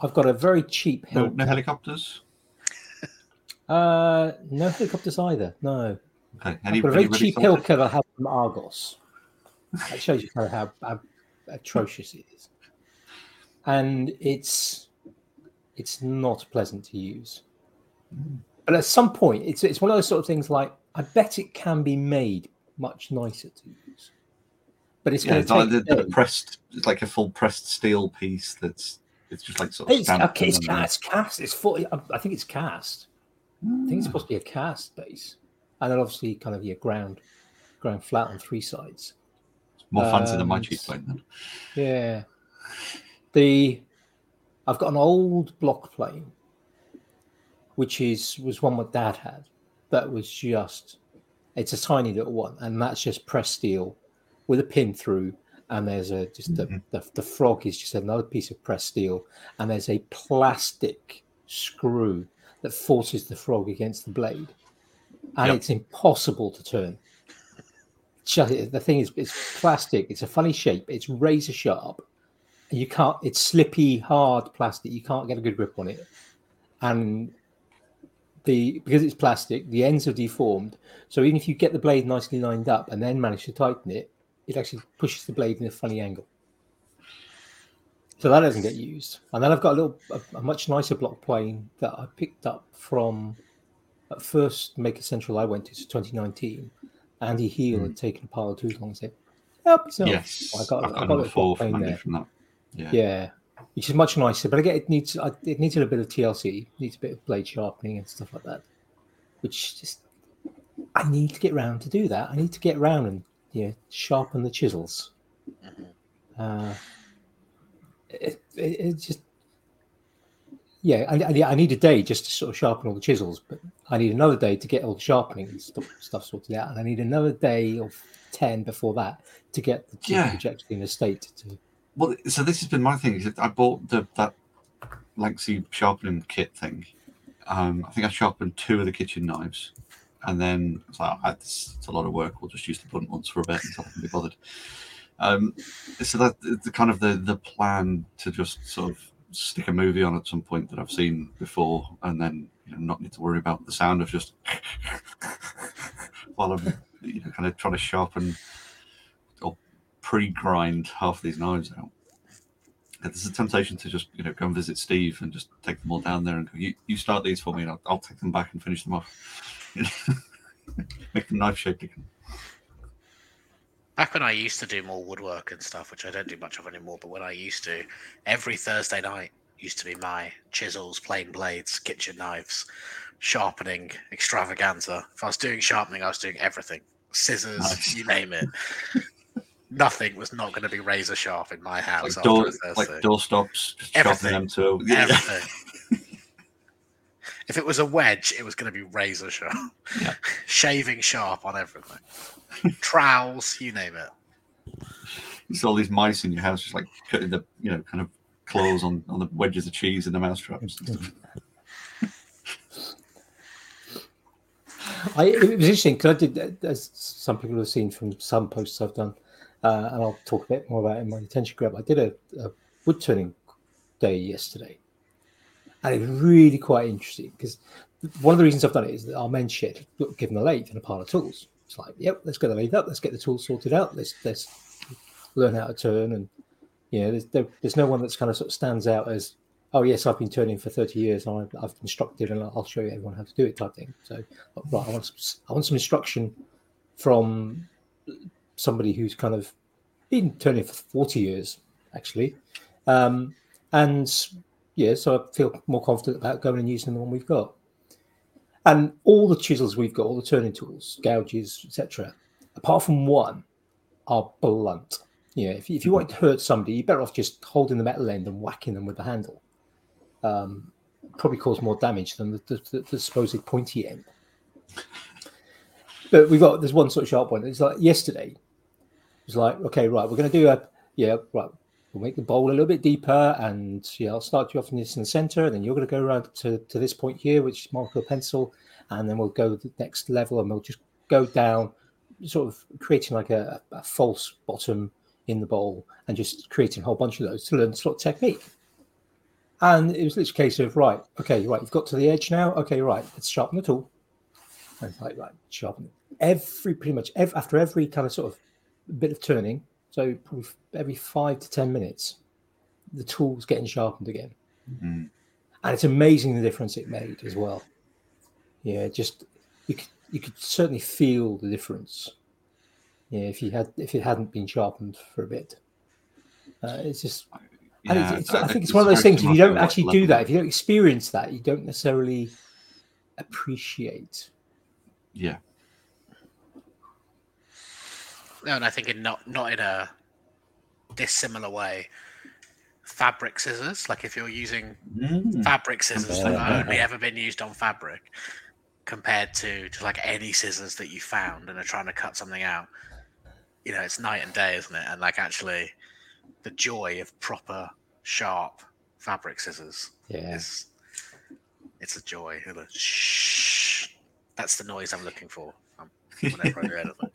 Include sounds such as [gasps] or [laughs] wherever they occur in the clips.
I've got a very cheap No, no helicopters. Uh, no helicopters either. No, Okay. I've got a very cheap hilt cover I have from Argos. That shows you kind of how, how atrocious it is, and it's it's not pleasant to use. But at some point, it's it's one of those sort of things. Like I bet it can be made much nicer to use, but it's Yeah, going it's like the, the pressed, it's like a full pressed steel piece. That's it's just like sort of It's, okay, it's, and ca- then- it's cast. It's full. I think it's cast. I think it's supposed to be a cast base, and then obviously kind of your ground, ground flat on three sides. more fancy than my um, cheap plane. Then. Yeah. The I've got an old block plane, which is was one my dad had. That was just it's a tiny little one, and that's just pressed steel with a pin through, and there's a just the, Mhm. the the frog is just another piece of pressed steel, and there's a plastic screw that forces the frog against the blade, and Yep. it's impossible to turn. Just, the thing is, it's plastic. It's a funny shape. It's razor sharp. And you can't. It's slippy, hard plastic. You can't get a good grip on it. And the because it's plastic, the ends are deformed. So even if you get the blade nicely lined up and then manage to tighten it, it actually pushes the blade in a funny angle. So that doesn't get used. And then I've got a little, a, a much nicer block plane that I picked up from at first Maker Central I went to, so 2019. Andy Heel had hmm. taken a pile of tools along and said, Help yourself. yes, I got, I've I got got a another little four block plane there. from that. Yeah. Yeah, which is much nicer. But again, it needs I- it needs a little bit of TLC, it needs a bit of blade sharpening and stuff like that. Which just I need to get round to do that. I need to get round and yeah, sharpen the chisels. Uh, it, it, it just yeah, I, I, I need a day just to sort of sharpen all the chisels, but I need another day to get all the sharpening and stuff, stuff sorted out, and I need another day of ten before that to get the Yeah. projector in a state to Well, so this has been my thing. Is I bought the that Lansky sharpening kit thing. Um, I think I sharpened two of the kitchen knives, and then it's like, "Ah, it's, it's a lot of work. We'll just use the blunt ones for a bit until I can be bothered. Um, so that the kind of the the plan to just sort of stick a movie on at some point that I've seen before, and then you know, not need to worry about the sound of just [laughs] while I'm you know kind of trying to sharpen or pre-grind half these knives out. There's a temptation to just you know go and visit Steve and just take them all down there and go, you, you start these for me and I'll, I'll take them back and finish them off. [laughs] Make them knife shaped again. Back when I used to do more woodwork and stuff, which I don't do much of anymore, but when I used to, every Thursday night used to be my chisels, plane blades, kitchen knives, sharpening extravaganza. If I was doing sharpening, I was doing everything scissors, Nice. you name it. [laughs] Nothing was not going to be razor sharp in my house Like after door, a Thursday. like door stops, Everything. sharpening them to Everything. If it was a wedge, it was going to be razor sharp. Yeah. [laughs] Shaving sharp on everything. Trowels, you name it. It's all these mice in your house just like cutting the you know kind of claws on, on the wedges of cheese and the mousetraps. and. I, it was interesting because I did, as some people have seen from some posts I've done, uh, and I'll talk a bit more about it in my attention grab. I did a, a wood turning day yesterday, and it was really quite interesting because one of the reasons I've done it is that our men's shed got given a lathe and a pile of tools. It's like, yep, let's get the lathe up, let's get the tools sorted out, let's let's learn how to turn, and you know, there's there, there's no one that's kind of sort of stands out as oh yes, I've been turning for 30 years and I've, I've instructed and I'll show you everyone how to do it type thing. So, right, I want some, I want some instruction from somebody who's kind of been turning for 40 years, actually. Um, and yeah, so I feel more confident about going and using the one we've got. And all the chisels we've got, all the turning tools, gouges, etc., apart from one, are blunt. Yeah, if, if you want to hurt somebody, you're better off just holding the metal end and whacking them with the handle. Um, probably cause more damage than the, the, the, the supposed pointy end. But we've got there's one sort of sharp one. It's like yesterday. It's like okay, right, we're going to do a yeah, right. We'll make the bowl a little bit deeper, and yeah, I'll start you off in this in the center, and then you're going to go around to, to this point here, which is mark with a pencil, and then we'll go the next level, and we'll just go down, sort of creating like a, a false bottom in the bowl, and just creating a whole bunch of those to learn sort of technique. And it was literally a case of right, okay, right, you've got to the edge now. Okay, right, let's sharpen the tool. And it's like right, sharpen every pretty much ev after every kind of sort of bit of turning. So every five to ten minutes, the tool's getting sharpened again, Mm. and it's amazing the difference it made as well. Yeah, just you could you could certainly feel the difference. Yeah, if you had if it hadn't been sharpened for a bit, uh, it's just and Yeah, it's, it's, I think it's one of those things. If you don't actually do that, if you don't experience that, you don't necessarily appreciate. Yeah. No, and I think in not not in a dissimilar way. Fabric scissors, like if you're using Mm. fabric scissors that have only ever been used on fabric, compared to just like any scissors that you found and are trying to cut something out, you know, it's night and day, isn't it? And like actually, the joy of proper sharp fabric scissors Yeah, is it's a joy. Shh. That's the noise I'm looking for. Whenever I do [laughs] anything.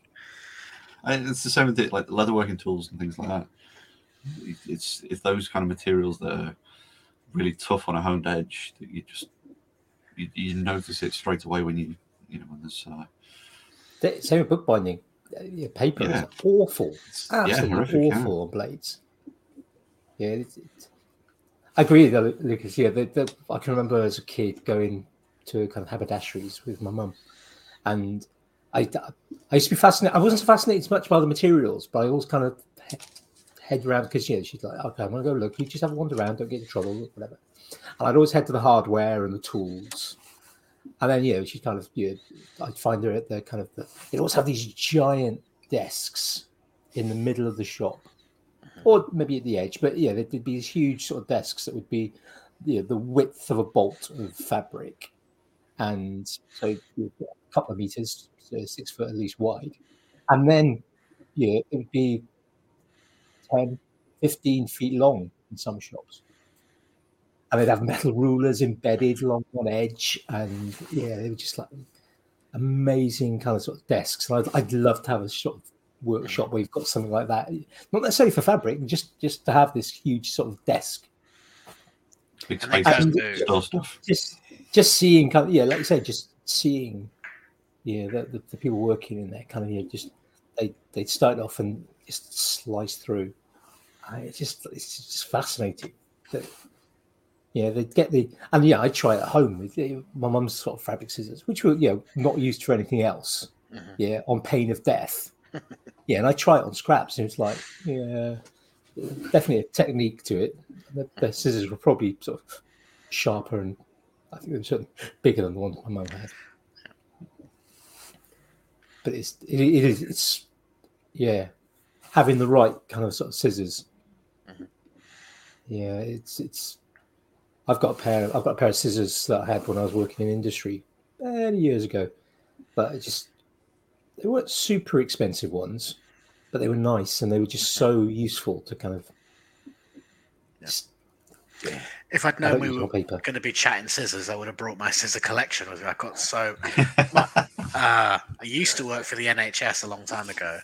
It's the same with it, like leatherworking tools and things like that. It- It's it's those kind of materials that are really tough on a honed edge that you just you, you notice it straight away when you you know when there's uh, The- same with bookbinding. Yeah, paper Yeah. is awful, it's, yeah, absolutely horrific, yeah. awful on blades. Yeah, it's, it's, I agree, though, Lucas. Yeah, the, the, I can remember as a kid going to kind of haberdasheries with my mum, and I, I used to be fascinated. I wasn't so fascinated so much by the materials, but I always kind of he- head around because yeah, she's like, okay, I'm gonna go look. You just have a wander around, don't get in trouble, whatever. And I'd always head to the hardware and the tools, and then you know she'd kind of you know, I'd find her at the kind of the, they'd always have these giant desks in the middle of the shop, mm-hmm. or maybe at the edge, but yeah, there'd be these huge sort of desks that would be you know, the width of a bolt of fabric, and so you'd get a couple of meters, so six foot at least wide, and then yeah, it would be 10, 15 feet long in some shops. And they'd have [laughs] metal rulers embedded along one edge, and yeah, they were just like amazing kind of sort of desks. And I'd, I'd love to have a sort of workshop where you've got something like that, not necessarily for fabric, just just to have this huge sort of desk. big And they to store stuff. Just just seeing kind of yeah, like you say, just seeing yeah the, the, the people working in that kind of yeah, just they they start off and just slice through. I, it's just it's just fascinating. That, yeah, they get the and yeah, I try it at home with my mum's sort of fabric scissors, which were you know not used for anything else. Mhm. Yeah, on pain of death. [laughs] yeah, and I try it on scraps, and it's like yeah, definitely a technique to it. The, the scissors were probably sort of sharper and I think they were certainly bigger than the ones my mum had. But it's it, it is it's yeah, having the right kind of sort of scissors. Mhm. Yeah, it's it's. I've got a pair. I've got a pair of scissors that I had when I was working in industry many years ago, but it just they weren't super expensive ones, but they were nice and they were just so useful to kind of. Yeah. Just, If I'd known we were going to be chatting scissors, I would have brought my scissor collection with me. I got so. [laughs] Uh, I used to work for the NHS a long time ago,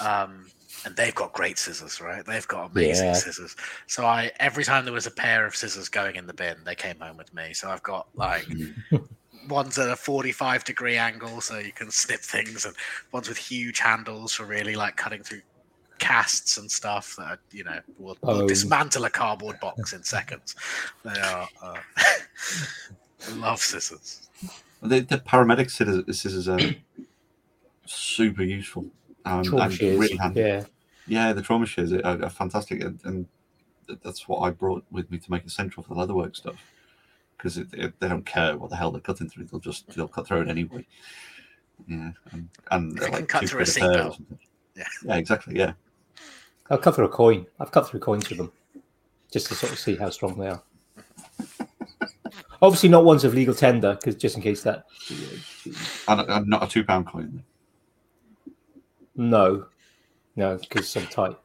um, and they've got great scissors, right? They've got amazing Yeah. scissors. So I every time there was a pair of scissors going in the bin, they came home with me. So I've got like [laughs] ones at a forty-five degree angle, so you can snip things, and ones with huge handles for really like cutting through casts and stuff that you know will, will Oh. dismantle a cardboard box in seconds. They are. Uh, [laughs] love scissors. The, the paramedic scissors, scissors are super useful. Um, Trauma and shears, really handy. yeah. Yeah, the trauma shears are, are fantastic, and, and that's what I brought with me to Maker Central for the leatherwork stuff. Because they don't care what the hell they're cutting through; they'll just they'll cut through it anyway. Yeah, and, and They they're can like cut through a quid or seatbelt. something. Yeah. yeah, exactly. Yeah, I'll cut through a coin. I've cut through coins with them just to sort of see how strong they are. Obviously, not ones of legal tender, because just in case that. and, and not a two pound coin. No, no, because I'm tight.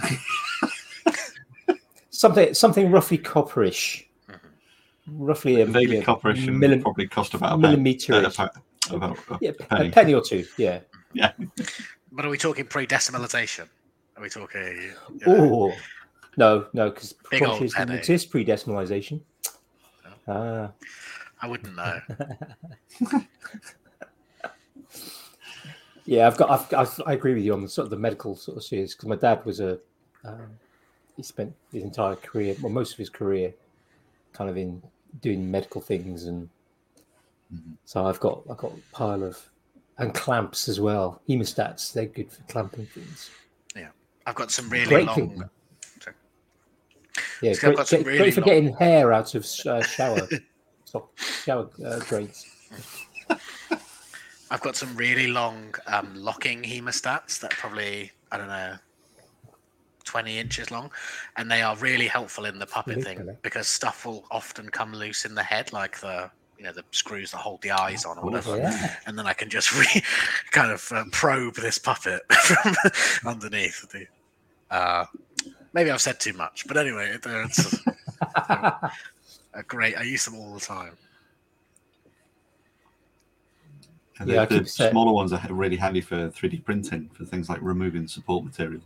[laughs] something, something roughly copperish, roughly a Vaguely yeah, copperish and millim- probably cost about a millimeter. penny. Uh, a about a yeah, penny. a penny or two. Yeah. Yeah, But are we talking pre-decimalization? Are we talking? you know, Oh, No, no, because Big old didn't headache. exist pre-decimalization. Ah, I wouldn't know. [laughs] yeah, I've got. I've, I've, I agree with you on the sort of the medical sort of series because my dad was a. Um, he spent his entire career, well, most of his career, kind of in doing medical things, and Mhm. so I've got I've got a pile of and clamps as well. Hemostats, they're good for clamping things. Yeah, I've got some really Great long. thing. Yeah, great, got some great, really great for long- getting hair out of uh, [laughs] shower, stop, shower uh, drains. I've got some really long um, locking hemostats that are probably I don't know. 20 inches long and they are really helpful in the puppet thing Really? because stuff will often come loose in the head like the you know the screws that hold the eyes on or whatever Yeah. and then I can just [laughs] re- kind of uh, probe this puppet [laughs] from underneath. The, uh, maybe I've said too much, but anyway, it- it's a, a great. I use them all the time. And Yeah, the, the smaller ones are really handy for 3D printing for things like removing support material.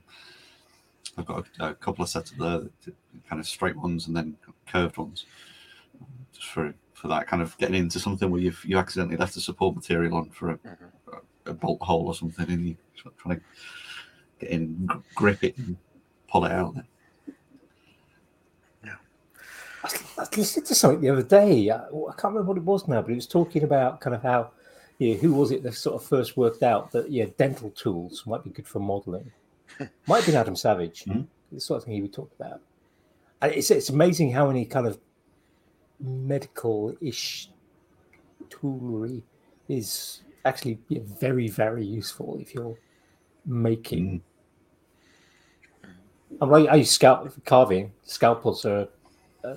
I've got a, a couple of sets of the, the kind of straight ones and then curved ones, just for for that kind of getting into something where you've you accidentally left the support material on for a, Mhm. a bolt hole or something, and you try- trying to get in, grip it, and pull it out. Yeah, I listened to something the other day. I, I can't remember what it was now, but it was talking about kind of how, yeah, who was it that sort of first worked out that yeah, dental tools might be good for modelling. [laughs] might have been Adam Savage. Mhm. The sort of thing he would talk about. And it's it's amazing how many kind of medical-ish toolery is actually yeah, very very useful if you're making. I, mean, I use scalp carving. Scalpels are. Uh,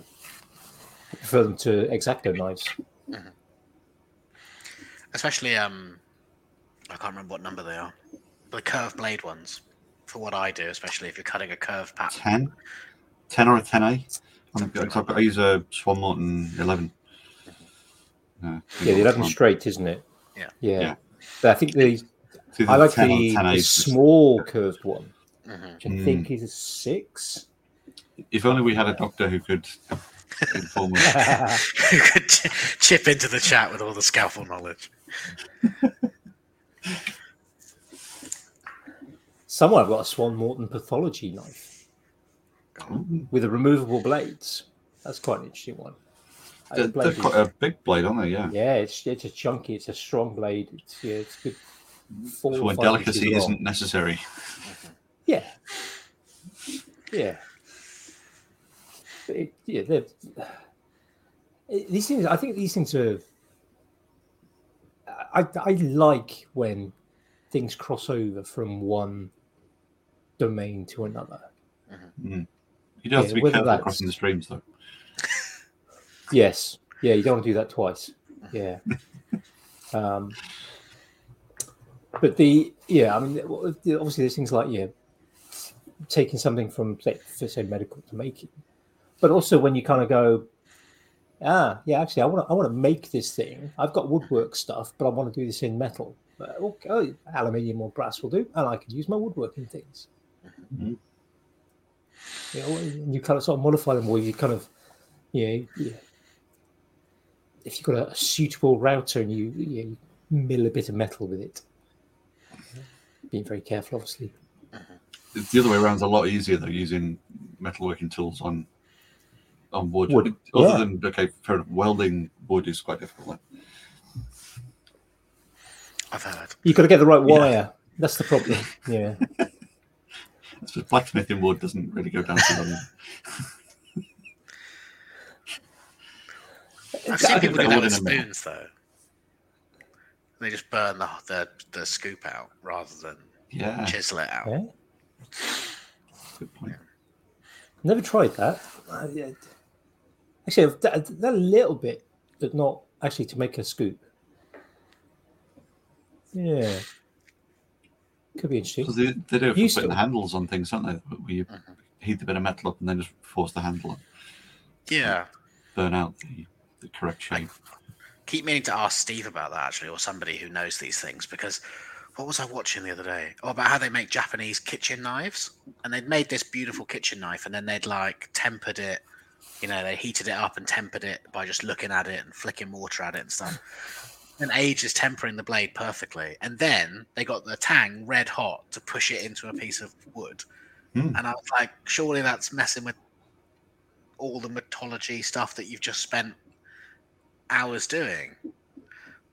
I prefer them to X-Acto knives. Especially, um, I can't remember what number they are. The curved blade ones. For what I do, especially if you're cutting a curved pattern. 10, 10 or a 10A. Something I've got- I use a Swan Morton 11. Uh, Yeah, the eleven straight, isn't it? Yeah. Yeah. Yeah. But I think the It's I like 10 the, 10A the small curved one, Mhm. which I Mm. think is a six. If only we had a doctor who could inform us. [laughs] Who could ch- chip into the chat with all the scalpel knowledge? Somewhere I've got a Swan Morton pathology knife with a removable blades. That's quite an interesting one. They're, the they're is- quite a big blade, aren't they? Yeah. yeah, it's it's a chunky, it's a strong blade. It's yeah, it's good. Four, So or when delicacy isn't necessary. Yeah. Yeah. It, yeah, it- these things. I think these things are. I I like when things cross over from one domain to another. Mm. You do have Yeah, to be careful that's- crossing the streams, though. [laughs] Yes. Yeah, you don't want to do that twice. Yeah. [laughs] um, but the yeah, I mean, obviously there's things like yeah, taking something from say, say medical to making, but also when you kind of go, ah, yeah, actually, I want to I want to make this thing. I've got woodwork stuff, but I want to do this in metal. Uh, okay, oh, aluminium or brass will do, and I could use my woodworking things. Mhm. You know, and you kind of sort of modify them, or you kind of, you know, yeah, if you've got a, suitable router and you, you, you mill a bit of metal with it. Being very careful, obviously. It's the other way around is a lot easier, though, using metalworking tools on on wood. Wood, Other yeah. than, okay, fair enough, welding wood is quite difficult. I've heard. You've got to get the right Yeah. wire. That's the problem. [laughs] Yeah. It's just blacksmithing wood doesn't really go down to them. I've seen I people think do that with in spoons, though. They just burn the, the the scoop out rather than Yeah, chisel it out. yeah. Good point. Never tried that. Uh, yeah. Actually, I've done done a little bit, but not actually to make a scoop. Yeah. Could be interesting. Because they, they do it for Used putting to. the handles on things, don't they? Where you Mhm. heat a bit of metal up and then just force the handle on, Yeah. burn out the, the correct shape. keep meaning to ask Steve about that actually, or somebody who knows these things, because what was I watching the other day? Oh, about how they make Japanese kitchen knives, and they'd made this beautiful kitchen knife, and then they'd like tempered it. You know, they heated it up and tempered it by just looking at it and flicking water at it and stuff. And ages tempering the blade perfectly, and then they got the tang red hot to push it into a piece of wood. Hmm. And I was like, surely that's messing with all the mythology stuff that you've just spent hours doing.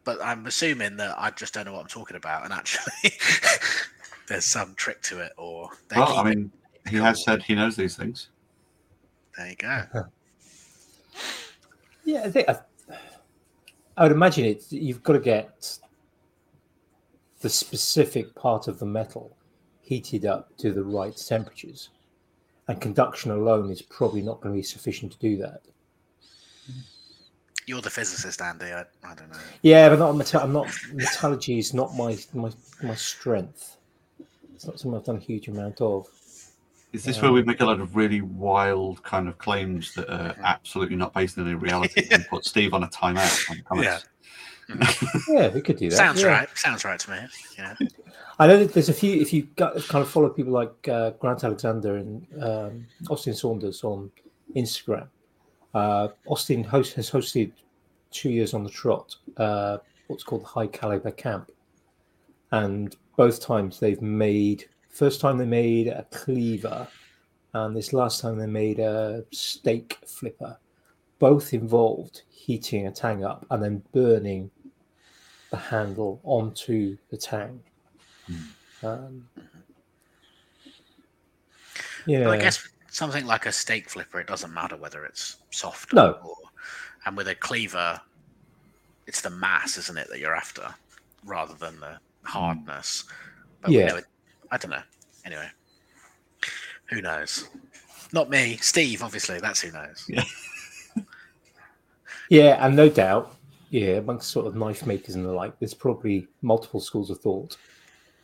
But I'm assuming that I just don't know what I'm talking about, and actually, [laughs] there's some trick to it, or they Well, I mean, he has said he knows these things. there you go. [laughs] Yeah, I think I, I would imagine it. You've got to get the specific part of the metal heated up to the right temperatures, and conduction alone is probably not going to be sufficient to do that. You're the physicist, Andy. I, I don't know. Yeah, but not metal. I'm not metallurgy is not my my my strength. It's not something I've done a huge amount of. Is this Yeah. where we make a lot of really wild kind of claims that are absolutely not based in any reality and put Steve on a timeout? On the comments? Yeah, we could do that. Sounds yeah. right. Sounds right to me. Yeah. I know that there's a few. If you got, kind of follow people like uh, Grant Alexander and um, Austin Saunders on Instagram, uh, Austin host, has hosted two years on the trot. Uh, what's called the High Caliber Camp, and both times they've made. First time they made a cleaver, and this last time they made a steak flipper. Both involved heating a tang up and then burning the handle onto the tang. Um, yeah, But I guess something like a steak flipper, it doesn't matter whether it's soft No. or, and with a cleaver, it's the mass, isn't it, that you're after, rather than the hardness. But we Yeah. know it, I don't know. Anyway, who knows? Not me, Steve. Obviously, that's who knows. yeah, [laughs] and no doubt, yeah, amongst sort of knife makers and the like, there's probably multiple schools of thought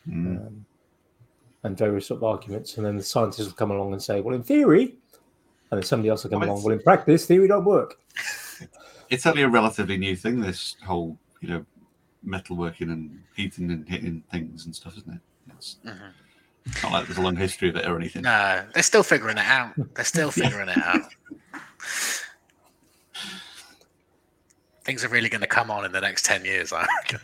Mm. um, and various sort of arguments, and then the scientists will come along and say, "Well, in theory," and then somebody else will come Well, along, "Well, in practice, theory don't work." [laughs] It's only a relatively new thing, this whole, you know, metalworking and heating and hitting things and stuff, isn't it? It's Mhm. not like there's a long history of it or anything. No, they're still figuring it out. They're still figuring it out. [laughs] Things are really going to come on in the next 10 years, I reckon.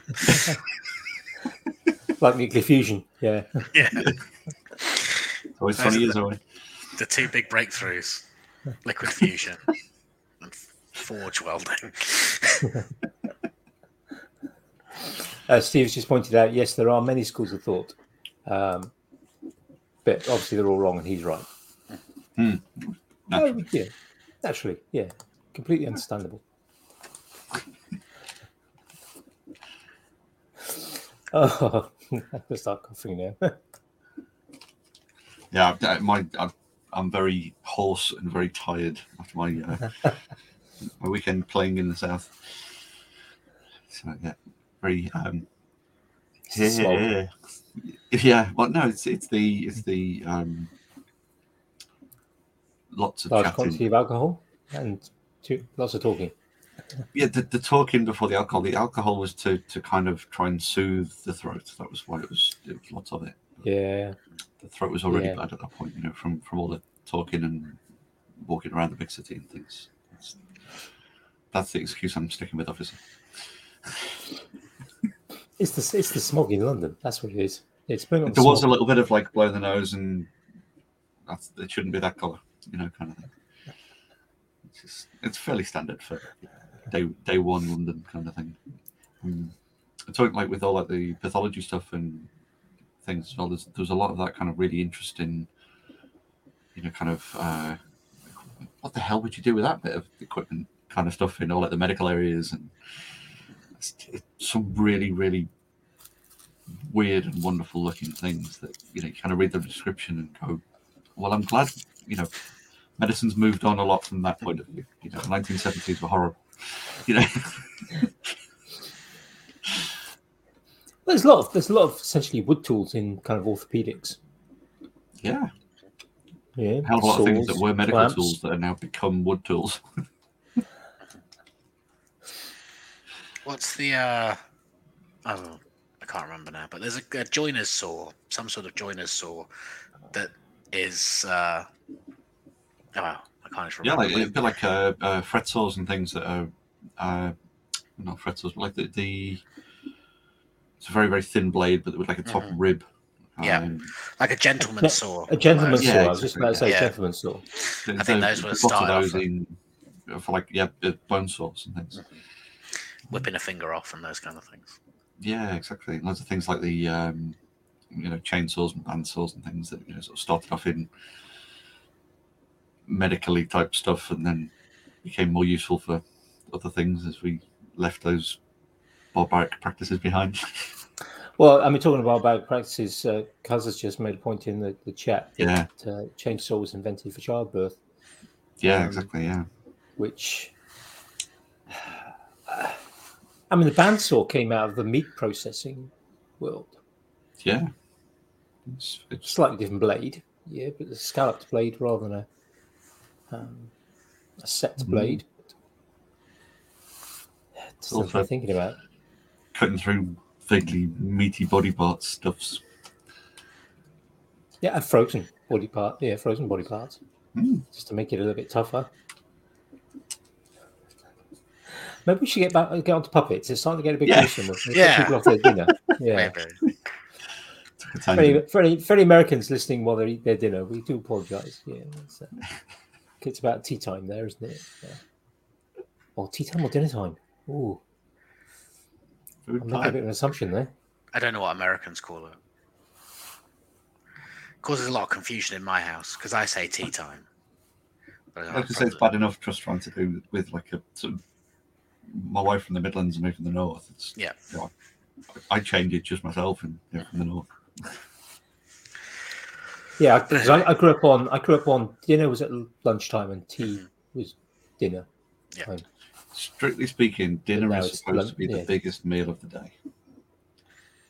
[laughs] Like nuclear fusion, yeah. [laughs] Yeah. It's always Those 20 years the- away. The two big breakthroughs liquid fusion and forge welding. [laughs] Uh, Steve's just pointed out, yes, there are many schools of thought, um, but obviously they're all wrong, and he's right. Hmm. Oh, yeah, naturally, yeah, completely understandable. [laughs] Oh, [laughs] I'm gonna start coughing now. [laughs] Yeah, I- my I, I'm very hoarse and very tired after my uh, [laughs] my weekend playing in the south. So yeah, very um, yeah, yeah. Well, no, it's it's the it's the um, lots of Large chatting. quantity of alcohol and too, lots of talking. Yeah, the, the talking before the alcohol. The alcohol was to to kind of try and soothe the throat. That was why it was, it was lots of it. Yeah, The throat was already Yeah. bad at that point, you know, from from all the talking and walking around the big city and things. That's, that's the excuse I'm sticking with, obviously. [laughs] it's the it's the smog in London. That's what it is. It's There was a little bit of like blow the nose and that's it shouldn't be that colour, you know, kind of thing. It's just it's fairly standard for day day one London kind of thing. Um, I'm talking like with all like the pathology stuff and things as well. There's there's a lot of that kind of really interesting, you know, kind of uh, what the hell would you do with that bit of equipment kind of stuff in all like the medical areas and some really really weird and wonderful looking things that you know you kind of read the description and go, well, I'm glad you know medicine's moved on a lot from that point of view. You know, the 1970s were horrible. [laughs] You know, There's a lot of there's a lot of essentially wood tools in kind of orthopedics. yeah, Yeah, hell a lot of things that were medical clamps. tools that are now become wood tools. [laughs] What's the uh oh I can't remember now, but there's a, a joiner's saw, some sort of joiner's saw that is. Uh, oh, I can't just Yeah, like what a bit like uh, uh, fret saws and things that are uh, not fret saws, but like the, the it's a very very thin blade, but with like a top Mhm. rib. Yeah. Um, like a gentleman's saw. A gentleman's Yeah, saw. I was just about to say yeah. gentleman's saw. I think those were lots of started off those in for like yeah uh, bone saws and things. whipping a finger off and those kind of things. Yeah, exactly. Lots of things like the um, you know chainsaws and bandsaws and things that you know sort of started off in medically type stuff and then became more useful for other things as we left those barbaric practices behind. [laughs] Well, I mean, talking about barbaric practices, uh, Kaz has just made a point in the, the chat that yeah, uh, chainsaw was invented for childbirth, yeah, Um, exactly. Yeah, which. [sighs] I mean, the bandsaw came out of the meat processing world. yeah. It's, it's Slightly different blade, yeah, but the scalloped blade rather than a, um, a set Mm. blade. It's something Also- I'm thinking about. cutting through vaguely meaty body parts stuffs. Yeah, a frozen body part. Yeah, frozen body parts, Mm. just to make it a little bit tougher. Maybe we should get back get onto puppets. It's starting to get a bit Yeah. gruesome. Let's get Yeah. people off their dinner. [laughs] Yeah. Maybe. Took For any, for, any, for any Americans listening while they eat their dinner, we do apologise. Yeah, it's, about tea time there, isn't it? Yeah. Or tea time or dinner time. Ooh, Food I'm making a bit of an assumption there. I don't know what Americans call it. Causes a lot of confusion in my house because I say tea time. But I could say it's bad enough just trying to do with like a sort of my wife from the Midlands and me from the North. It's Yeah. you know, I, I change it just myself and you know, from the North. Yeah, because [laughs] I, I grew up on I grew up on dinner was at lunchtime and tea was dinner. Yeah. time. Strictly speaking, dinner is supposed lun- to be the yeah. biggest meal of the day.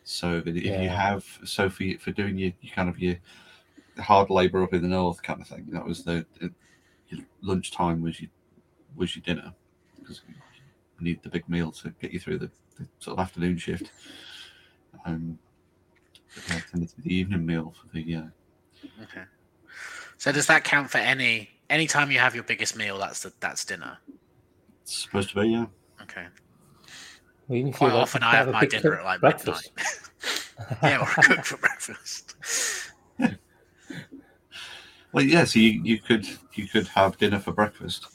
So if if you have so for for doing your, your kind of your hard labour up in the north kind of thing, that was the, lunchtime was your was your dinner because you need the big meal to get you through the, the sort of afternoon shift. Um, but yeah, tended to be the evening meal for the uh, Okay. So does that count for any any time you have your biggest meal? That's the that's dinner. it's supposed to be yeah. Okay. Well, even Quite like often I have a my dinner at like breakfast. midnight. [laughs] yeah, or cook for breakfast. [laughs] Well, yeah. So you, you could you could have dinner for breakfast.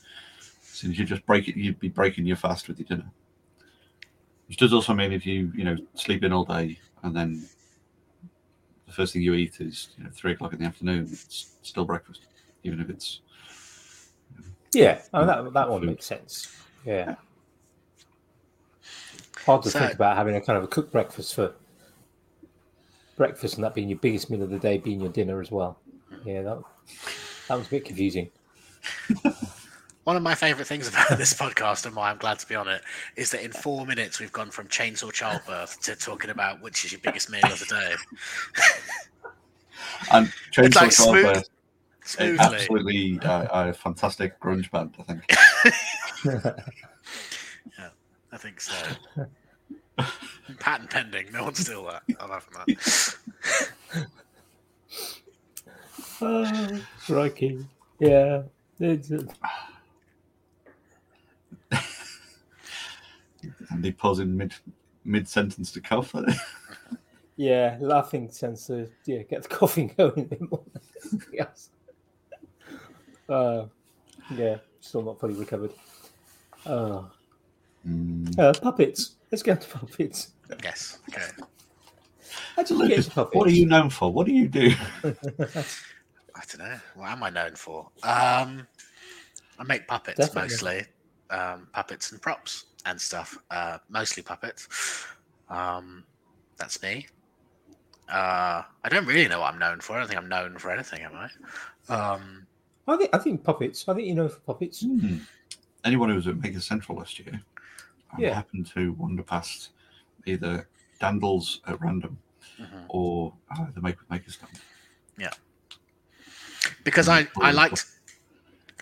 Since you just break it, you'd be breaking your fast with your dinner. Which does also mean if you you know sleep in all day and then the first thing you eat is you know three o'clock in the afternoon, it's still breakfast, even if it's Yeah, oh, that that one makes sense. Yeah. Hard to So- think about having a kind of a cooked breakfast for breakfast and that being your biggest meal of the day being your dinner as well. Yeah, that that was a bit confusing. [laughs] One of my favourite things about [laughs] this podcast and why I'm glad to be on it is that in four minutes we've gone from chainsaw childbirth to talking about which is your biggest meal of the day [laughs] and It's like Chainsaw smooth- Childbirth, smoothly. absolutely uh, a fantastic grunge band. I think. [laughs] yeah, I think so. Patent pending. No one's steal that. I'm having that. oh, crikey. Yeah. It's, uh, And they pause in mid mid sentence to cough. [laughs] yeah, laughing tends to yeah, get the [laughs] coughing going a bit more than. Uh, yeah, still not fully recovered. Uh, Mm. uh, puppets. Let's get to puppets. Yes. Okay. How did So you get Lucas, puppets? what are you known for? What do you do? [laughs] I don't know. What am I known for? Um, I make puppets Definitely. mostly. Um, puppets and props and stuff. Uh, mostly puppets. Um, that's me. Uh, I don't really know what I'm known for. I don't think I'm known for anything, am I? Um, I think I think puppets. I think you know for puppets. Hmm. Anyone who was at Maker Central last year um, Yeah. happened to wander past either Dandles at random mhm. or uh, the Make with Maker stand. Yeah, because Mm, I I cool. liked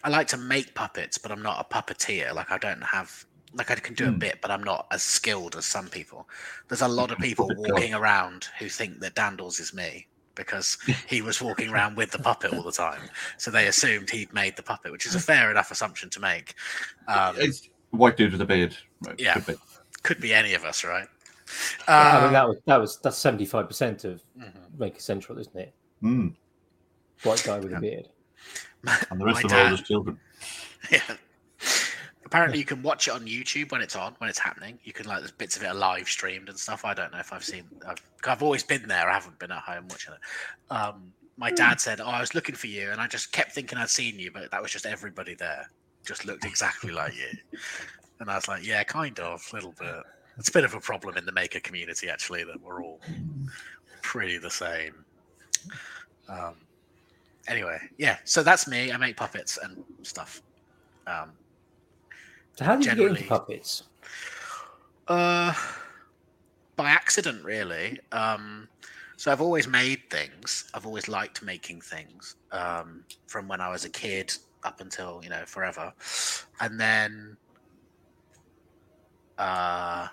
I like to make puppets, but I'm not a puppeteer. Like I don't have like I can do a Hmm. bit, but I'm not as skilled as some people. There's a lot of [laughs] people walking around who think that Dandles is me because he was walking around with the puppet all the time. So they assumed he'd made the puppet, which is a fair enough assumption to make. Um, It's white dude with a beard. Right, Yeah. could be. could be any of us, right? I mean, Um, that was that was that's seventy five percent of mhm. Maker Central, isn't it? Mm. White guy with Yeah. a beard. And the rest My of them are dad- just children. [laughs] Yeah. Apparently, you can watch it on YouTube when it's on, when it's happening. You can like there's bits of it are live streamed and stuff. I don't know if I've seen. I've, I've always been there. I haven't been at home watching it. Um, my dad said, "Oh, I was looking for you," and I just kept thinking I'd seen you, but that was just everybody there. Just looked exactly like you. [laughs] And I was like, "Yeah, kind of, a little bit." It's a bit of a problem in the maker community, actually, that we're all pretty the same. Um, anyway, yeah. So that's me. I make puppets and stuff. Um, So how did you get into puppets? Uh, by accident, really. Um, so I've always made things. I've always liked making things um, from when I was a kid up until you know forever, and then uh,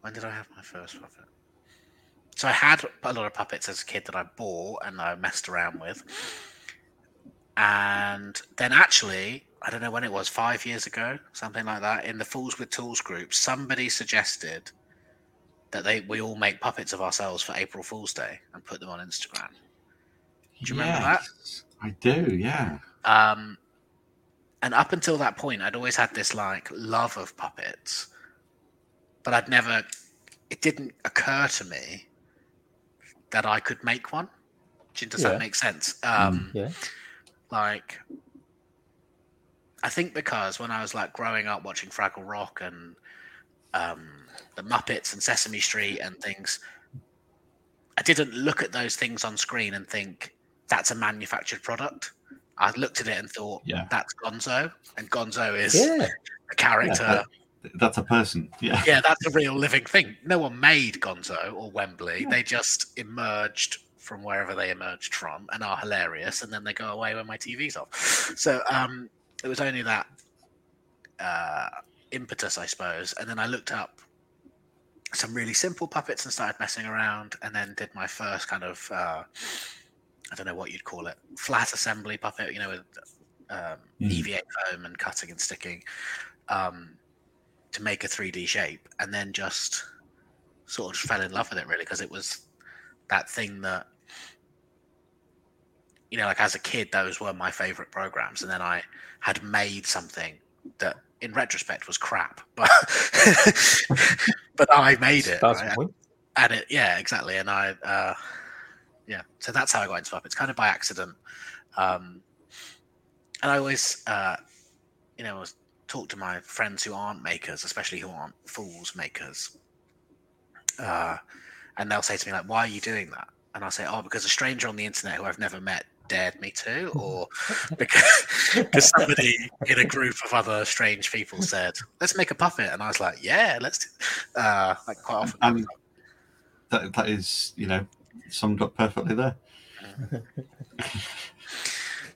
when did I have my first puppet? So I had a lot of puppets as a kid that I bought and I messed around with, and then actually I don't know when it was, five years ago, something like that, in the Fools with Tools group, somebody suggested that they we all make puppets of ourselves for April Fool's Day and put them on Instagram. Do you remember that? I do, yeah. Um, and up until that point, I'd always had this like love of puppets, but I'd never. It didn't occur to me that I could make one. Does Yeah. that make sense? Um, Yeah. like I think because when I was like growing up watching Fraggle Rock and um, the Muppets and Sesame Street and things, I didn't look at those things on screen and think that's a manufactured product. I looked at it and thought Yeah. that's Gonzo, and Gonzo is Yeah. a character. Yeah, That's a person. Yeah. yeah, that's a real living thing. No one made Gonzo or Wembley. They just emerged from wherever they emerged from and are hilarious, and then they go away when my TV's off. So um, it was only that uh, impetus, I suppose. And then I looked up some really simple puppets and started messing around, and then did my first kind of uh, I don't know what you'd call it, flat assembly puppet, you know, with um, Mm. EVA foam and cutting and sticking. Um, to make a 3D shape and then just sort of fell in love with it really because it was that thing that you know like as a kid those were my favorite programs. And then I had made something that in retrospect was crap [laughs] but but I made it right? and it yeah exactly. And I uh yeah so that's how I got into puppets kind of by accident. Um and I always uh you know was talk to my friends who aren't makers, especially who aren't fools makers, uh, and they'll say to me like, "Why are you doing that?" And I'll say, "Oh, because a stranger on the internet who I've never met dared me to, [laughs] or [laughs] because, because somebody in a group of other strange people said, let's make a puppet,' and I was like, "Yeah, let's." Do, uh, like quite often. And that, that is, you know, summed up perfectly there. [laughs]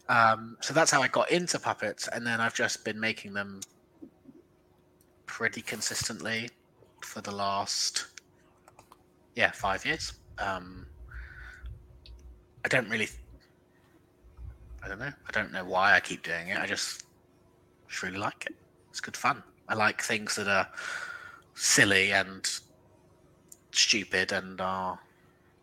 Um, so that's how I got into puppets, and then I've just been making them pretty consistently for the last yeah five years. Um, I don't really, I don't know, I don't know why I keep doing it. I just, just really like it. It's good fun. I like things that are silly and stupid and are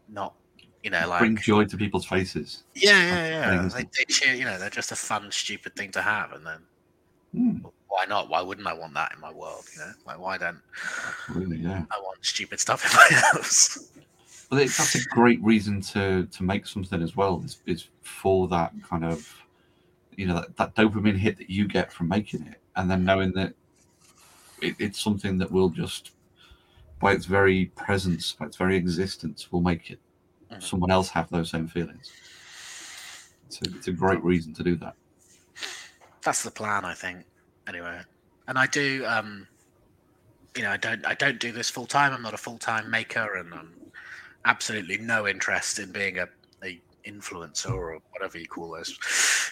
not, you know, like Bring joy to people's faces. yeah, yeah, yeah. They, they cheer, you know, they're just a fun, stupid thing to have, and then Mm, why not? Why wouldn't I want that in my world? You know, like why don't really, yeah. I want stupid stuff in my [laughs] house? But it, that's a great reason to to make something as well. Is, is for that kind of, you know, that, that dopamine hit that you get from making it, and then knowing that it, it's something that will just, by its very presence, by its very existence, will make it Mhm. someone else have those same feelings. It's a, it's a great reason to do that. That's the plan, I think. Anyway, and I do, um, you know, I don't, I don't do this full time. I'm not a full time maker, and I'm absolutely no interest in being a, a influencer or whatever you call those.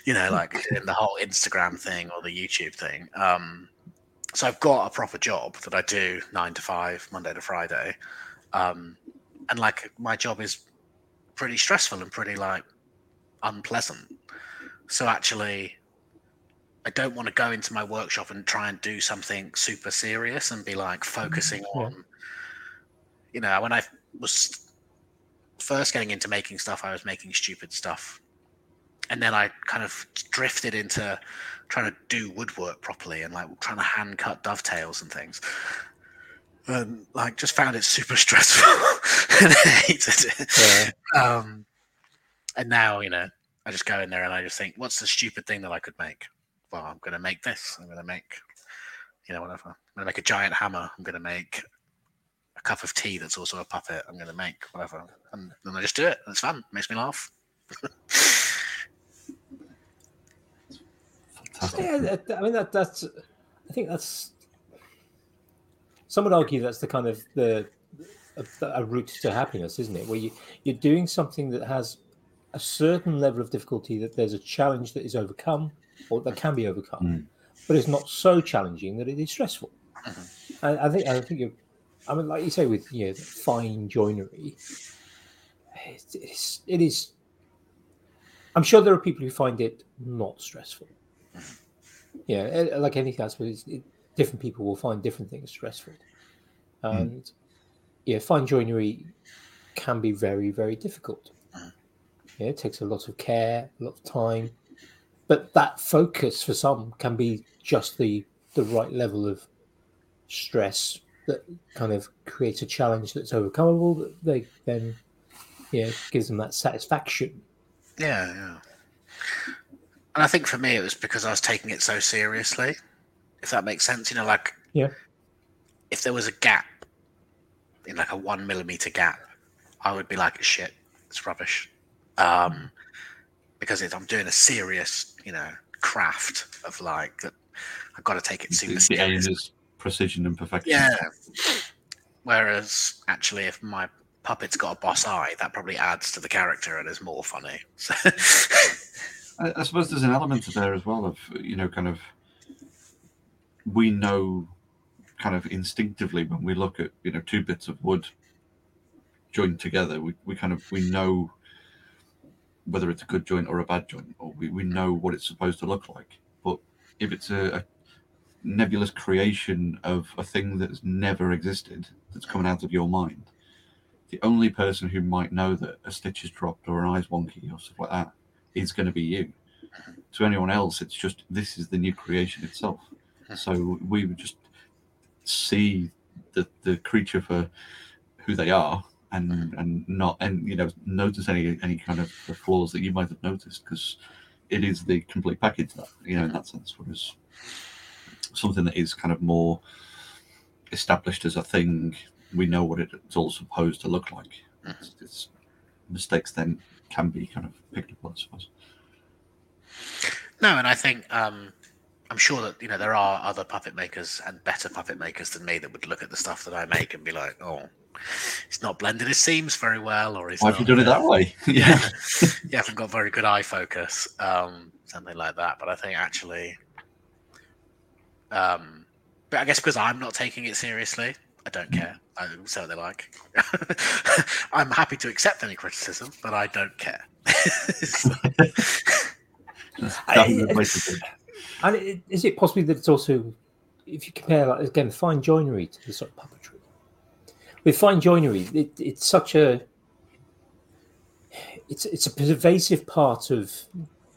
You know, like [laughs] in the whole Instagram thing or the YouTube thing. Um, so I've got a proper job that I do nine to five, Monday to Friday, um, and like my job is pretty stressful and pretty like unpleasant. So actually, I don't want to go into my workshop and try and do something super serious and be like focusing Yeah. on, you know, when I was first getting into making stuff, I was making stupid stuff. And then I kind of drifted into trying to do woodwork properly and like trying to hand cut dovetails and things. And like just found it super [laughs] stressful and I hated it. Yeah. Um, and now, you know, I just go in there and I just think, what's the stupid thing that I could make? Well, I'm going to make this. I'm going to make, you know, whatever. I'm going to make a giant hammer. I'm going to make a cup of tea that's also a puppet. I'm going to make whatever. And then I just do it. and It's fun. makes me laugh. Fantastic. Yeah, I mean that that's. I think that's. Some would argue that's the kind of the a, a route to happiness, isn't it? Where you you're doing something that has a certain level of difficulty, that there's a challenge that is overcome or that can be overcome, Mm. but it's not so challenging that it is stressful. And I think I think you, I mean, like you say with you know, fine joinery, it, it's, it is. I'm sure there are people who find it not stressful. Mm-hmm. Yeah, eh, like anything else, but it's, it, different people will find different things stressful, hmm. and yeah, fine joinery can be very, very difficult. Mm-hmm. Yeah, it takes a lot of care, a lot of time, but that focus for some can be just the the right level of stress that kind of creates a challenge that's overcomeable That they then yeah gives them that satisfaction. Yeah, yeah. And I think for me, it was because I was taking it so seriously. If that makes sense, you know, like Yeah. if there was a gap in like a one millimeter gap, I would be like, shit, it's rubbish. Um, because it, I'm doing a serious, you know, craft of like that. I've got to take it super The, the aim serious. is precision and perfection. Yeah. Whereas actually, if my puppet's got a boss eye, that probably adds to the character and is more funny. So, [laughs] I, I suppose there's an element of there as well of you know kind of we know kind of instinctively when we look at you know two bits of wood joined together we, we kind of we know whether it's a good joint or a bad joint or we, we know what it's supposed to look like but if it's a, a nebulous creation of a thing that's never existed that's coming out of your mind the only person who might know that a stitch is dropped or an eye's wonky or stuff like that is going to be you. To anyone else, it's just this is the new creation itself. So we would just see the the creature for who they are, and mm. and not and you know notice any any kind of flaws that you might have noticed because it is the complete package. That you know in that sense, whereas something that is kind of more established as a thing, we know what it's all supposed to look like. It's, it's mistakes then can be kind of picked up I suppose. No, and I think um, I'm sure that you know there are other puppet makers and better puppet makers than me that would look at the stuff that I make and be like, "Oh, it's not blended his seams very well," or "He's Why not, have you done it that way? [laughs] yeah. [laughs] you haven't got very good eye focus, um, something like that." But I think actually, um, but I guess because I'm not taking it seriously, I don't care. I say what they like. [laughs] I'm happy to accept any criticism, but I don't care. [laughs] So- I- definitely the way to do it. And it, is it possibly that it's also, if you compare like, again fine joinery to the sort of puppetry, with fine joinery, it, it's such a, it's it's a pervasive part of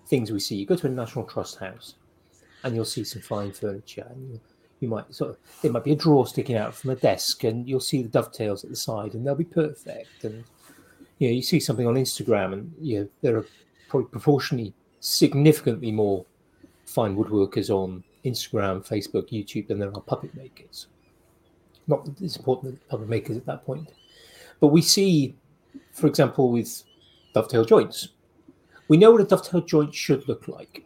things we see. You go to a National Trust house, and you'll see some fine furniture, and you, might sort of there might be a drawer sticking out from a desk, and you'll see the dovetails at the side, and they'll be perfect. And you know, you see something on Instagram, and you know there are probably proportionally significantly more fine woodworkers on Instagram, Facebook, YouTube than there are puppet makers. Not that it's important that puppet makers at that point, but we see, for example, with dovetail joints, we know what a dovetail joint should look like.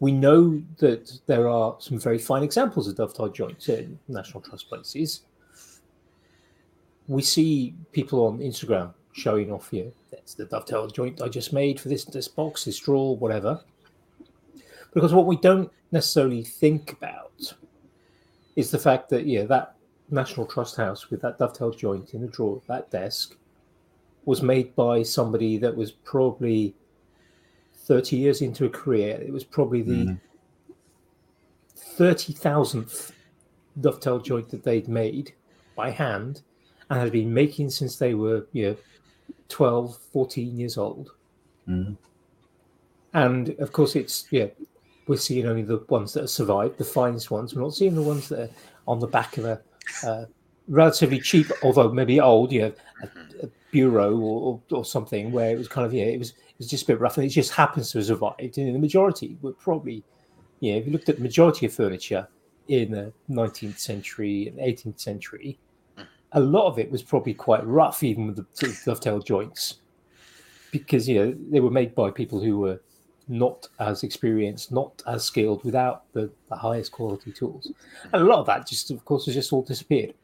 We know that there are some very fine examples of dovetail joints in National Trust places. We see people on Instagram showing off, know, that's the dovetail joint I just made for this this box, this drawer, whatever because what we don't necessarily think about is the fact that yeah, that National Trust House with that dovetail joint in the drawer, that desk, was made by somebody that was probably 30 years into a career. It was probably the Mhm. 30,000th dovetail joint that they'd made by hand and had been making since they were you know, 12, 14 years old. Mhm. And of course, it's, yeah, we're seeing only the ones that have survived, the finest ones. We're not seeing the ones that are on the back of a uh, relatively cheap, although maybe old, you know, a, mm-hmm. a bureau or, or, something where it was kind of, yeah, it was, it was just a bit rough and it just happens to have survived. And the majority were probably, yeah, if you looked at the majority of furniture in the 19th century and 18th century, mm-hmm. a lot of it was probably quite rough, even with the sort of dovetail joints, because you know they were made by people who were not as experienced, not as skilled, without the, the highest quality tools, and a lot of that just, of course, has just all disappeared,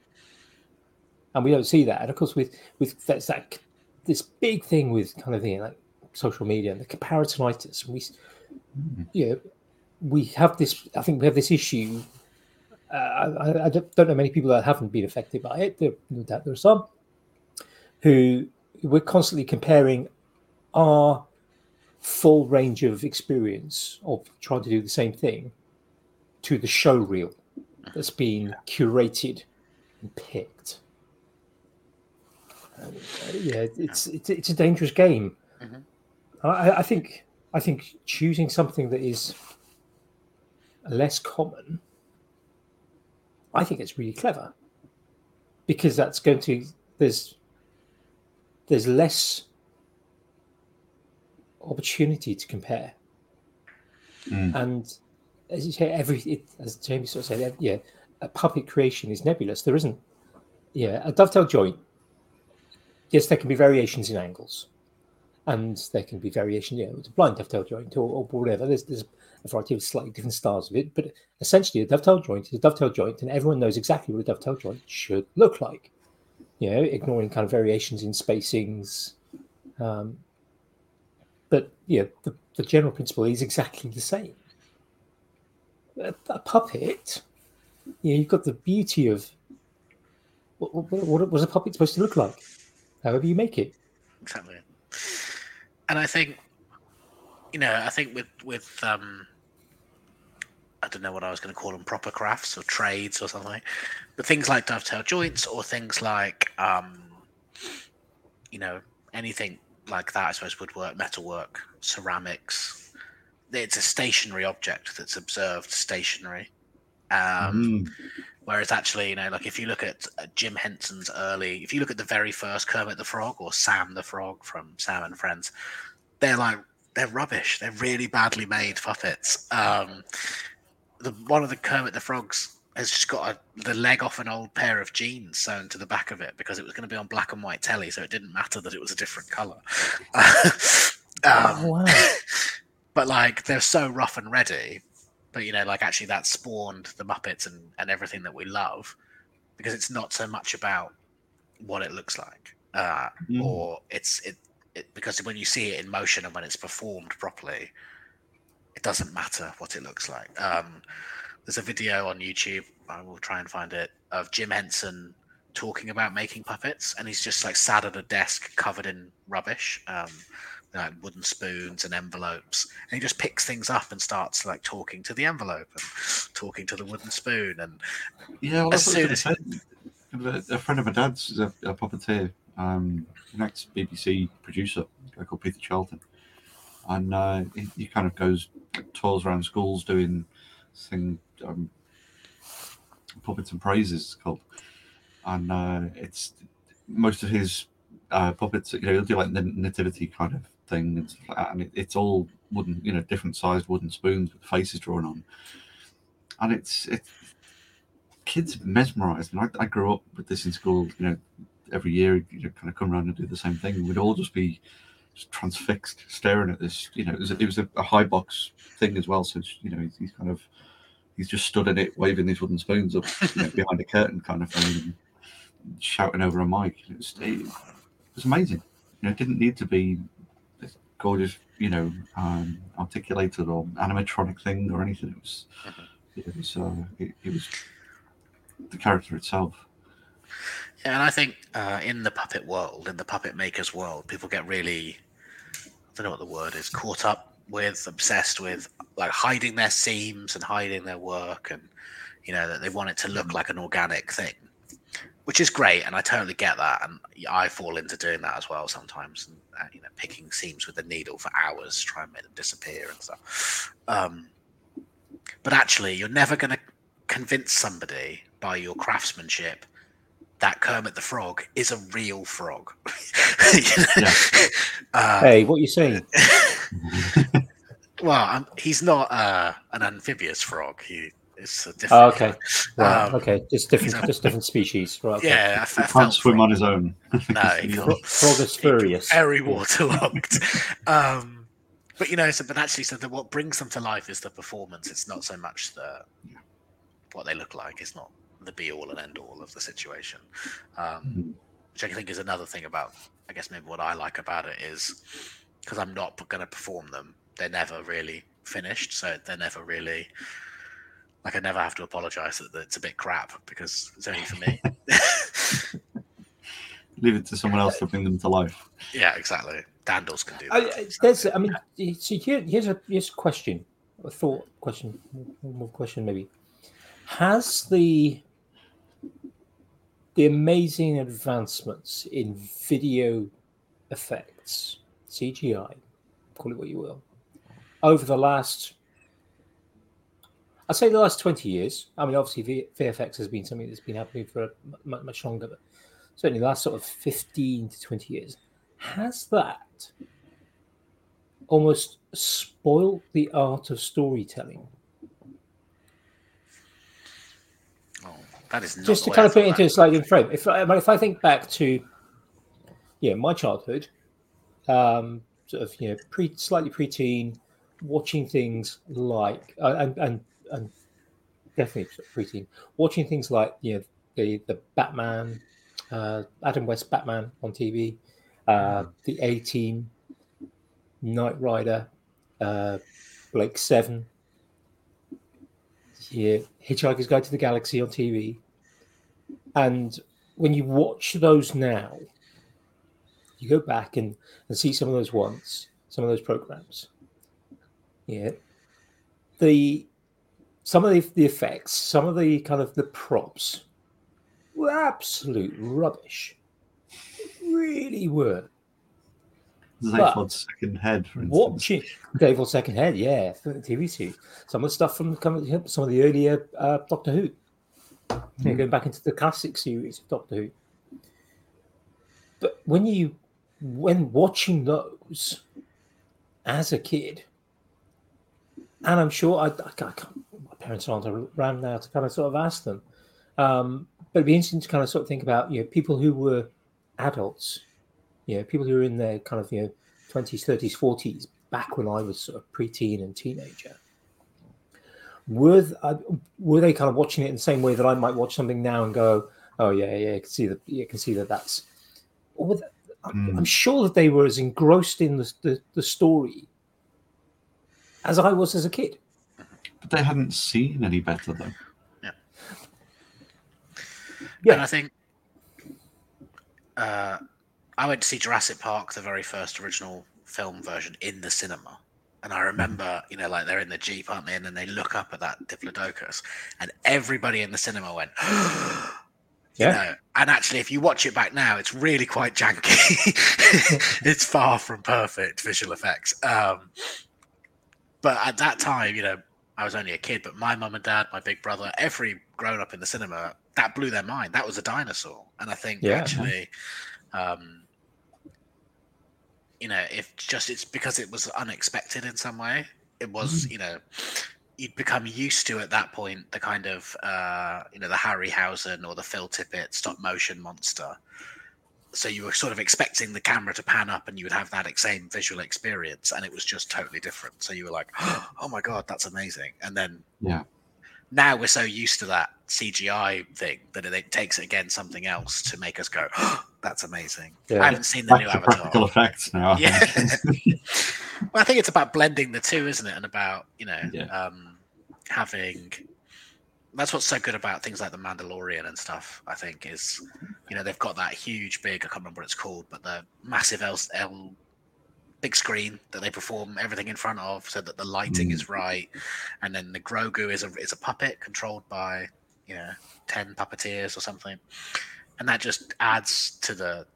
and we don't see that. And of course, with with that's that this big thing with kind of the like social media and the comparisonitis, we, you know, we have this. I think we have this issue uh, I, I don't don't know many people that haven't been affected by it. There, no doubt there are some who we're constantly comparing our full range of experience of trying to do the same thing to the show reel that's been curated and picked. Yeah, it's, it's it's a dangerous game. Mhm. I, I think I think choosing something that is less common I think it's really clever because that's going to there's there's less opportunity to compare, Mm. and as you say, every it, as Jamie sort of said, yeah, a puppet creation is nebulous. There isn't, yeah, a dovetail joint. Yes, there can be variations in angles, and there can be variation, you know, a blind dovetail joint or, or whatever. There's there's a variety of slightly different styles of it, but essentially a dovetail joint is a dovetail joint, and everyone knows exactly what a dovetail joint should look like. You know, ignoring kind of variations in spacings. Um, but yeah, the, the general principle is exactly the same. A, a puppet, you know, you've got the beauty of what, what, what was a puppet supposed to look like, however you make it. exactly. And I think, you know, I think with with um, I don't know what I was going to call them, proper crafts or trades or something, but things like dovetail joints or things like, um, you know, anything like that. I suppose woodwork, metalwork, ceramics. It's a stationary object that's observed stationary. Um, Mm. Whereas actually, you know, like if you look at uh, Jim Henson's early, if you look at the very first Kermit the Frog or Sam the Frog from Sam and Friends, they're like they're rubbish. They're really badly made puppets. Um, the one of the Kermit the Frogs has just got a, the leg off an old pair of jeans sewn to the back of it because it was going to be on black and white telly, so it didn't matter that it was a different color. [laughs] um, Oh, wow. [laughs] but like they're so rough and ready but you know like actually that spawned the muppets and, and everything that we love because it's not so much about what it looks like uh, Mm. or it's it, it because when you see it in motion and when it's performed properly it doesn't matter what it looks like um, there's a video on youtube i will try and find it of jim henson talking about making puppets and he's just like sat at a desk covered in rubbish um, like wooden spoons and envelopes and he just picks things up and starts like talking to the envelope and talking to the wooden spoon and Yeah, well, As that's what I was soon gonna. A a friend of my dad's is a, a puppeteer, um, an ex BBC producer, a guy called Peter Charlton, and uh, he, he kind of goes tours around schools doing thing um, puppets and praises it's called, and uh, it's most of his uh, puppets. You know, he'll do like the nativity kind of thing that, and it, it's all wooden, you know, different sized wooden spoons with faces drawn on, and it's it's kids mesmerized. And I, I grew up with this in school. You know, every year you kind of come around and do the same thing. We'd all just be just transfixed, staring at this. You know, it was a, it was a, a high box thing as well. So you know, he's, he's kind of he's just stood in it, waving these wooden spoons up you know, behind a curtain, kind of thing, shouting over a mic. It was, it was amazing. You know, it didn't need to be gorgeous, you know, um, articulated or animatronic thing or anything. It was, it was, uh, it, it was the character itself. Yeah, and I think uh, in the puppet world, in the puppet makers world, people get really, I don't know what the word is, caught up with, obsessed with, like hiding their seams and hiding their work, and you know that they want it to look like an organic thing, which is great, and I totally get that, and I fall into doing that as well sometimes, and uh, you know, picking seams with a needle for hours, try and make them disappear and stuff. Um, but actually, you're never going to convince somebody by your craftsmanship that Kermit the Frog is a real frog. [laughs] You know? Yeah. Uh, Hey, what are you saying? [laughs] well, um, he's not uh, an amphibious frog. He is a different. Oh, okay. [laughs] Right, Um, okay, just different, a- just different species. Right. okay. Yeah, I, f- I He felt can't swim on him. his own. [laughs] No, he Fro- [laughs] can't. Furious. very waterlogged. um, but you know, so but actually, so the, what brings them to life is the performance. It's not so much the what they look like. It's not the be all and end all of the situation. Um, Mhm. which I think is another thing about, I guess maybe what I like about it is because I'm not going to perform them. They're never really finished, so they're never really like I never have to apologize that that it's a bit crap because it's only for me. [laughs] [laughs] Leave it to someone else to bring them to life. yeah, exactly. Dandles can do I, that. I- there's, I mean, see, here, here's a here's a question, a thought question, one more question maybe. Has the the amazing advancements in video effects, CGI, call it what you will, over the last, I'd say the last twenty years. I mean, obviously, VFX has been something that's been happening for mu- much longer, but certainly the last sort of fifteen to twenty years. Has that almost spoiled the art of storytelling? Oh, that is not Just to kind of put it into a slightly different frame. If I, I if I think back to, yeah, my childhood, um, sort of you know, pre slightly preteen, watching things like uh, and and and definitely preteen, watching things like you know the the Batman, uh, Adam West Batman on TV, uh, the A Team, Knight Rider, uh, Blake Seven, yeah, Hitchhiker's Guide to the Galaxy on TV. And when you watch those now, you go back and, and see some of those ones, some of those programs. Yeah. The some of the, the effects, some of the kind of the props were absolute rubbish. Really were. Zaphod's second head, for instance. Watching David Second Head, yeah, TV series. Some of the stuff from some of the earlier uh, Doctor Who. You know, going back into the classic series of Doctor Who. But when you, when watching those as a kid, and I'm sure I, I can't, my parents aren't around now to kind of sort of ask them, um, but it'd be interesting to kind of sort of think about you know people who were adults, you know people who were in their kind of you know 20s, 30s, 40s back when I was sort of preteen and teenager were th- uh, were they kind of watching it in the same way that I might watch something now and go, oh yeah, yeah, you can see that, you can see that that's. Or I'm, Mm. I'm sure that they were as engrossed in the, the the story as I was as a kid. But they hadn't seen any better, though. Yeah. And I think uh, I went to see Jurassic Park, the very first original film version, in the cinema. And I remember, you know, like they're in the Jeep, aren't they? And then they look up at that Diplodocus, and everybody in the cinema went, [gasps] you Yeah. know. And actually, if you watch it back now, it's really quite janky. [laughs] it's far from perfect visual effects. Um, but at that time, you know, I was only a kid, but my mum and dad, my big brother, every grown up in the cinema, that blew their mind. That was a dinosaur. And I think Yeah. actually, um, you know, if just it's because it was unexpected in some way, it was, you know, you'd become used to at that point the kind of, uh, you know, the Harryhausen or the Phil Tippett stop motion monster. So you were sort of expecting the camera to pan up and you would have that same visual experience, and it was just totally different. So you were like, [gasps] "Oh my god, that's amazing!" And then Yeah. now we're so used to that CGI thing that it takes again something else to make us go, [gasps] "That's amazing." Yeah. I haven't seen the Back new Avatar. practical effects now. I Yeah. think. [laughs] Well, I think it's about blending the two, isn't it? And about you know Yeah. um, having that's what's so good about things like the Mandalorian and stuff. I think is, you know, they've got that huge, big. I can't remember what it's called, but the massive L, L big screen that they perform everything in front of, so that the lighting is mm. right. And then the Grogu is a is a puppet controlled by you know ten puppeteers or something, and that just adds to the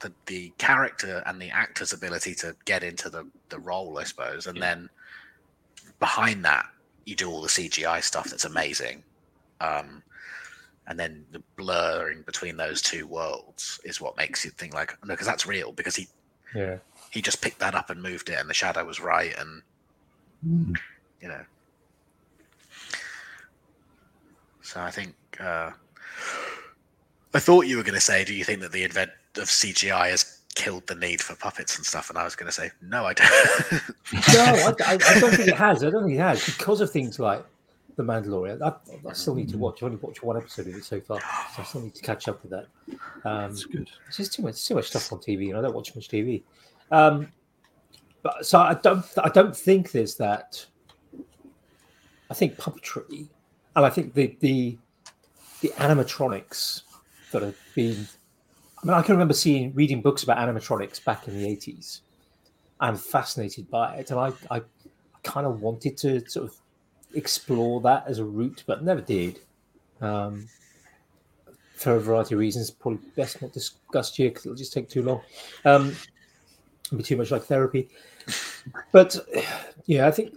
the, the character and the actor's ability to get into the the role, I suppose. And then behind that, you do all the CGI stuff that's amazing. Um, and then the blurring between those two worlds is what makes you think like no because that's real because he Yeah. he just picked that up and moved it and the shadow was right and Mm. you know so i think uh i thought you were going to say do you think that the advent of cgi has killed the need for puppets and stuff and i was going to say no i don't No, I, I, I don't think it has. I don't think it has because of things like the Mandalorian. I, I still need to watch. I've only watched one episode of it so far, so I still need to catch up with that. Um, That's good. It's just too much, too much stuff on TV, and I don't watch much TV. Um, but so I don't, I don't think there's that. I think puppetry, and I think the the the animatronics that have been. I mean, I can remember seeing reading books about animatronics back in the eighties. I'm fascinated by it, and I, I, I kind of wanted to sort of explore that as a route, but never did. Um, for a variety of reasons, probably best not discussed here because it'll just take too long. Um, it'll be too much like therapy. But yeah, I think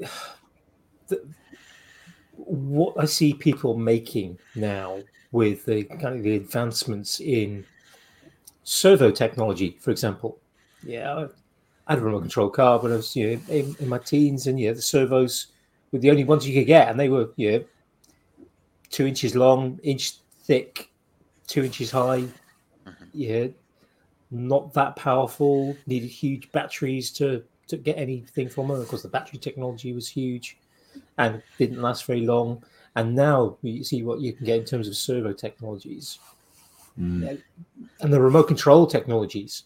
what I see people making now with the kind of the advancements in servo technology, for example. Yeah, I I had a remote control car when I was you know, in, in my teens, and yeah, the servos were the only ones you could get, and they were you know, two inches long, inch thick, two inches high. Yeah, not that powerful. Needed huge batteries to to get anything from them. Of course, the battery technology was huge, and didn't last very long. And now you see what you can get in terms of servo technologies Mm. and the remote control technologies.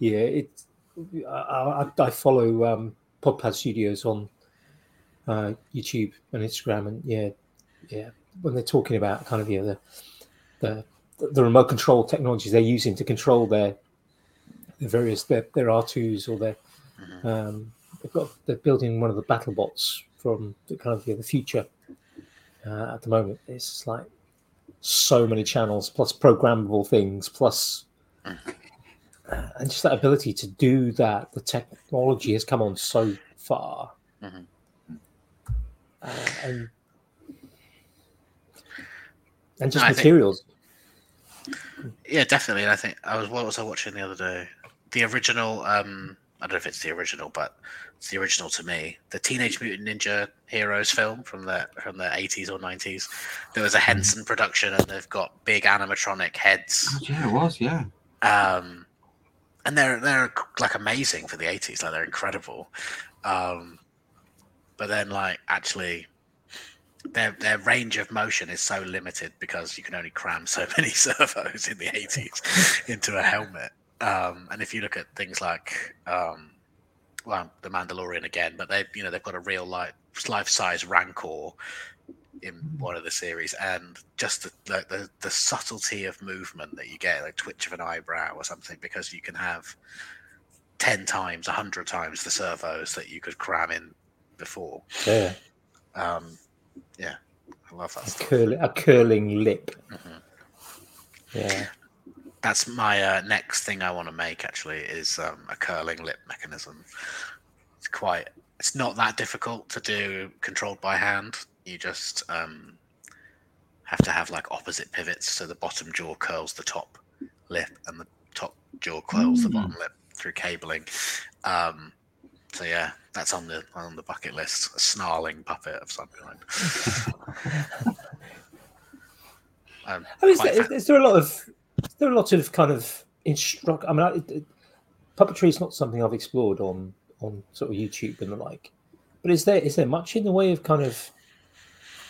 Yeah, it. I, I, I follow um, Podpad Studios on uh, YouTube and Instagram, and yeah, yeah, when they're talking about kind of yeah the the the remote control technologies they're using to control their the various their their R twos or their um, they've got they're building one of the battle bots from the kind of yeah, the future uh, at the moment. It's like so many channels plus programmable things plus uh, and just that ability to do that the technology has come on so far Mhm. Uh, and and just No, I think- materials Yeah, definitely. And I think I was what was I watching the other day? The original. um I don't know if it's the original, but it's the original to me. The Teenage Mutant Ninja Heroes film from the from the eighties or nineties. There was a Henson production, and they've got big animatronic heads, God, yeah, it was. Yeah. um, and they're they're like amazing for the eighties. Like they're incredible. Um, but then, like actually, their their range of motion is so limited because you can only cram so [laughs] many servos in the 80s [laughs] into a helmet. Um, and if you look at things like um, well, the Mandalorian again, but they you know they've got a real life life size Rancor in one of the series, and just the, the the the subtlety of movement that you get, like twitch of an eyebrow or something, because you can have ten times, a hundred times the servos that you could cram in before. yeah Um, yeah, I love that a, curl, a curling lip Mhm. yeah That's my uh, next thing I want to make. Actually, is um, a curling lip mechanism. It's quite. It's not that difficult to do, controlled by hand. You just um, have to have like opposite pivots, so the bottom jaw curls the top lip, and the top jaw curls the bottom lip through cabling. Um, so yeah, that's on the on the bucket list. A snarling puppet of some kind. [laughs] Um, I mean, is there, fa- is there a lot of is there a lot of kind of instruct? I mean, I, it, puppetry is not something I've explored on on sort of YouTube and the like. But is there is there much in the way of kind of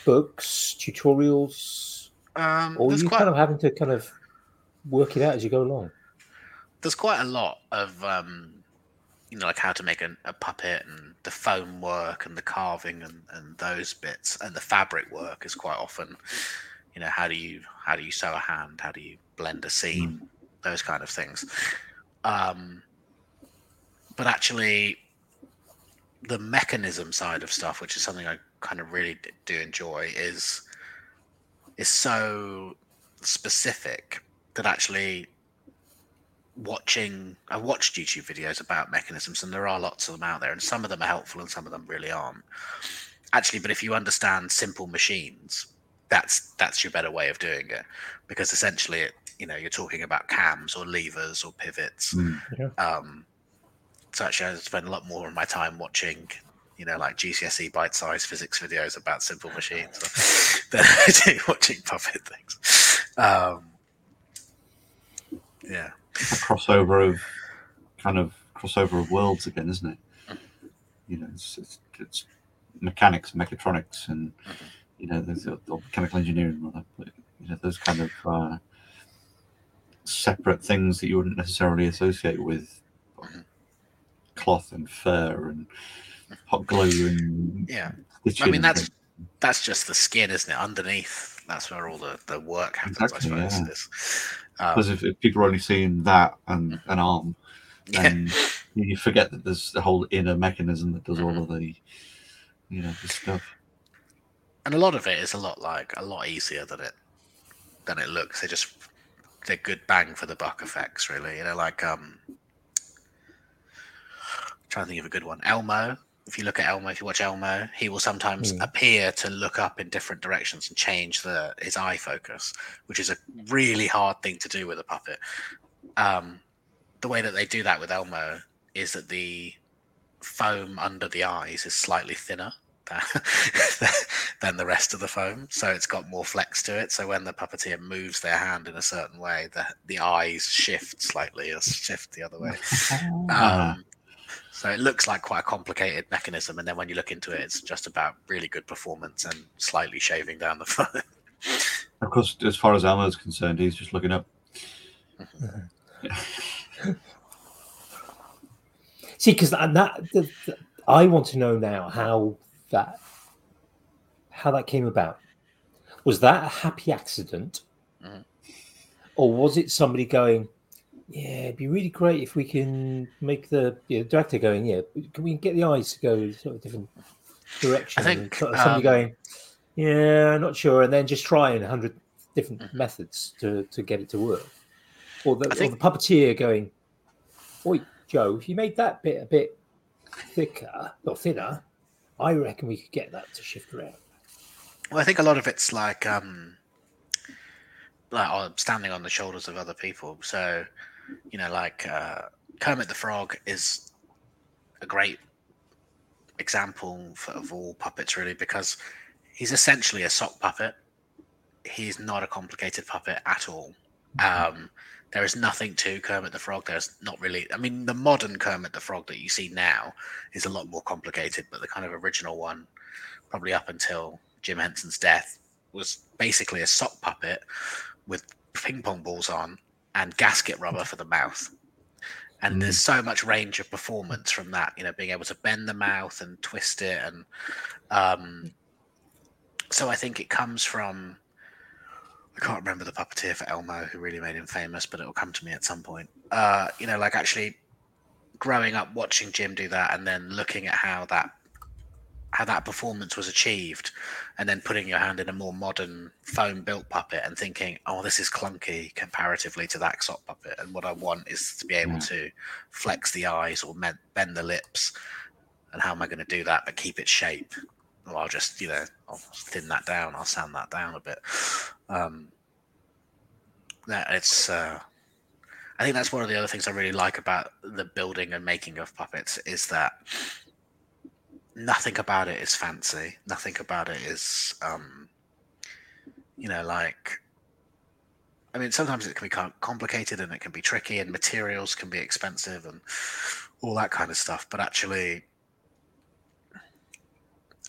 books, tutorials, um, or you quite- kind of having to kind of work it out as you go along? there's quite a lot of um, you know, like how to make a, a puppet and the foam work and the carving and, and those bits and the fabric work is quite often, you know, how do you how do you sew a hand? How do you blend a seam? Those kind of things. Um, but actually, the mechanism side of stuff, which is something I kind of really do enjoy, is is so specific that actually watching I watched YouTube videos about mechanisms and there are lots of them out there and some of them are helpful and some of them really aren't. Actually, but if you understand simple machines, that's that's your better way of doing it because essentially it, you know you're talking about cams or levers or pivots. Mm. Yeah. Um, so actually, I spend a lot more of my time watching, you know, like GCSE bite-sized physics videos about simple machines [laughs] than I do watching puppet things. Um, yeah, a crossover of kind of crossover of worlds again, isn't it? You know, it's, it's, it's mechanics, mechatronics, and you know, there's a, or chemical engineering, rather. But, you know, those kind of uh, separate things that you wouldn't necessarily associate with cloth and fur and hot glue and yeah. I mean, that's that's just the skin, isn't it? Underneath, that's where all the, the work happens. Exactly, I suppose. yeah. Is, um, because if, if people are only seeing that and an arm, yeah, and you forget that there's the whole inner mechanism that does all of the, you know, the stuff. and a lot of it is a lot like a lot easier than it than it looks. They just they're good bang for the buck effects, really. You know, like um, trying to think of a good one. Elmo. If you look at Elmo, if you watch Elmo, he will sometimes Mm. appear to look up in different directions and change the his eye focus, which is a really hard thing to do with a puppet. Um, the way that they do that with Elmo is that the foam under the eyes is slightly thinner than, [laughs] than the rest of the foam, so it's got more flex to it. So when the puppeteer moves their hand in a certain way, the the eyes shift slightly or shift the other way. [laughs] Ah, Um, so it looks like quite a complicated mechanism, and then when you look into it, it's just about really good performance and slightly shaving down the [laughs] foam. of course, as far as Elmo's concerned, he's just looking up. [laughs] See, because that, that the, the- I want to know now how that how that came about. Was that a happy accident, Mhm. or was it somebody going? Yeah, it'd be really great if we can make the you know, director going. Yeah, can we get the eyes to go sort of different directions? and think, sort of somebody um, going, yeah, not sure, and then just trying a hundred different Mhm. methods to to get it to work, or the, think- or the puppeteer going, Oi, Joe, if you made that bit a bit thicker or thinner, I reckon we could get that to shift around. Well, I think a lot of it's like um, like standing on the shoulders of other people. So, you know, like uh, Kermit the Frog is a great example for, of all puppets, really, because he's essentially a sock puppet. He's not a complicated puppet at all. Um, there is nothing to Kermit the Frog. There's not really. I mean, the modern Kermit the Frog that you see now is a lot more complicated, but the kind of original one, probably up until Jim Henson's death, was basically a sock puppet with ping pong balls on and gasket rubber for the mouth. And Mm. there's so much range of performance from that, you know, being able to bend the mouth and twist it. And um, so I think it comes from, I can't remember the puppeteer for Elmo who really made him famous, but it'll come to me at some point. Uh, you know, like actually growing up watching Jim do that and then looking at how that how that performance was achieved and then putting your hand in a more modern foam built puppet and thinking oh this is clunky comparatively to that sock puppet and what i want is to be able Yeah. to flex the eyes or bend the lips and how am i going to do that but keep its shape well i'll just you know i'll thin that down i'll sand that down a bit um that it's uh I think that's one of the other things I really like about the building and making of puppets is that nothing about it is fancy. Nothing about it is, um, you know, like. I mean, sometimes it can be complicated and it can be tricky, and materials can be expensive and all that kind of stuff. But actually,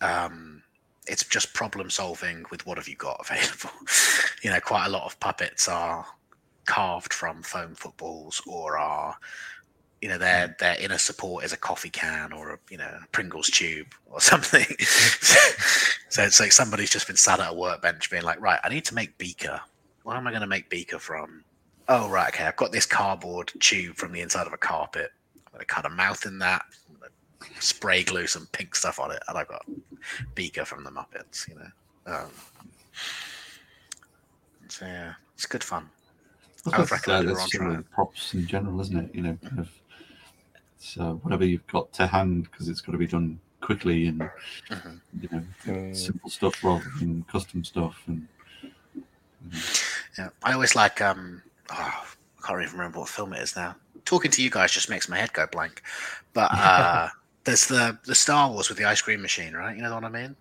um, it's just problem solving with what have you got [laughs] available. you know, quite a lot of puppets are carved from foam footballs or are you know their their inner support is a coffee can or a you know Pringles tube or [laughs] something. so it's like somebody's just been sat at a workbench being like, right, I need to make beaker. What am I going to make beaker from? Oh right, okay, I've got this cardboard tube from the inside of a carpet. I'm going to cut a mouth in that. Spray glue some pink stuff on it, and I've got beaker from the Muppets. You know, um, so yeah, it's good fun. I would recommend uh, that's props in general, isn't it? You know, kind of. So whatever you've got to hand, because it's got to be done quickly and Mhm. you know Mm. simple stuff rather than custom stuff. And Yeah, I always like. um oh, I can't even remember what film it is now. Talking to you guys just makes my head go blank. But [laughs] uh there's the the Star Wars with the ice cream machine, right? You know what I mean?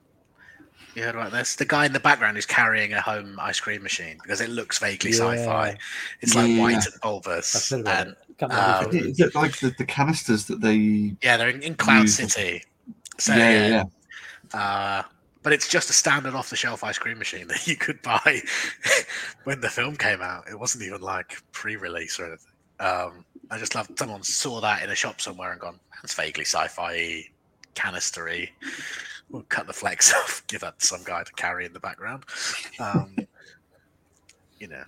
You heard about this? The guy in the background who's carrying a home ice cream machine because it looks vaguely sci-fi. It's like Yeah. white and I've bulbous, and it. Um, if it is it like the, the canisters that they? yeah, they're in, in Cloud Use- City. So yeah, yeah, yeah, yeah. Uh, but it's just a standard off the shelf ice cream machine [laughs] that you could buy [laughs] when the film came out. It wasn't even like pre release or anything. Um, I just love someone saw that in a shop somewhere and gone, that's vaguely sci fi canistery. We'll cut the flex [laughs] off, give that to some guy to carry in the background. Um, you know,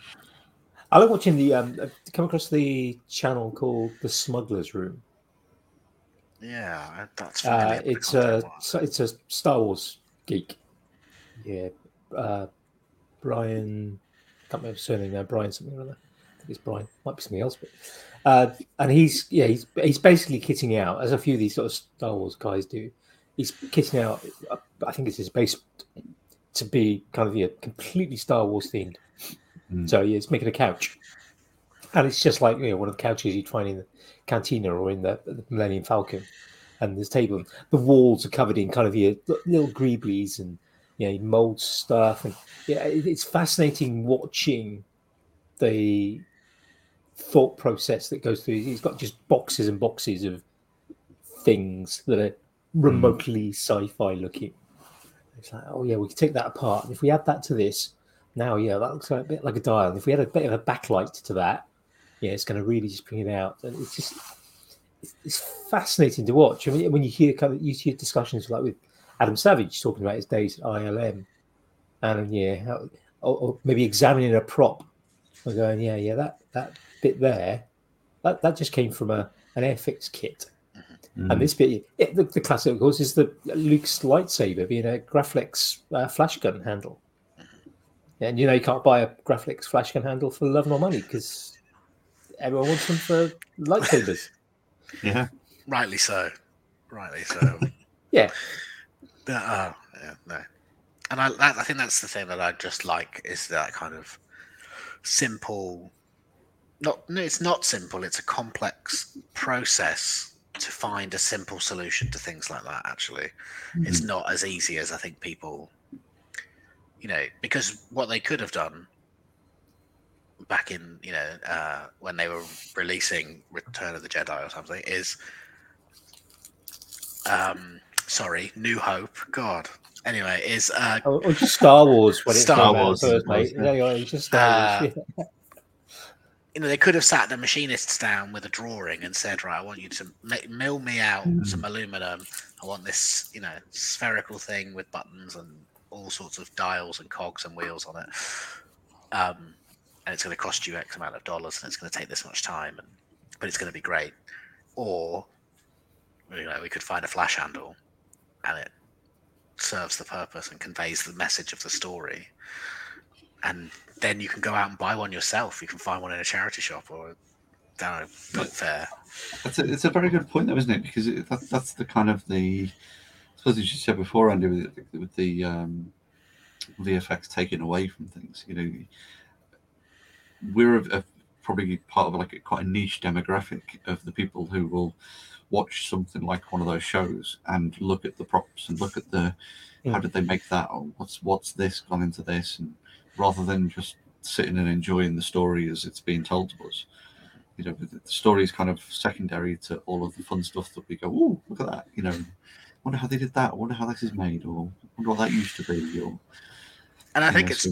I like watching the. Um, I've come across the channel called the Smugglers Room. yeah, that's Uh, familiar, but I it's a so it's a Star Wars geek. Yeah, uh, Brian. Can't remember his surname now. Brian something or other. I think it's Brian. Might be something else, but uh, and he's yeah he's he's basically kitting out as a few of these sort of Star Wars guys do. He's kitting out. I think it's his base to be kind of yeah completely Star Wars themed. Mm. So yeah, it's making a couch, and it's just like you know one of the couches you'd find in the cantina or in the, the Millennium Falcon. And this table, the walls are covered in kind of your little greeblies and you know mold stuff, and yeah, it, it's fascinating watching the thought process that goes through. He's got just boxes and boxes of things that are Mm. remotely sci-fi looking. It's like, oh yeah, we can take that apart. And if we add that to this, now yeah, that looks like a bit like a dial. And if we had a bit of a backlight to that, yeah, it's going to really just bring it out. And it's just it's, it's fascinating to watch. I mean, when you hear kind of you hear discussions like with Adam Savage talking about his days at ILM, and um, yeah, how, or, or maybe examining a prop, and going, yeah, yeah, that that bit there, that that just came from a an Airfix kit. Mm. And this bit, it, the, the classic, of course, is the Luke's lightsaber being a Graflex uh, flash gun handle. And you know, you can't buy a Graflex flash gun handle for love nor money because everyone wants them for lightsabers. [laughs] yeah. Rightly so. Rightly so. [laughs] Yeah. The- uh, yeah, no. And I, that, I think that's the thing that I just like is that kind of simple. Not, no, it's not simple. It's a complex process to find a simple solution to things like that. Actually, it's not as easy as I think people. You know, because what they could have done back in you know uh, when they were releasing Return of the Jedi or something is um sorry New Hope God anyway is uh Or, or just Star Wars when it Star came out Wars, first, mate. Yeah, yeah, it's just Star Wars. yeah. You know they could have sat the machinists down with a drawing and said right I want you to mill me out some aluminum. I want this you know spherical thing with buttons and all sorts of dials and cogs and wheels on it. Um and it's going to cost you X amount of dollars and it's going to take this much time and but it's going to be great. Or you know we could find a flash handle and it serves the purpose and conveys the message of the story and then you can go out and buy one yourself you can find one in a charity shop or down a book fair That's a, it's a very good point, though, isn't it? Because it, that, that's the kind of the, I suppose as you said before, Andy, with, the- with the um, VFX taken away from things. You know, we're a, a, probably part of like a, quite a niche demographic of the people who will watch something like one of those shows and look at the props and look at the how Mm. did they make that or what's what's this gone into this and rather than just sitting and enjoying the story as it's being told to us you know, the story is kind of secondary to all of the fun stuff that we go, oh, look at that, you know, wonder how they did that, wonder how this is made, or wonder what that used to be, or and i think know, it's so-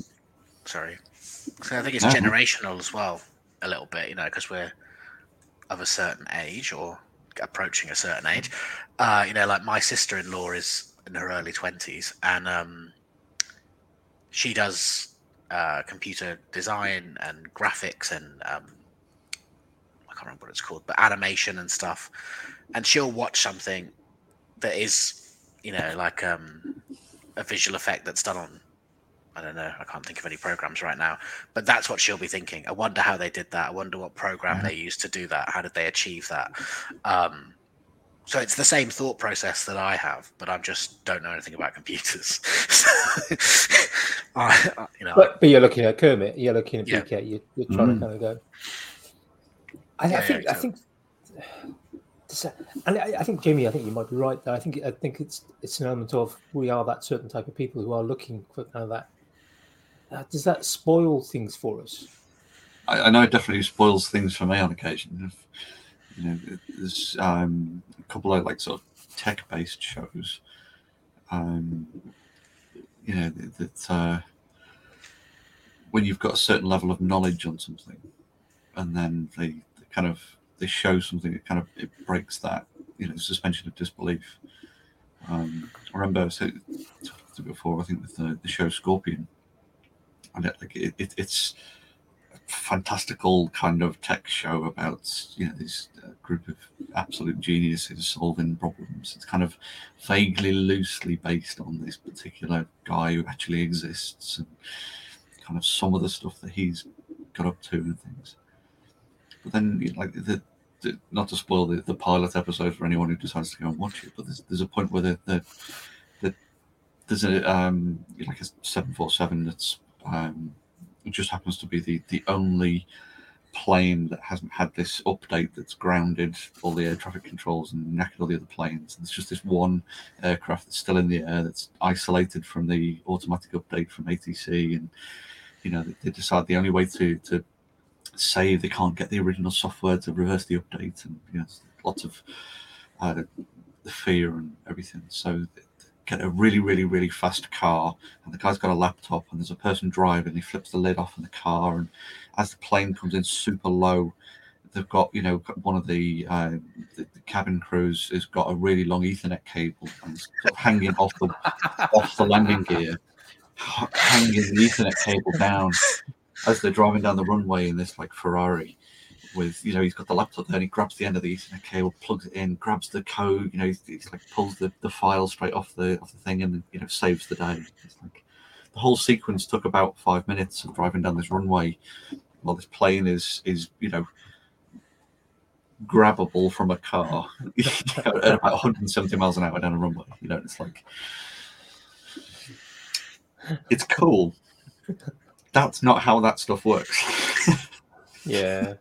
sorry so i think it's No. generational as well a little bit you know because we're of a certain age or approaching a certain age. Uh, you know, like my sister-in-law is in her early twenties, and um, she does uh, computer design and graphics and um, I can't remember what it's called, but animation and stuff. And she'll watch something that is, you know, like um, a visual effect that's done on. I don't know. I can't think of any programs right now, but that's what she'll be thinking. I wonder how they did that. I wonder what program Yeah. they used to do that. How did they achieve that? Um, so it's the same thought process that I have, but I just don't know anything about computers. [laughs] I, I- you know, But, but you're looking at Kermit, you're looking at Yeah. BK, you're, you're trying Mm. to kind of go. I, Yeah, I think, yeah, I think, and I, I think Jimmy, I think you might be right. There, I think, I think it's it's an element of we are that certain type of people who are looking for kind of that. Uh, does that spoil things for us? I, I know it definitely spoils things for me on occasion. If, you know, there's um, a couple of like sort of tech-based shows. Um, you know that, uh, when you've got a certain level of knowledge on something, and then they, they kind of they show something that kind of it breaks that you know suspension of disbelief. Um, I remember I said before. I think with the, the show Scorpion, and it, like it, it, it's fantastical kind of tech show about you know this uh, group of absolute geniuses solving problems. It's kind of vaguely, loosely based on this particular guy who actually exists and kind of some of the stuff that he's got up to and things. But then, like the, the not to spoil the, the pilot episode for anyone who decides to go and watch it, but there's, there's a point where the, the, the there's a um like a seven four seven that's um just happens to be the the only plane that hasn't had this update that's grounded all the air traffic controls and knackered all the other planes. There's just this one aircraft that's still in the air that's isolated from the automatic update from ATC, and you know they, decide the only way to to save they can't get the original software to reverse the update, and you know lots of uh, the fear and everything. So get a really really really fast car, and the guy's got a laptop, and there's a person driving. He flips the lid off in the car, and as the plane comes in super low, they've got you know one of the, uh, the, the cabin crews has got a really long Ethernet cable and sort of hanging off the off the landing gear, hanging the Ethernet cable down as they're driving down the runway in this like Ferrari. With you know, he's got the laptop there, and he grabs the end of the Ethernet cable, plugs it in, grabs the code. You know, he's, he's like pulls the, the file straight off the off the thing, and you know saves the day. It's like the whole sequence took about five minutes of driving down this runway while this plane is is you know grabbable from a car [laughs] at about 170 miles an hour down a runway. You know, it's like it's cool. That's not how that stuff works. [laughs] Yeah,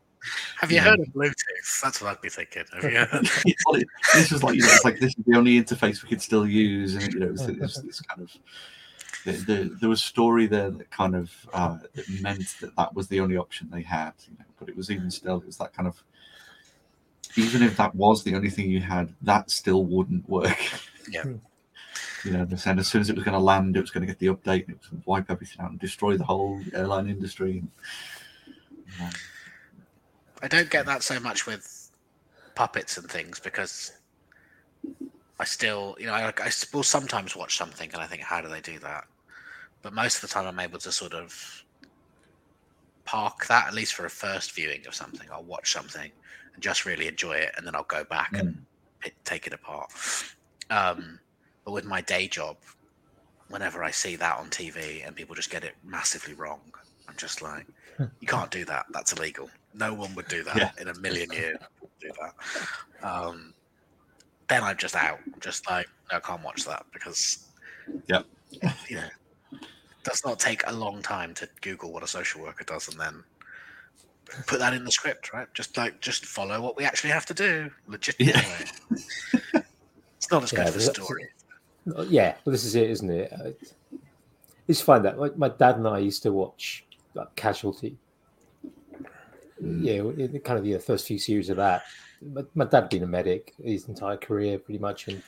have you Yeah. heard of Bluetooth? That's what I'd be thinking. Have you heard? [laughs] this is like you know, it's like this is the only interface we could still use, and you know, it's, it's, it's kind of. The, the, there was a story there that kind of uh, that meant that that was the only option they had, you know, but it was even still it was that kind of even if that was the only thing you had, that still wouldn't work. Yeah. you know, they're saying as soon as it was going to land, it was going to get the update, and it was going to wipe everything out and destroy the whole airline industry. And, you know, I don't get that so much with puppets and things because I still, you know, I, I will sometimes watch something and I think, how do they do that? But most of the time, I'm able to sort of park that at least for a first viewing of something. I'll watch something and just really enjoy it, and then I'll go back and pi- take it apart. Um, but with my day job, whenever I see that on TV and people just get it massively wrong, I'm just like, you can't do that. That's illegal. No one would do that Yeah. in a million years. Do that. Um, then I'm just out. I'm just like, no, I can't watch that because, yeah, you know, it does not take a long time to Google what a social worker does and then put that in the script, right? Just like, just follow what we actually have to do legitimately. it's not as good Yeah, of a story. Yeah. Well, this is it, isn't it? Uh, It's fine that my, my dad and I used to watch like, Casualty. Mm. Yeah, the kind of the first few series of that. My, my dad had been a medic his entire career, pretty much, and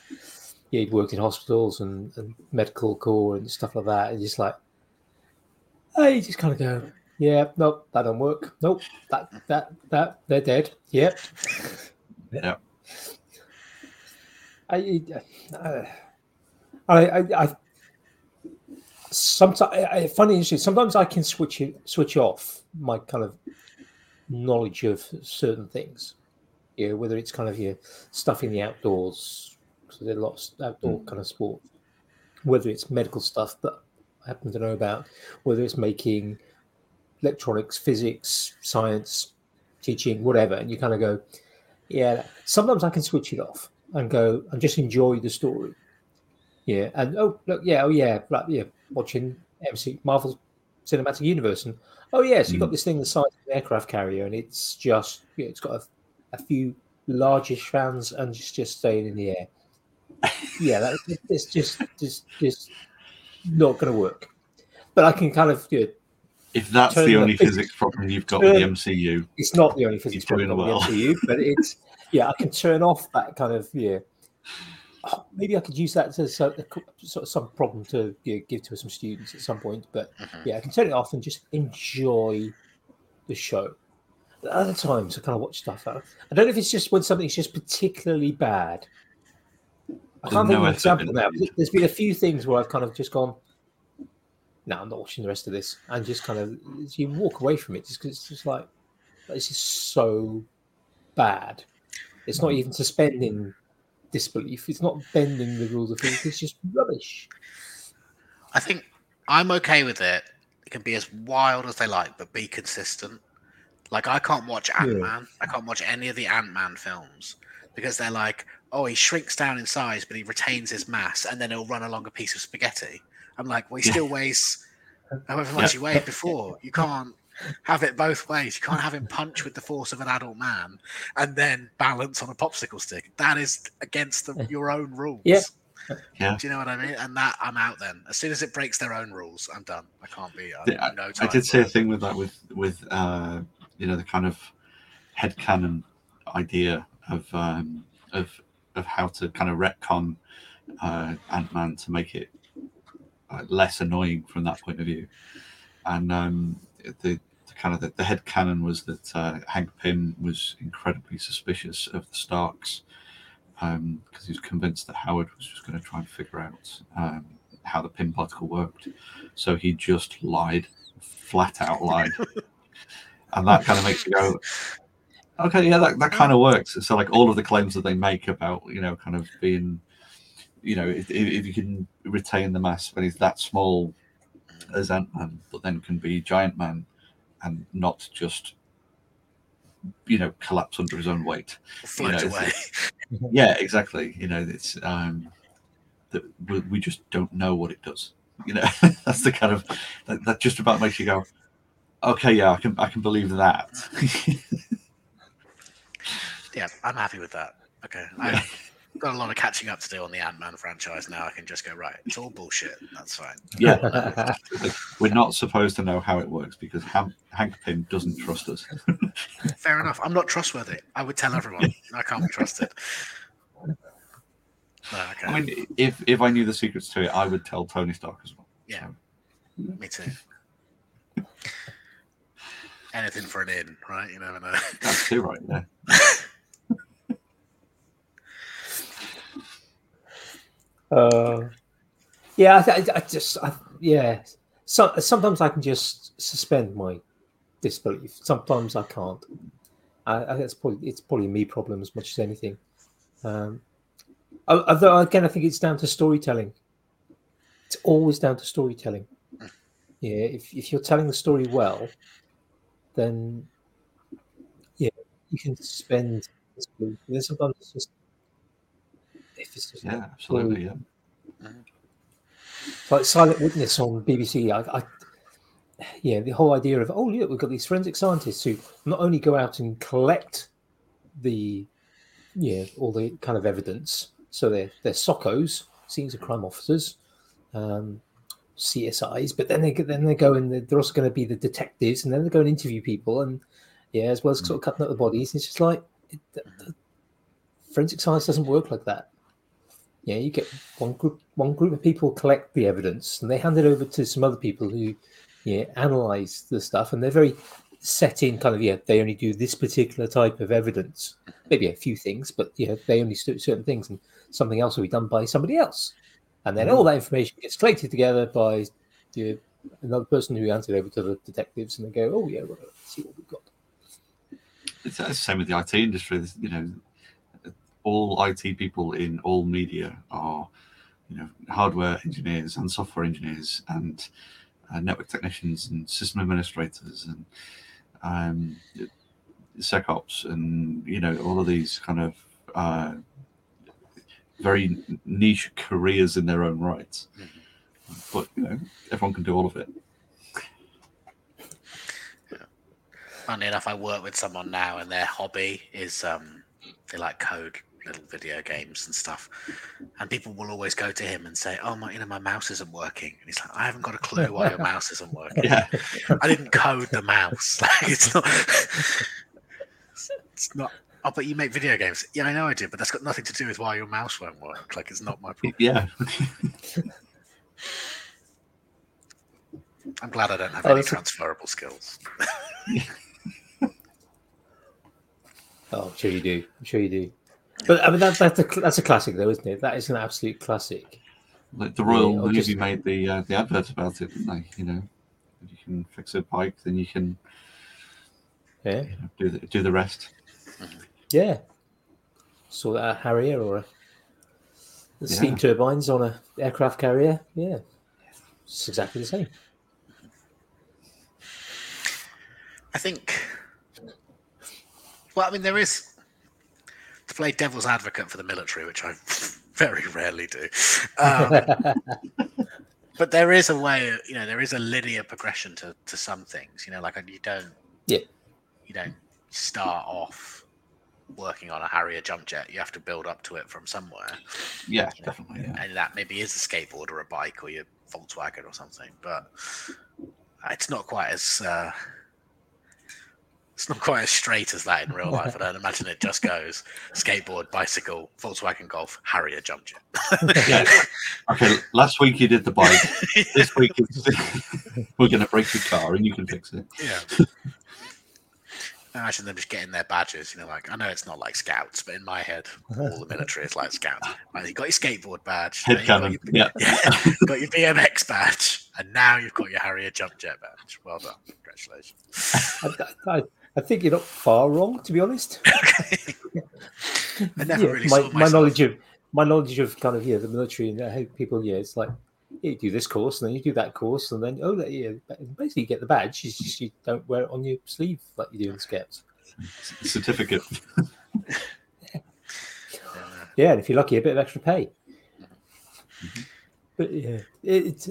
yeah, he'd worked in hospitals and, and medical corps and stuff like that. And just like, I just kind of go, Yeah, nope, that don't work. Nope, that that that they're dead. Yep. Yeah. I, I, I, I sometimes I, I interesting. Sometimes I can switch it, switch off my kind of knowledge of certain things. You know, whether it's kind of your stuff in the outdoors, because there's a lot of outdoor mm. kind of sport. Whether it's medical stuff that I happen to know about, whether it's making electronics, physics, science, teaching, whatever, and you kind of go, yeah. Sometimes I can switch it off and go and just enjoy the story. Yeah, and oh look, yeah, oh yeah, right, yeah, watching MC Marvel Cinematic Universe, and oh yes, you've got Mm. this thing the size of an aircraft carrier, and it's just yeah, it's got a, a few largish fans and it's just staying in the air. [laughs] yeah, that, it's just just just not going to work. But I can kind of you know, If that's the the only physics- physics problem you've got with the MCU, it's not the only physics problem well. the MCU, but it's yeah, I can turn off that kind of yeah. Maybe I could use that as a, a sort of some problem to you know, give to some students at some point. But Mhm. yeah, I can turn it off and just enjoy the show. At other times, I kind of watch stuff. I don't know if it's just when something's just particularly bad. I can't think no of an example now. There's been a few things where I've kind of just gone, no, I'm not watching the rest of this, and just kind of you walk away from it just because it's just like this is so bad. It's not even suspending disbelief. It's not bending the rules of physics. It's just rubbish. I think I'm okay with it. It can be as wild as they like, but be consistent. Like I can't watch Ant Man. I can't watch any of the Ant Man films because they're like, oh, he shrinks down in size, but he retains his mass, and then he'll run along a piece of spaghetti. I'm like, well, he still weighs however much he weighed before. You can't have it both ways. You can't have him punch with the force of an adult man and then balance on a popsicle stick. That is against the, your own rules. Yeah. Yeah. Do you know what I mean? And that I'm out then. As soon as it breaks their own rules, I'm done. I can't be. I, Yeah, no I did for say a thing with that with with uh, you know the kind of head headcanon idea of um, of of how to kind of retcon uh, Ant Man to make it uh, less annoying from that point of view, and um, the, the kind of the, the head canon was that uh, Hank Pym was incredibly suspicious of the Starks because he was convinced that Howard was just going to try and figure out um, how the Pym particle worked. So he just lied, flat out lied. [laughs] and that kind of makes you go, okay, yeah, that, that kind of works. So, like, all of the claims that they make about, you know, kind of being, you know, if, if if you can retain the mass when he's that small as Ant Man, but then can be Giant Man and not just, you know, collapse under his own weight float it's- away. yeah exactly you know it's um that we, we just don't know what it does you know [laughs] that's the kind of that, that just about makes you go okay yeah i can i can believe that [laughs] yeah, I'm happy with that. Okay, Yeah. I've got a lot of catching up to do on the Ant Man franchise now. I can just go right. It's all bullshit. That's fine. yeah [laughs] we're not supposed to know how it works because Ham, hank pym doesn't trust us [laughs] Fair enough. I'm not trustworthy. I would tell everyone I can't be trusted. [laughs] Okay, i mean if if i knew the secrets to it i would tell tony stark as well Yeah. So, me too. Anything for an in, right? You never know. that's too right there Uh, yeah, I, I just, I, yeah. So, sometimes I can just suspend my disbelief. Sometimes I can't. I, I probably it's probably me problem as much as anything. Um, al- although again, I think it's down to storytelling. It's always down to storytelling. Yeah, if if you're telling the story well, then yeah, you can suspend then sometimes it's just if it's just yeah absolutely yeah like Silent Witness on BBC. I, I, yeah, the whole idea of oh look, we've got these forensic scientists who not only go out and collect the yeah all the kind of evidence, so they're they're SOCOs, scenes of crime officers, um, CSIs, but then they get- then they go and they're, they're also going to be the detectives, and then they go and interview people, and yeah, as well as sort of cutting up the bodies. It's just like it, the, the forensic science doesn't work like that. Yeah, you get one group one group of people collect the evidence and they hand it over to some other people who yeah, analyze the stuff, and they're very set in kind of yeah. They only do this particular type of evidence, maybe a few things, but yeah, they only do certain things, and something else will be done by somebody else, and then all mm. that information gets collected together by yeah, another person who hands it over to the detectives, and they go, oh yeah, well, let's see what we've got. It's the same with the IT industry. You know, all IT people in all media are, you know, hardware engineers and software engineers and uh, network technicians and system administrators and um, SecOps and you know all of these kind of uh, very niche careers in their own right. But you know, everyone can do all of it. Funny enough, I work with someone now, and their hobby is um, they like code little video games and stuff. And people will always go to him and say, "Oh my, you know, my mouse isn't working." And he's like, "I haven't got a clue why your mouse isn't working. Yeah, I didn't code the mouse. [laughs] Like, it's not. [laughs] It's not." Oh, but you make video games. Yeah, I know I do, but that's got nothing to do with why your mouse won't work. Like, it's not my problem. yeah. [laughs] I'm glad I don't have Oh, any that's a- transferable skills. Oh, I'm sure you do. I'm sure you do. But I mean, that, that's a that's a classic, though, isn't it? That is an absolute classic. Like the Royal Yeah, Navy just- made the uh, the advert about it, didn't they? You know, if you can fix a bike, then you can Yeah, you know, do the, do the rest. yeah. Saw that at Harrier or a, the steam turbines on a aircraft carrier. Yeah, it's exactly the same. I think. Well, I mean, there is to play devil's advocate for the military, which I [laughs] very rarely do. Um, [laughs] but there is a way, you know, there is a linear progression to, to some things. You know, like you don't, Yeah. you don't start off working on a Harrier jump jet. You have to build up to it from somewhere, Yeah, you know, definitely. Yeah. and that maybe is a skateboard or a bike or your Volkswagen or something. But it's not quite as uh, it's not quite as straight as that in real life. I don't [laughs] imagine it just goes skateboard, bicycle, Volkswagen Golf, Harrier jump jet. Yeah. Okay, last week you did the bike. [laughs] This week it's, [laughs] we're going to break your car and you can fix it. Yeah. I imagine them just getting their badges, you know, like I know it's not like scouts, but in my head, all the military is like scouts. Right, you got your skateboard badge, Head then you got your- Yeah. yeah, got your BMX badge, and now you've got your Harrier jump jet badge. Well done, congratulations. I, I, I think you're not far wrong, to be honest. [laughs] I never Yeah, really my, saw my knowledge of my knowledge of kind of yeah the military and how people yeah it's like yeah, you do this course and then you do that course and then oh yeah basically you get the badge it's just you don't wear it on your sleeve like you do in scouts Certificate. [laughs] yeah and if you're lucky a bit of extra pay but yeah it, it's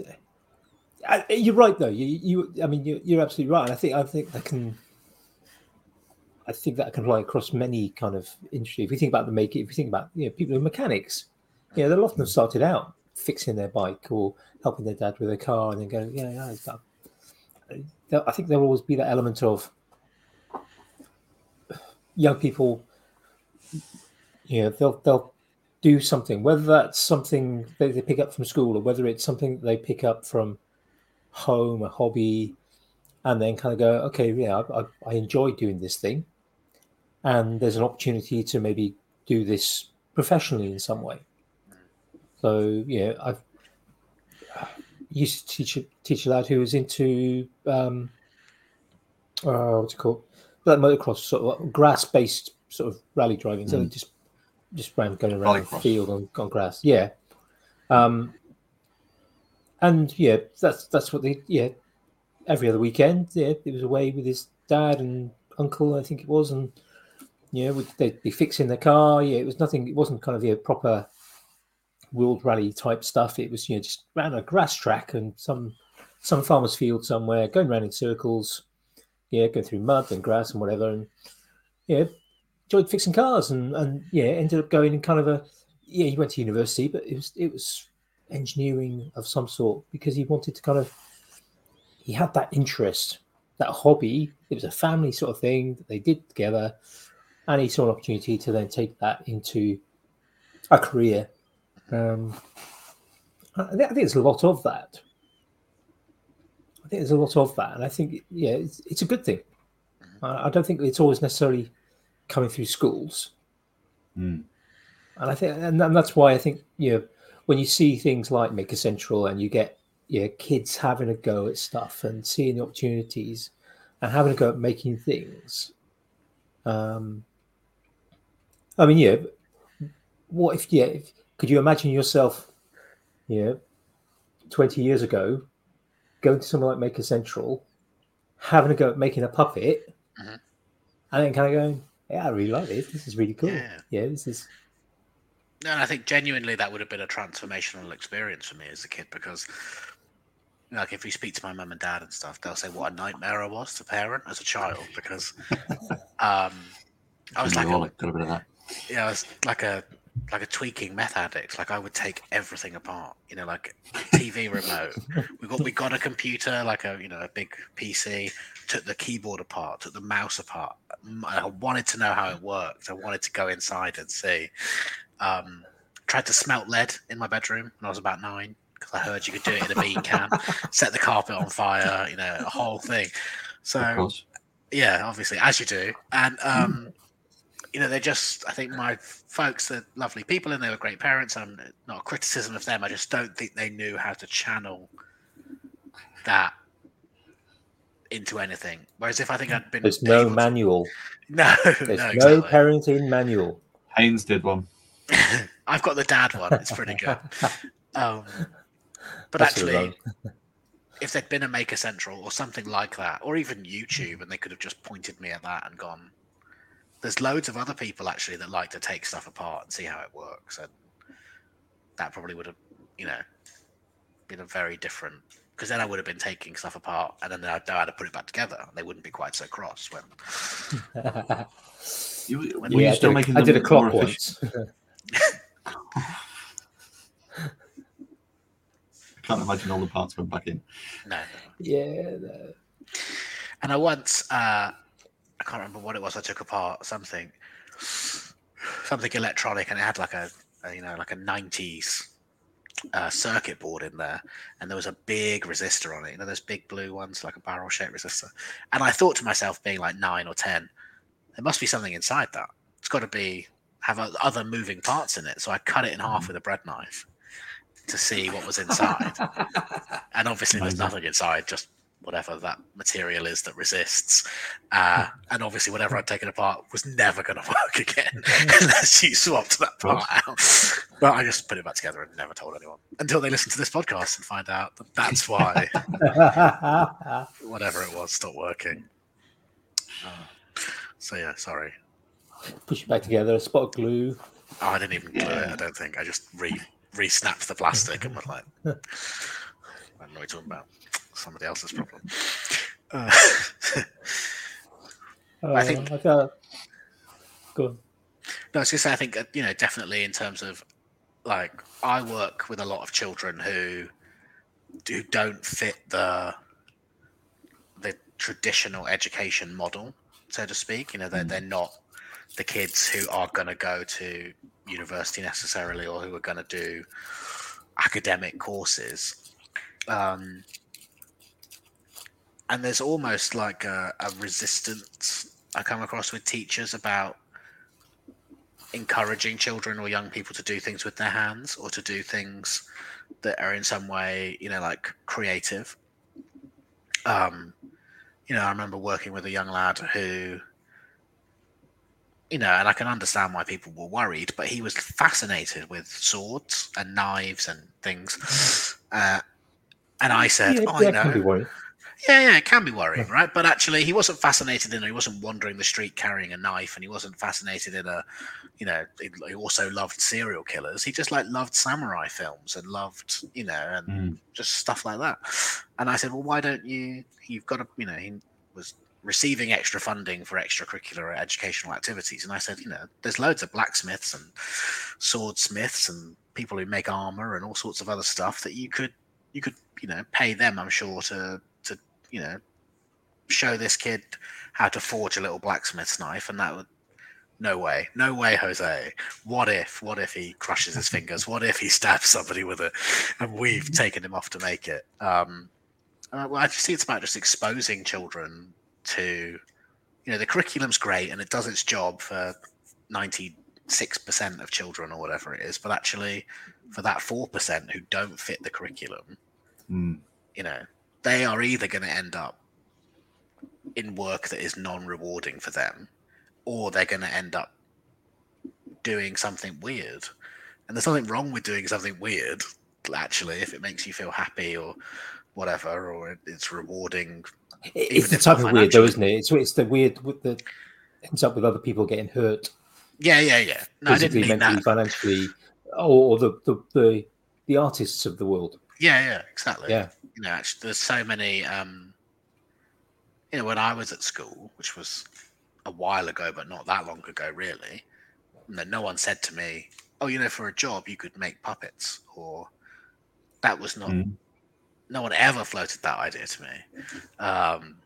I, you're right though you, you I mean you're, you're absolutely right and I think I think that can I think that can apply across many kind of industry. If you think about the make, if you think about you know people who are mechanics, you know they'll often have started out fixing their bike or helping their dad with their car, and then go, yeah, yeah, it's done. I think there'll always be that element of young people. You know, they'll they'll do something, whether that's something that they pick up from school or whether it's something they pick up from home, a hobby, and then kind of go, okay, yeah, I, I enjoy doing this thing, and there's an opportunity to maybe do this professionally in some way. So yeah, I've used to teach a- teach a lad who was into um, uh, what's it called, like motocross, sort of grass based sort of rally driving. So Mm. just just ran going around the field on, on grass. Yeah. Um, and yeah, that's that's what they yeah every other weekend. Yeah, it was away with his dad and uncle, I think it was, and yeah, would they'd be fixing the car. Yeah, it was nothing. It wasn't kind of yeah, proper world rally type stuff. It was you know just around a grass track and some some farmer's field somewhere, going around in circles. Yeah, going through mud and grass and whatever, and yeah, enjoyed fixing cars and and yeah, ended up going in kind of a yeah. He went to university, but it was it was engineering of some sort because he wanted to kind of he had that interest, that hobby. It was a family sort of thing that they did together, and he saw an opportunity to then take that into a career. Um, I, thi- I think there's a lot of that. I think there's a lot of that, and I think yeah, it's, it's a good thing. I, I don't think it's always necessarily coming through schools, Mm. and I think, and, and that's why I think you know when you see things like Maker Central and you get yeah kids having a go at stuff and seeing the opportunities and having a go at making things. Um, I mean, yeah, what if yeah? If, could you imagine yourself, you know, twenty years ago, going to somewhere like Maker Central, having a go at making a puppet, Mhm. and then kind of going, "Yeah, I really like this. This is really cool. Yeah. Yeah, this is." No, and I think genuinely that would have been a transformational experience for me as a kid because, like, if you speak to my mum and dad and stuff, they'll say what a nightmare I was to parent as a child because [laughs] um, I was like, a, Alcoholic, got a bit of that. yeah, I was like a like a tweaking meth addict. Like I would take everything apart. You know, like TV remote. we got we got a computer, like a you know a big PC. Took the keyboard apart. Took the mouse apart. I wanted to know how it worked. I wanted to go inside and see. Um, tried to smelt lead in my bedroom when I was about nine because I heard you could do it in a bean can. [laughs] Set the carpet on fire. You know, a whole thing. So yeah, obviously, as you do. And um, you know, they're just I think my folks, they're lovely people and they were great parents. I'm not a criticism of them. I just don't think they knew how to channel that into anything. Whereas if I think I'd been There's no able to- manual. [laughs] no, There's no, no parenting manual. Haynes did one. [laughs] I've got the dad one. It's pretty good. [laughs] Um, but That's actually, if there'd been a Maker Central or something like that, or even YouTube, and they could have just pointed me at that and gone, there's loads of other people actually that like to take stuff apart and see how it works, and that probably would have, you know, been a very different. Because then I would have been taking stuff apart, and then I'd know how to put it back together. and They wouldn't be quite so cross when. [laughs] You, were When- you yeah, I still did, making I did a them clock once. I can't imagine all the parts went back in. No, no. yeah, no. And I once, uh, I can't remember what it was. I took apart something, something electronic, and it had like a, a you know, like a '90s uh, circuit board in there, and there was a big resistor on it. You know, those big blue ones, like a barrel-shaped resistor. And I thought to myself, being like nine or ten, there must be something inside that. It's got to be have other moving parts in it. So I cut it in half with a bread knife to see what was [laughs] inside. and obviously there's nothing inside just whatever that material is that resists. Uh, and obviously whatever i'd taken apart was never going [laughs] to work again [laughs] unless you swapped that part out. But i just put it back together and never told anyone until they listen to this podcast and find out that that's why [laughs] whatever it was stopped working. Uh, so yeah sorry. Push it back together. A spot of glue. oh, i didn't even glue it i don't think. I just re re-snapped the plastic and was like i don't know what you're talking about somebody else's problem uh, [laughs] [laughs] I think- Uh, I. Go on. No, I was gonna say I think uh, you know definitely in terms of like I work with a lot of children who who don't fit the the traditional education model, so to speak. You know, they're they're not the kids who are going to go to university necessarily or who are going to do academic courses. Um, and there's almost like a, a resistance I come across with teachers about encouraging children or young people to do things with their hands or to do things that are in some way, you know, like creative. Um, you know, I remember working with a young lad who, you know, and I can understand why people were worried, but he was fascinated with swords and knives and things. Uh, and I said, yeah, "Oh, yeah, you can know. Yeah, yeah, it can be worrying, right? But actually, he wasn't fascinated in. He wasn't wandering the street carrying a knife, and he wasn't fascinated in a, you know, he also loved serial killers. He just like loved samurai films and loved, you know, and Mm. just stuff like that. And I said, well, why don't you? You've got to, you know, he was receiving extra funding for extracurricular educational activities, and I said, you know, there's loads of blacksmiths and swordsmiths and people who make armor and all sorts of other stuff that you could, you could, you know, pay them. I'm sure to you know show this kid how to forge a little blacksmith's knife, and that would. No way, no way, Jose. What if, what if he crushes his fingers? What if he stabs somebody with it? And we've [laughs] taken him off to make it. Um, Uh, well, I just think it's about just exposing children to, you know, the curriculum's great and it does its job for ninety six percent of children or whatever it is, but actually, for that four percent who don't fit the curriculum, Mm. you know, they are either going to end up in work that is non-rewarding for them, or they're going to end up doing something weird. And there's nothing wrong with doing something weird, actually, if it makes you feel happy or whatever, or it's rewarding. It's the type of weird, though, isn't it? It's it's the weird with the ends up with other people getting hurt Yeah, yeah, yeah. No, I didn't physically, mean mentally, that. financially, or, or the, the the the artists of the world. Yeah, yeah, exactly. Yeah. Actually, there's so many. Um, you know, when I was at school, which was a while ago, but not that long ago, really. No, no one said to me, "Oh, you know, for a job, you could make puppets," or that was not. Mm. No one ever floated that idea to me. Um,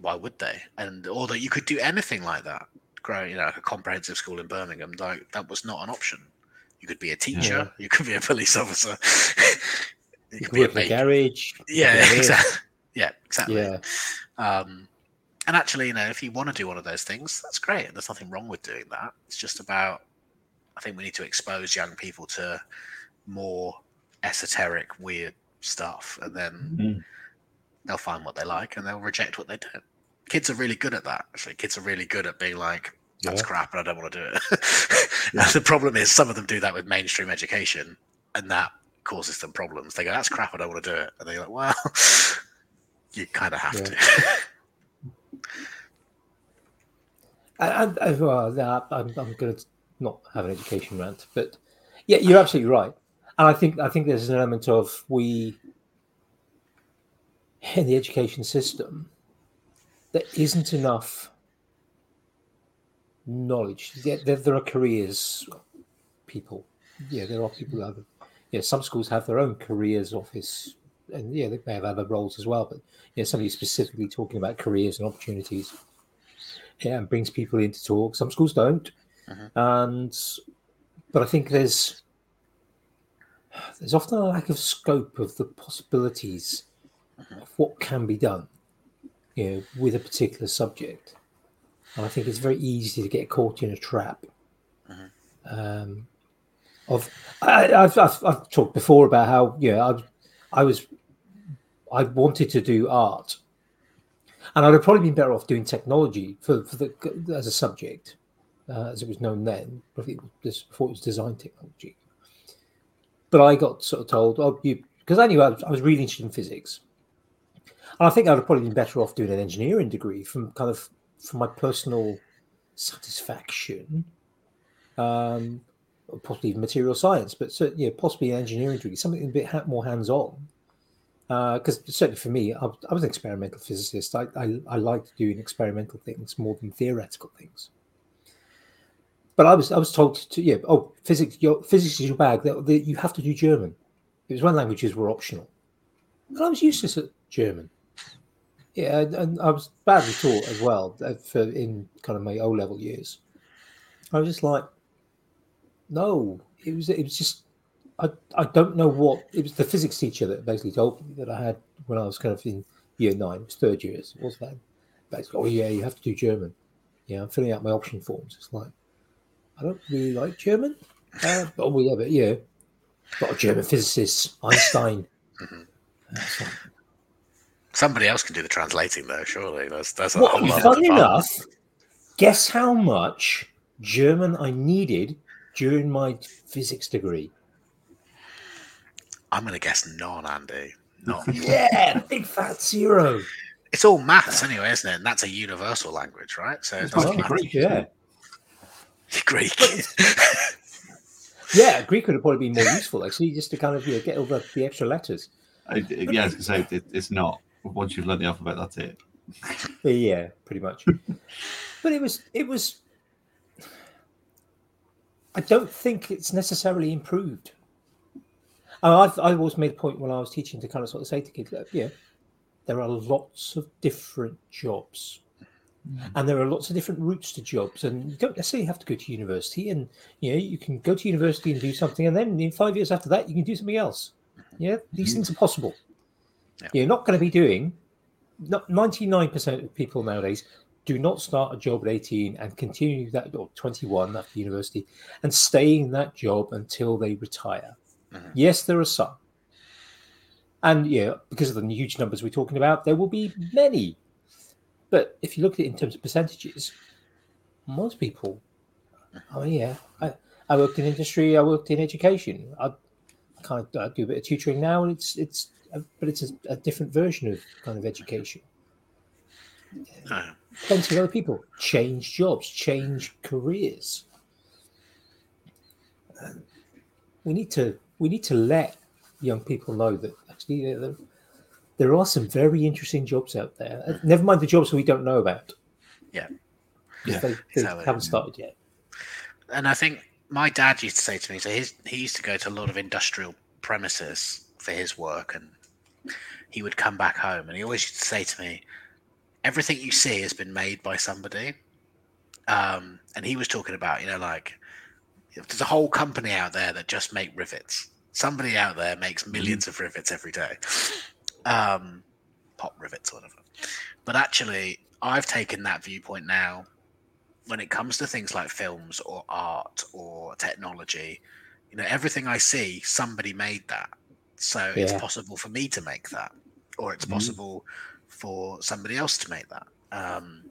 why would they? And or that you could do anything like that. Growing, you know, like a comprehensive school in Birmingham, like that was not an option. You could be a teacher. You could be a police [laughs] officer. You [laughs] could be a work in a mate. garage. Yeah, Yeah. exactly. Yeah, exactly. Yeah, Um, and actually, you know, if you want to do one of those things, that's great. There's nothing wrong with doing that. It's just about, I think we need to expose young people to more esoteric, weird stuff, and then Mm. they'll find what they like and they'll reject what they don't. Kids are really good at that. Actually, kids are really good at being like, "That's Yeah. crap, and I don't want to do it." [laughs] And the problem is, some of them do that with mainstream education, and that causes them problems. They go, "That's crap, I don't want to do it," and they're like, "Well, [laughs] you kind of have Yeah. [laughs] to." and, and well, I'm I'm going to not have an education rant, but yeah, you're absolutely right. And I think I think there's an element of we in the education system there isn't enough knowledge. There, there, there are careers people. Yeah, there are people have. Yeah, some schools have their own careers office, and yeah, they may have other roles as well. But yeah, somebody specifically talking about careers and opportunities. Yeah, and brings people in to talk. Some schools don't, Mhm. and but I think there's there's often a lack of scope of the possibilities of what can be done, you know, with a particular subject. And I think it's very easy to get caught in a trap. Mhm. Um, of I, I've talked before about how know I I was I wanted to do art, and I'd have probably been better off doing technology for, for the as a subject, uh, as it was known then. This before it was design technology. But I got sort of told, oh, you because I knew I was, I was really interested in physics, and I think I'd have probably been better off doing an engineering degree from kind of from my personal satisfaction. Um, possibly even material science, but certainly, yeah, possibly an engineering degree, something a bit more hands-on. Because certainly for me, I, was- I was an experimental physicist. I, I, I liked doing experimental things more than theoretical things. But I was I was told to yeah oh physics your physics is your bag that, you have to do German. It was when languages were optional, and I was useless at German. Yeah, and, and I was badly taught as well uh, for in kind of my O level years. I was just like, no, it was it was just I I don't know what it was the physics teacher that basically told me that I had when I was kind of in year nine, it was third years, it was that. Basically, oh yeah, you have to do German. Yeah, I'm filling out my option forms. It's like I don't really like German. Uh, but, oh yeah, but yeah, got a German physicist, Einstein. Mhm. That's Somebody else can do the translating, though. Surely that's that's a Well, whole funny department. enough, guess how much German I needed during my physics degree? I'm going to guess none, Andy. None. [laughs] Yeah, big fat zero. it's all maths anyway, isn't it? And that's a universal language, right? So it It's doesn't matter. Greek. Yeah, [laughs] Greek. [laughs] yeah. Greek would have probably been more useful actually, just to kind of you know, get over the, the extra letters. I, yeah, I was going to say, it, it's not. Once you've learned the alphabet, that's it. Yeah, pretty much. but it was it was. I don't think it's necessarily improved. I've I always made a point when I was teaching to kind of sort of say to kids, that, yeah, there are lots of different jobs, and there are lots of different routes to jobs, and you don't necessarily have to go to university. And you know, you can go to university and do something, and then in five years after that, you can do something else. Yeah, these Mhm. things are possible. Yeah. You're not going to be doing. Not ninety nine percent of people nowadays do not start a job at eighteen and continue that or twenty one after university and stay in that job until they retire. Mhm. Yes, there are some, and yeah, because of the huge numbers we're talking about, there will be many. But if you look at it in terms of percentages, most people, oh yeah, I, I worked in industry, I worked in education. I kind of I do a bit of tutoring now, and it's it's but it's a, a different version of kind of education. Uh, Plenty of other people change jobs, change careers. Um, we need to we need to let young people know that actually there, there are some very interesting jobs out there. Uh, Never mind the jobs we don't know about. Yeah. Yeah. they, they haven't started yet. and I think my dad used to say to me, so his, he used to go to a lot of industrial premises for his work, and he would come back home, and he always used to say to me, "Everything you see has been made by somebody." Um, and he was talking about, you know, like there's a whole company out there that just make rivets. Somebody out there makes millions of rivets every day, um, pop rivets or whatever. But actually, I've taken that viewpoint now when it comes to things like films or art or technology, you know, everything I see, somebody made that. So it's possible for me to make that, or it's Mhm. possible for somebody else to make that. Um,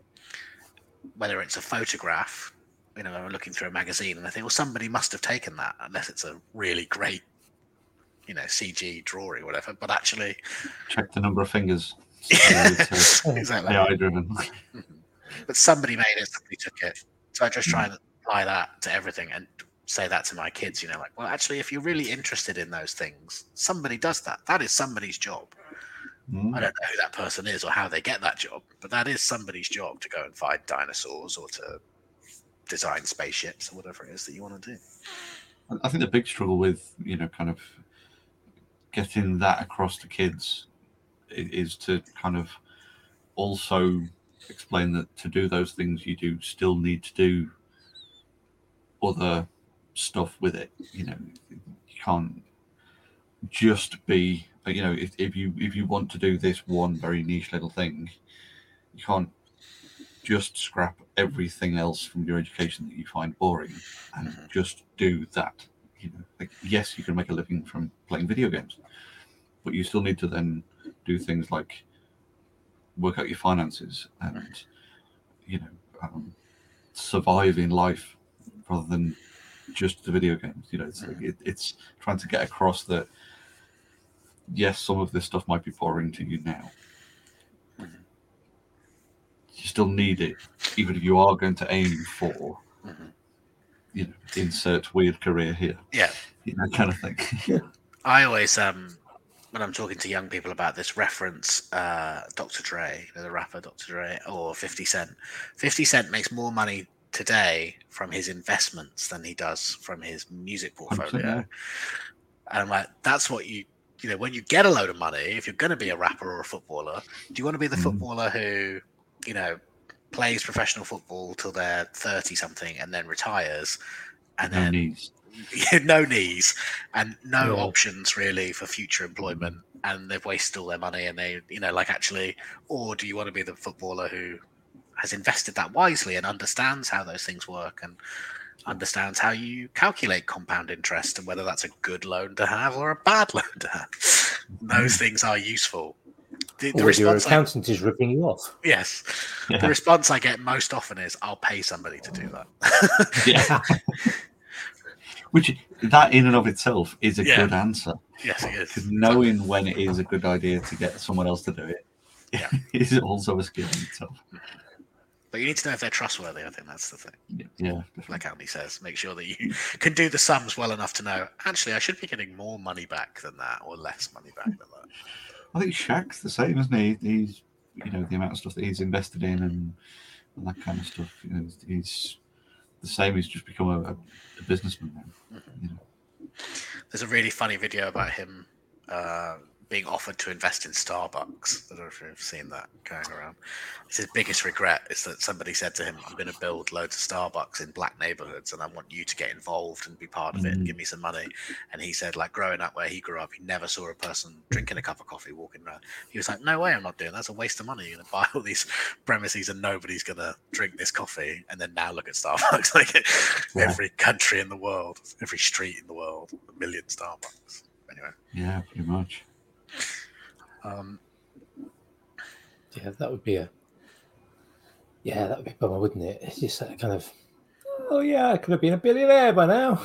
whether it's a photograph, you know, I'm looking through a magazine and I think, well, somebody must have taken that, unless it's a really great, you know, CG drawing or whatever. But actually, Check the number of fingers. [laughs] Exactly. AI driven. [laughs] but somebody made it, somebody took it. So I just try and apply that to everything and say that to my kids, you know, like, well, actually, if you're really interested in those things, somebody does that. That is somebody's job. Mm. I don't know who that person is or how they get that job, but that is somebody's job to go and find dinosaurs or to design spaceships or whatever it is that you want to do. I- I think the big struggle with you know kind of getting that across to kids is to kind of also explain that to do those things you do still need to do other stuff with it you know you can't just be you know if, if you if you want to do this one very niche little thing you can't just scrap everything else from your education that you find boring and Mhm. just do that you know. Like yes you can make a living from playing video games but you still need to then do things like work out your finances and you know um, survive in life rather than just the video games you know. It's like it, it's trying to get across that yes some of this stuff might be boring to you now Mhm. you still need it even if you are going to aim for Mhm. you know insert weird career here Yeah. you know kind of thing yeah. I always, um, when I'm talking to young people about this, reference uh, Dr. Dre, you know, the rapper Dr. Dre, or 50 Cent. 50 Cent makes more money today from his investments than he does from his music portfolio. And I'm like, that's what you, you know, when you get a load of money, if you're going to be a rapper or a footballer, do you want to be the Mhm. footballer who, you know, plays professional football till they're 30 something and then retires? And no then knees [laughs] no knees and no Yeah. options really for future employment and they've wasted all their money and they you know like actually or do you want to be the footballer who has invested that wisely and understands how those things work and understands how you calculate compound interest and whether that's a good loan to have or a bad [laughs] loan to have. Those mm. things are useful. The, the Or your response I, accountant is ripping you off. yes. The [laughs] response i get most often is i'll pay somebody to do that. [laughs] Yeah. Which that in and of itself is a Yeah. good answer. Yes it because knowing when it is a good idea to get someone else to do it Yeah. is also a skill in itself but you need to know if they're trustworthy i think that's the thing yeah, like Andy says, make sure that you [laughs] can do the sums well enough to know actually I should be getting more money back than that or less money back than that. I think Shaq's the same, isn't he? He's you know the amount of stuff that he's invested in and, and that kind of stuff. You know, he's the same. He's just become a, a businessman now. You know. There's a really funny video about him uh, being offered to invest in Starbucks. I don't know if you've seen that going around. It's his biggest regret is that somebody said to him, "I'm going to build loads of Starbucks in black neighborhoods, and I want you to get involved and be part of it and Mm. give me some money." And he said, like growing up where he grew up, he never saw a person drinking a cup of coffee walking around. He was like, "No way, I'm not doing that. That's a waste of money. You're going to buy all these premises and nobody's going to drink this coffee." And then now look at Starbucks, [laughs] like Yeah. every country in the world, every street in the world, a million Starbucks. Anyway. Yeah, pretty much. Um, Yeah, that would be a. Yeah, that would be a bummer, wouldn't it? It's just that kind of. Oh yeah, I could have been a billionaire by now.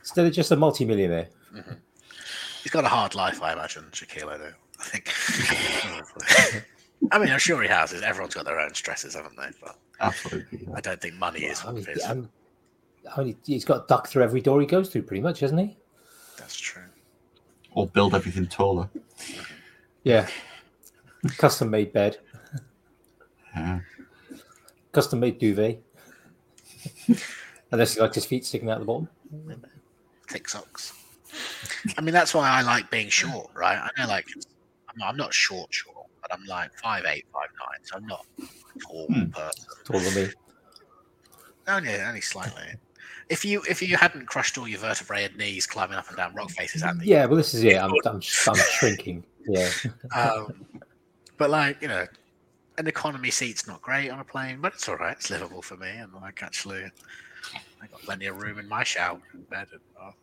Instead of just a multi-millionaire. he's got a hard life, I imagine. Shaquille O'Neal. I think. [laughs] I mean, I'm sure he has. Everyone's got their own stresses, haven't they? But Absolutely. I don't think money is I one mean, of his. I'm- I mean, he's got duck through every door he goes through, pretty much, hasn't he? That's true. Or build everything taller. Yeah. Custom made bed, Yeah. custom made duvet. Unless he likes his feet sticking out the bottom. Thick socks. I mean, that's why I like being short, right? I know, like, I'm not, I'm not short, short, but I'm like five eight, five nine, so I'm not a tall Hmm. person. Taller than me. Only, only slightly. If you if you hadn't crushed all your vertebrae and knees climbing up and down rock faces, Andy, Yeah, well, this is it. I'm, I'm, [laughs] I'm shrinking. Yeah. Um, but like you know, an economy seat's not great on a plane, but it's all right. It's livable for me, and like actually, I got plenty of room in my shower and bed. And, oh,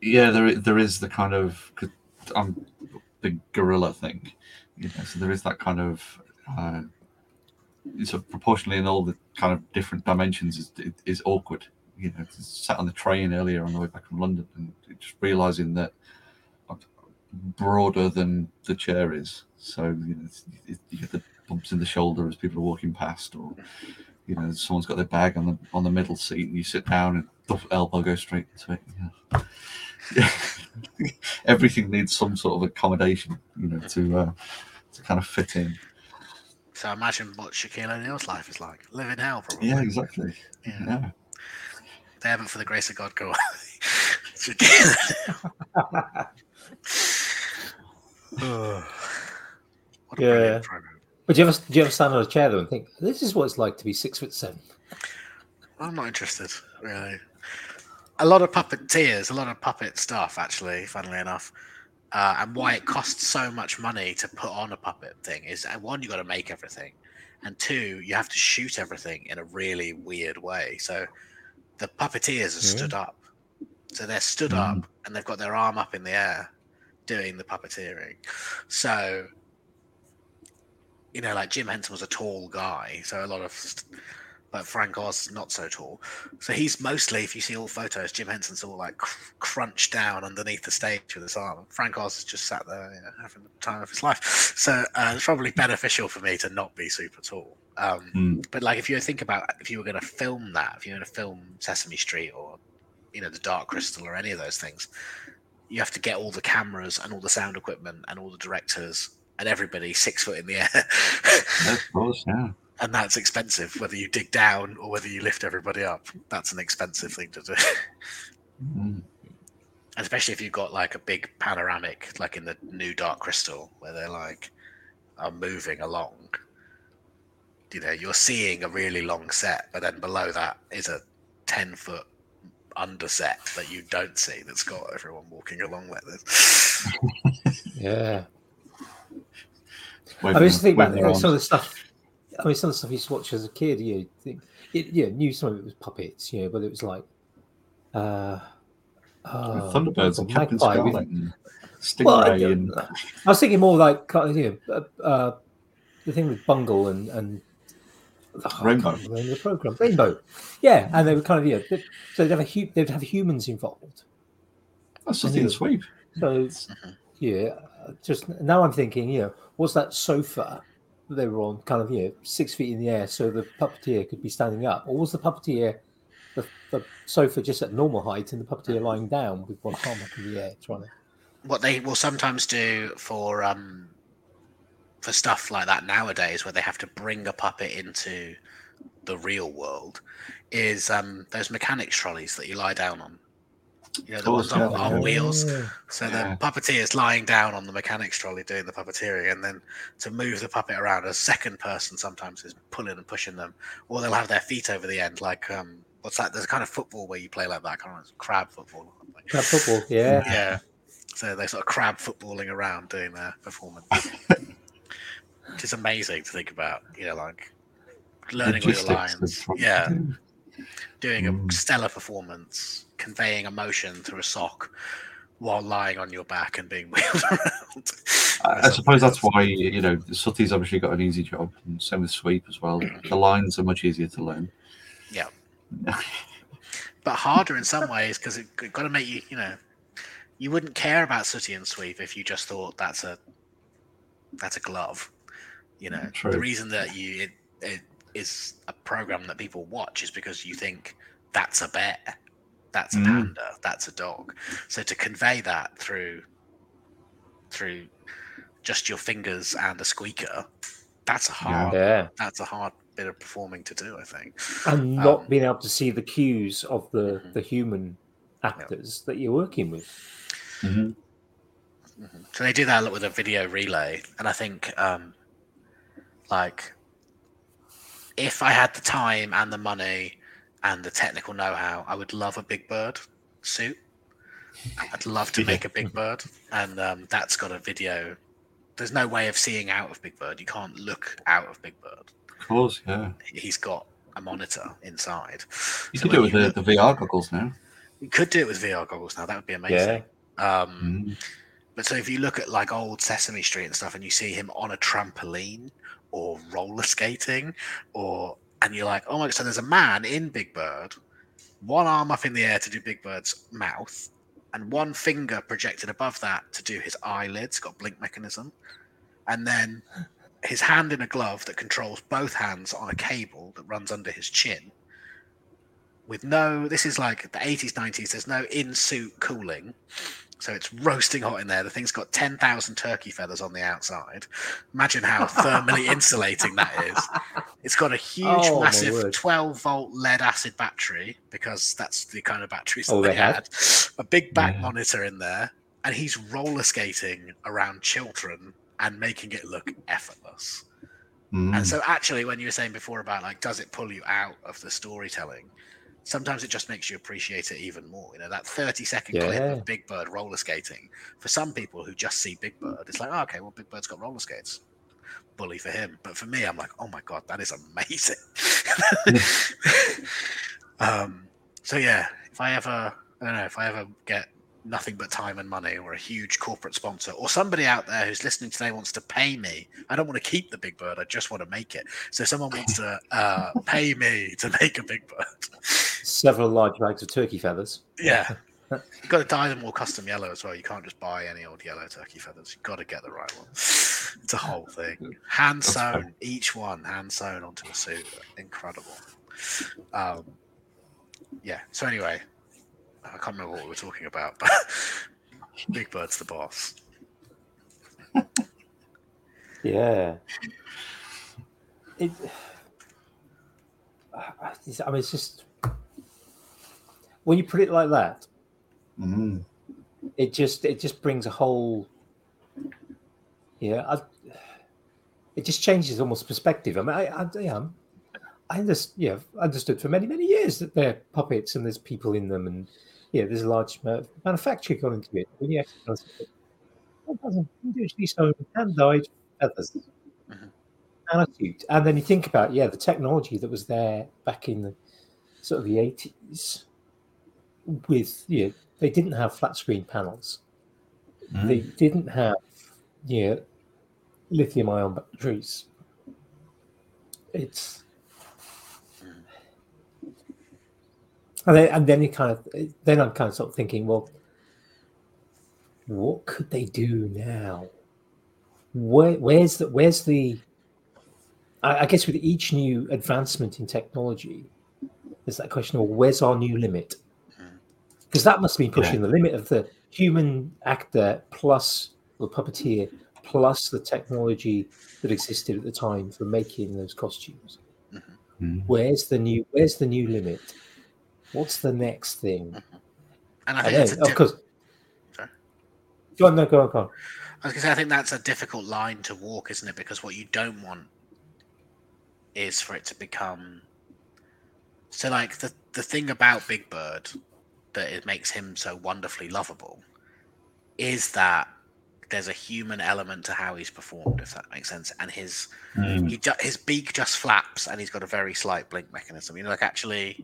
Yeah, there there is the kind of I'm the gorilla thing. You know, so there is that kind of uh, sort of proportionally in all the kind of different dimensions is is, is awkward. You know, sat on the train earlier on the way back from London and just realizing that I'm broader than the chair is. So you know, it's, it, you get the bumps in the shoulder as people are walking past, or you know, someone's got their bag on the on the middle seat, and you sit down and the elbow goes straight into it. Yeah. [laughs] Everything needs some sort of accommodation, you know, to uh, to kind of fit in. so imagine what Shaquille O'Neal's life is like. Live in hell, probably. Yeah, exactly. Yeah. Yeah. There, but for the grace of God, go [laughs] [sighs] a Yeah. But do you ever do you ever stand on a chair though and think this is what it's like to be six foot seven? I'm not interested, really. A lot of puppeteers, a lot of puppet stuff, actually, funnily enough. Uh, and why it costs so much money to put on a puppet thing is uh, one, you got to make everything, and two, you have to shoot everything in a really weird way. So the puppeteers are stood up. So they're stood Mm. up and they've got their arm up in the air doing the puppeteering. So, you know, like Jim Henson was a tall guy. So a lot of, but Frank Oz is not so tall. So he's mostly, if you see all photos, Jim Henson's all like cr- crunched down underneath the stage with his arm. Frank Oz is just sat there, you know, having the time of his life. So uh, it's probably beneficial for me to not be super tall. Um, Mm. but like, if you think about if you were going to film that, if you were going to film Sesame Street or you know the Dark Crystal or any of those things, you have to get all the cameras and all the sound equipment and all the directors and everybody six foot in the air. [laughs] Of course, yeah. and that's expensive whether you dig down or whether you lift everybody up that's an expensive thing to do Mm. especially if you've got like a big panoramic like in the new dark crystal where they're like are moving along you know you're seeing a really long set but then below that is a 10 foot underset that you don't see that's got everyone walking along like this [laughs] Yeah. Waving I mean, just think about waving their some of the stuff. I mean, some of the stuff you used to watch as a kid. You think, it, yeah, knew some of it was puppets, you know, but it was like, uh, uh Thunderbirds and Captain Magpie with- Scarlet and Well, I, and I was thinking more like you know, uh, uh, the thing with Bungle and and I can't Rainbow. the name of the program Rainbow, yeah, and they were kind of yeah, they, so they'd have a hu- they'd have humans involved. that's just in the sweep. So yeah, uh, just now I'm thinking, you know, was that sofa that they were on kind of you know six feet in the air so the puppeteer could be standing up, or was the puppeteer the, the sofa just at normal height and the puppeteer lying down with one arm up in the air trying to? what they will sometimes do for um for stuff like that nowadays where they have to bring a puppet into the real world is um those mechanics trolleys that you lie down on You know, the course, ones on, yeah, on yeah. wheels. So Yeah. the puppeteer is lying down on the mechanics trolley doing the puppeteering, and then to move the puppet around, a second person sometimes is pulling and pushing them, or they'll have their feet over the end, like um, what's that? There's a kind of football where you play like that. I can't remember, crab football. Or something. Crab football, yeah. Yeah. So they sort of crab footballing around doing their performance, [laughs] which is amazing to think about. You know, like learning all your lines. Yeah, doing a Mm. stellar performance, conveying emotion through a sock while lying on your back and being [laughs] wheeled around. I, I suppose that's why you know Sooty's obviously got an easy job, and same with Sweep as well. The lines are much easier to learn. Yeah. [laughs] but harder in some ways because it, got to make you, you know, you wouldn't care about Sooty and Sweep if you just thought that's a that's a glove. You know, True. the reason that you it, it is a program that people watch is because you think that's a bear, that's a Mm. panda, that's a dog. So to convey that through through just your fingers and a squeaker, that's a hard Yeah. that's a hard bit of performing to do. I think. And not Um, being able to see the cues of the, Mhm. the human actors that you're working with. Mhm. Mhm. So they do that a lot with a video relay, and I think, um, like, if I had the time and the money and the technical know-how, I would love a Big Bird suit. I'd love to [laughs] make a Big Bird, and um, that's got a video. There's no way of seeing out of Big Bird. You can't look out of Big Bird. Of course, yeah. He's got a monitor inside. You So could do it with you the, the VR goggles now. You could do it with VR goggles now. That would be amazing. Um, Mm. But so if you look at like old Sesame Street and stuff, and you see him on a trampoline or roller skating, or and you're like, oh my! God, so there's a man in Big Bird, one arm up in the air to do Big Bird's mouth, and one finger projected above that to do his eyelids. Got blink mechanism, and then his hand in a glove that controls both hands on a cable that runs under his chin. With no, this is like the 80s, 90s. There's no in suit cooling. So it's roasting hot in there. The thing's got 10,000 turkey feathers on the outside. Imagine how thermally [laughs] insulating that is. It's got a huge, Oh, massive 12 volt lead acid battery because that's the kind of batteries that Oh, they, they had? had. A big back Yeah. monitor in there. And he's roller skating around children and making it look effortless. Mm. And so, actually, when you were saying before about like, does it pull you out of the storytelling? Sometimes it just makes you appreciate it even more. You know, that 30 second clip of Big Bird roller skating. For some people who just see Big Bird, it's like, oh, okay, well, Big Bird's got roller skates. Bully for him. But for me, I'm like, oh my God, that is amazing. [laughs] um, so, yeah, if I ever, I don't know, if I ever get nothing but time and money or a huge corporate sponsor or somebody out there who's listening today wants to pay me i don't want to keep the big bird i just want to make it so someone wants to uh, pay me to make a big bird Several large bags of turkey feathers. yeah. [laughs] You've got to dye them all custom yellow as well. You can't just buy any old yellow turkey feathers. You've got to get the right one. It's a whole thing. Hand sewn each one hand sewn onto a suit. Incredible. Um yeah. So anyway i can't remember what we were talking about but [laughs] big bird's the boss. Yeah. It, [sighs] I mean, it's just when you put it like that, Mm. it just it just brings a whole yeah I, it just changes almost perspective i mean i i, yeah, I understand, yeah, understood for many, many years that they're puppets and there's people in them, and yeah, there's a large ma- manufacturing gone into it. But yeah, it doesn't usually so hand dyed feathers Mhm. and. And then you think about yeah, the technology that was there back in the sort of the eighties with yeah, they didn't have flat screen panels. Mm. They didn't have yeah, lithium ion batteries. It's and then, and then you kind of then I'm kind of sort of thinking, well, what could they do now? Where, where's the where's the I, I guess with each new advancement in technology, there's that question of where's our new limit? Because that must be pushing the limit of the human actor plus the puppeteer plus the technology that existed at the time for making those costumes. Mm. Where's the new where's the new limit? What's the next thing? And I think it's then, a of course. Sorry? Go on, no, go on, go on. I was gonna say I think that's a difficult line to walk, isn't it? Because what you don't want is for it to become so like the the thing about Big Bird that it makes him so wonderfully lovable is that there's a human element to how he's performed, if that makes sense. And his Mm. he ju- his beak just flaps, and he's got a very slight blink mechanism. You know, like actually,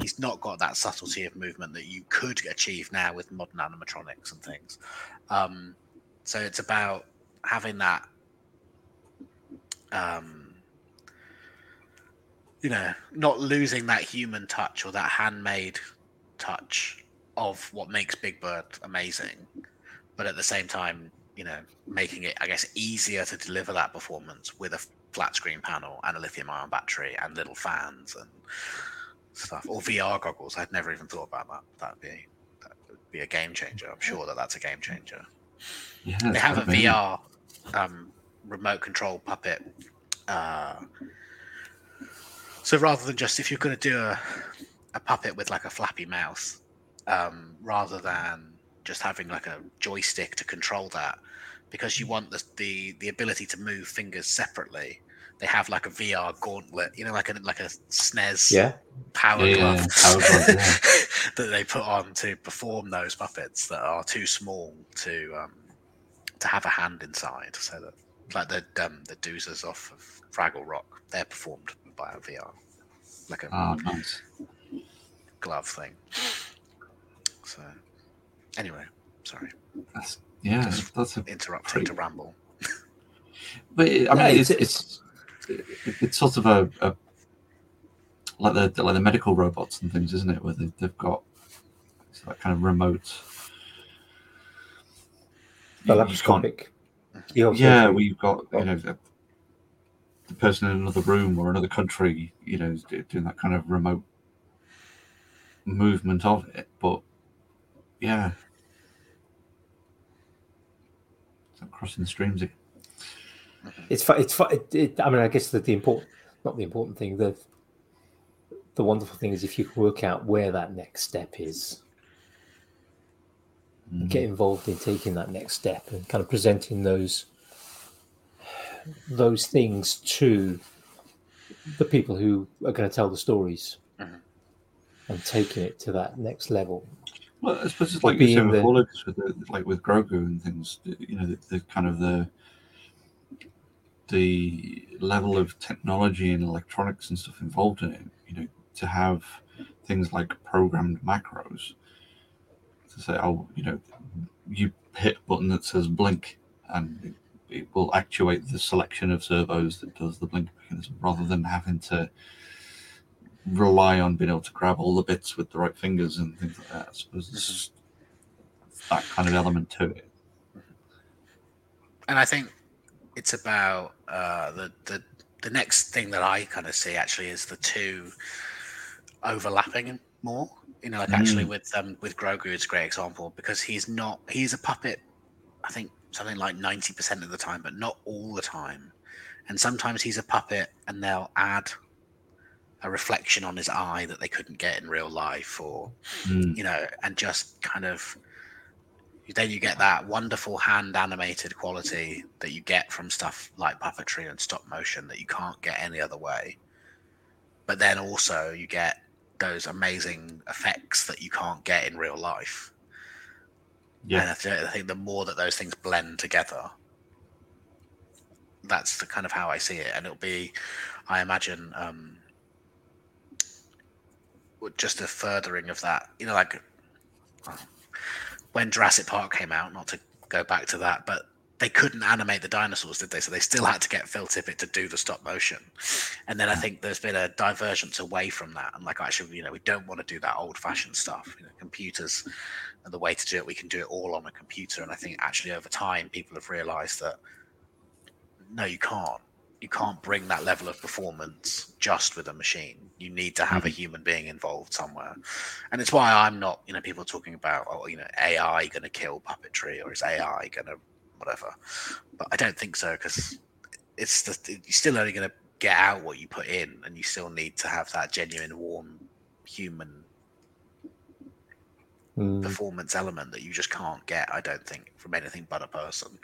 he's not got that subtlety of movement that you could achieve now with modern animatronics and things. Um, so it's about having that, um, you know, not losing that human touch or that handmade touch of what makes Big Bird amazing, but at the same time, you know, making it, I guess, easier to deliver that performance with a flat screen panel and a lithium ion battery and little fans and stuff, or VR goggles. I'd never even thought about that. That'd be that would be a game changer. I'm sure that that's a game changer. Yeah, They have a amazing. VR um, remote control puppet. Uh, so rather than just if you're going to do a, a puppet with like a flappy mouth, um, rather than just having like a joystick to control that, because you want the, the the ability to move fingers separately. They have like a VR gauntlet, you know, like a like a SNES Yeah. power Yeah, glove power glove, yeah. [laughs] that they put on to perform those puppets that are too small to um, to have a hand inside. So that like the um, the doozers off of Fraggle Rock, they're performed by a VR, like a Oh, nice. Glove thing. So anyway, sorry, That's, yeah, Just that's a. interrupting Pretty- to ramble. But it, I mean, Yeah, it's, it's- it's it's sort of a, a like the like the medical robots and things, isn't it? Where they, they've got it's that kind of remote. The you- you can't- laparoscopic. keyhole yeah, surgery. we've got you know the, the person in another room or another country, you know, doing that kind of remote movement of it. But yeah, it's like crossing the streams. again. It's it's it, it, I mean, I guess that the important, not the important thing, the the wonderful thing is if you can work out where that next step is, and get involved in taking that next step and kind of presenting those those things to the people who are going to tell the stories. And taking it to that next level. Well, I suppose it's like you said with the- with the, like with Grogu and things. You know, the, the kind of the the level of technology and electronics and stuff involved in it. You know, to have things like programmed macros to say, oh, you know, you hit a button that says blink, and it, it will actuate the selection of servos that does the blink mechanism, rather than having to rely on being able to grab all the bits with the right fingers and things like that. I suppose it's that kind of element to it. and I think it's about uh, the the the next thing that I kind of see actually is the two overlapping more. You know, like actually Mm. with um with Grogu, it's a great example because he's not he's a puppet. I think something like ninety percent of the time, but not all the time. And sometimes he's a puppet, and they'll add a reflection on his eye that they couldn't get in real life, or Mm. you know, and just kind of then you get that wonderful hand animated quality that you get from stuff like puppetry and stop motion that you can't get any other way. But then also you get those amazing effects that you can't get in real life. And Yeah, I th- I think the more that those things blend together, that's the kind of how I see it. And it'll be, I imagine, um, just a furthering of that. You know, like when Jurassic Park came out, not to go back to that, but they couldn't animate the dinosaurs, did they? So they still had to get Phil Tippett to do the stop motion. And then I think there's been a divergence away from that. And like, actually, you know, we don't want to do that old fashioned stuff. You know, computers are the way to do it, we can do it all on a computer. And I think actually over time, people have realized that no, you can't. You can't bring that level of performance just with a machine. You need to have a human being involved somewhere. And it's why I'm not, you know, people talking about, oh, you know, AI going to kill puppetry or is AI going to whatever. But I don't think so because it's the, you're still only going to get out what you put in and you still need to have that genuine, warm human Mm. performance element that you just can't get. I don't think from anything but a person.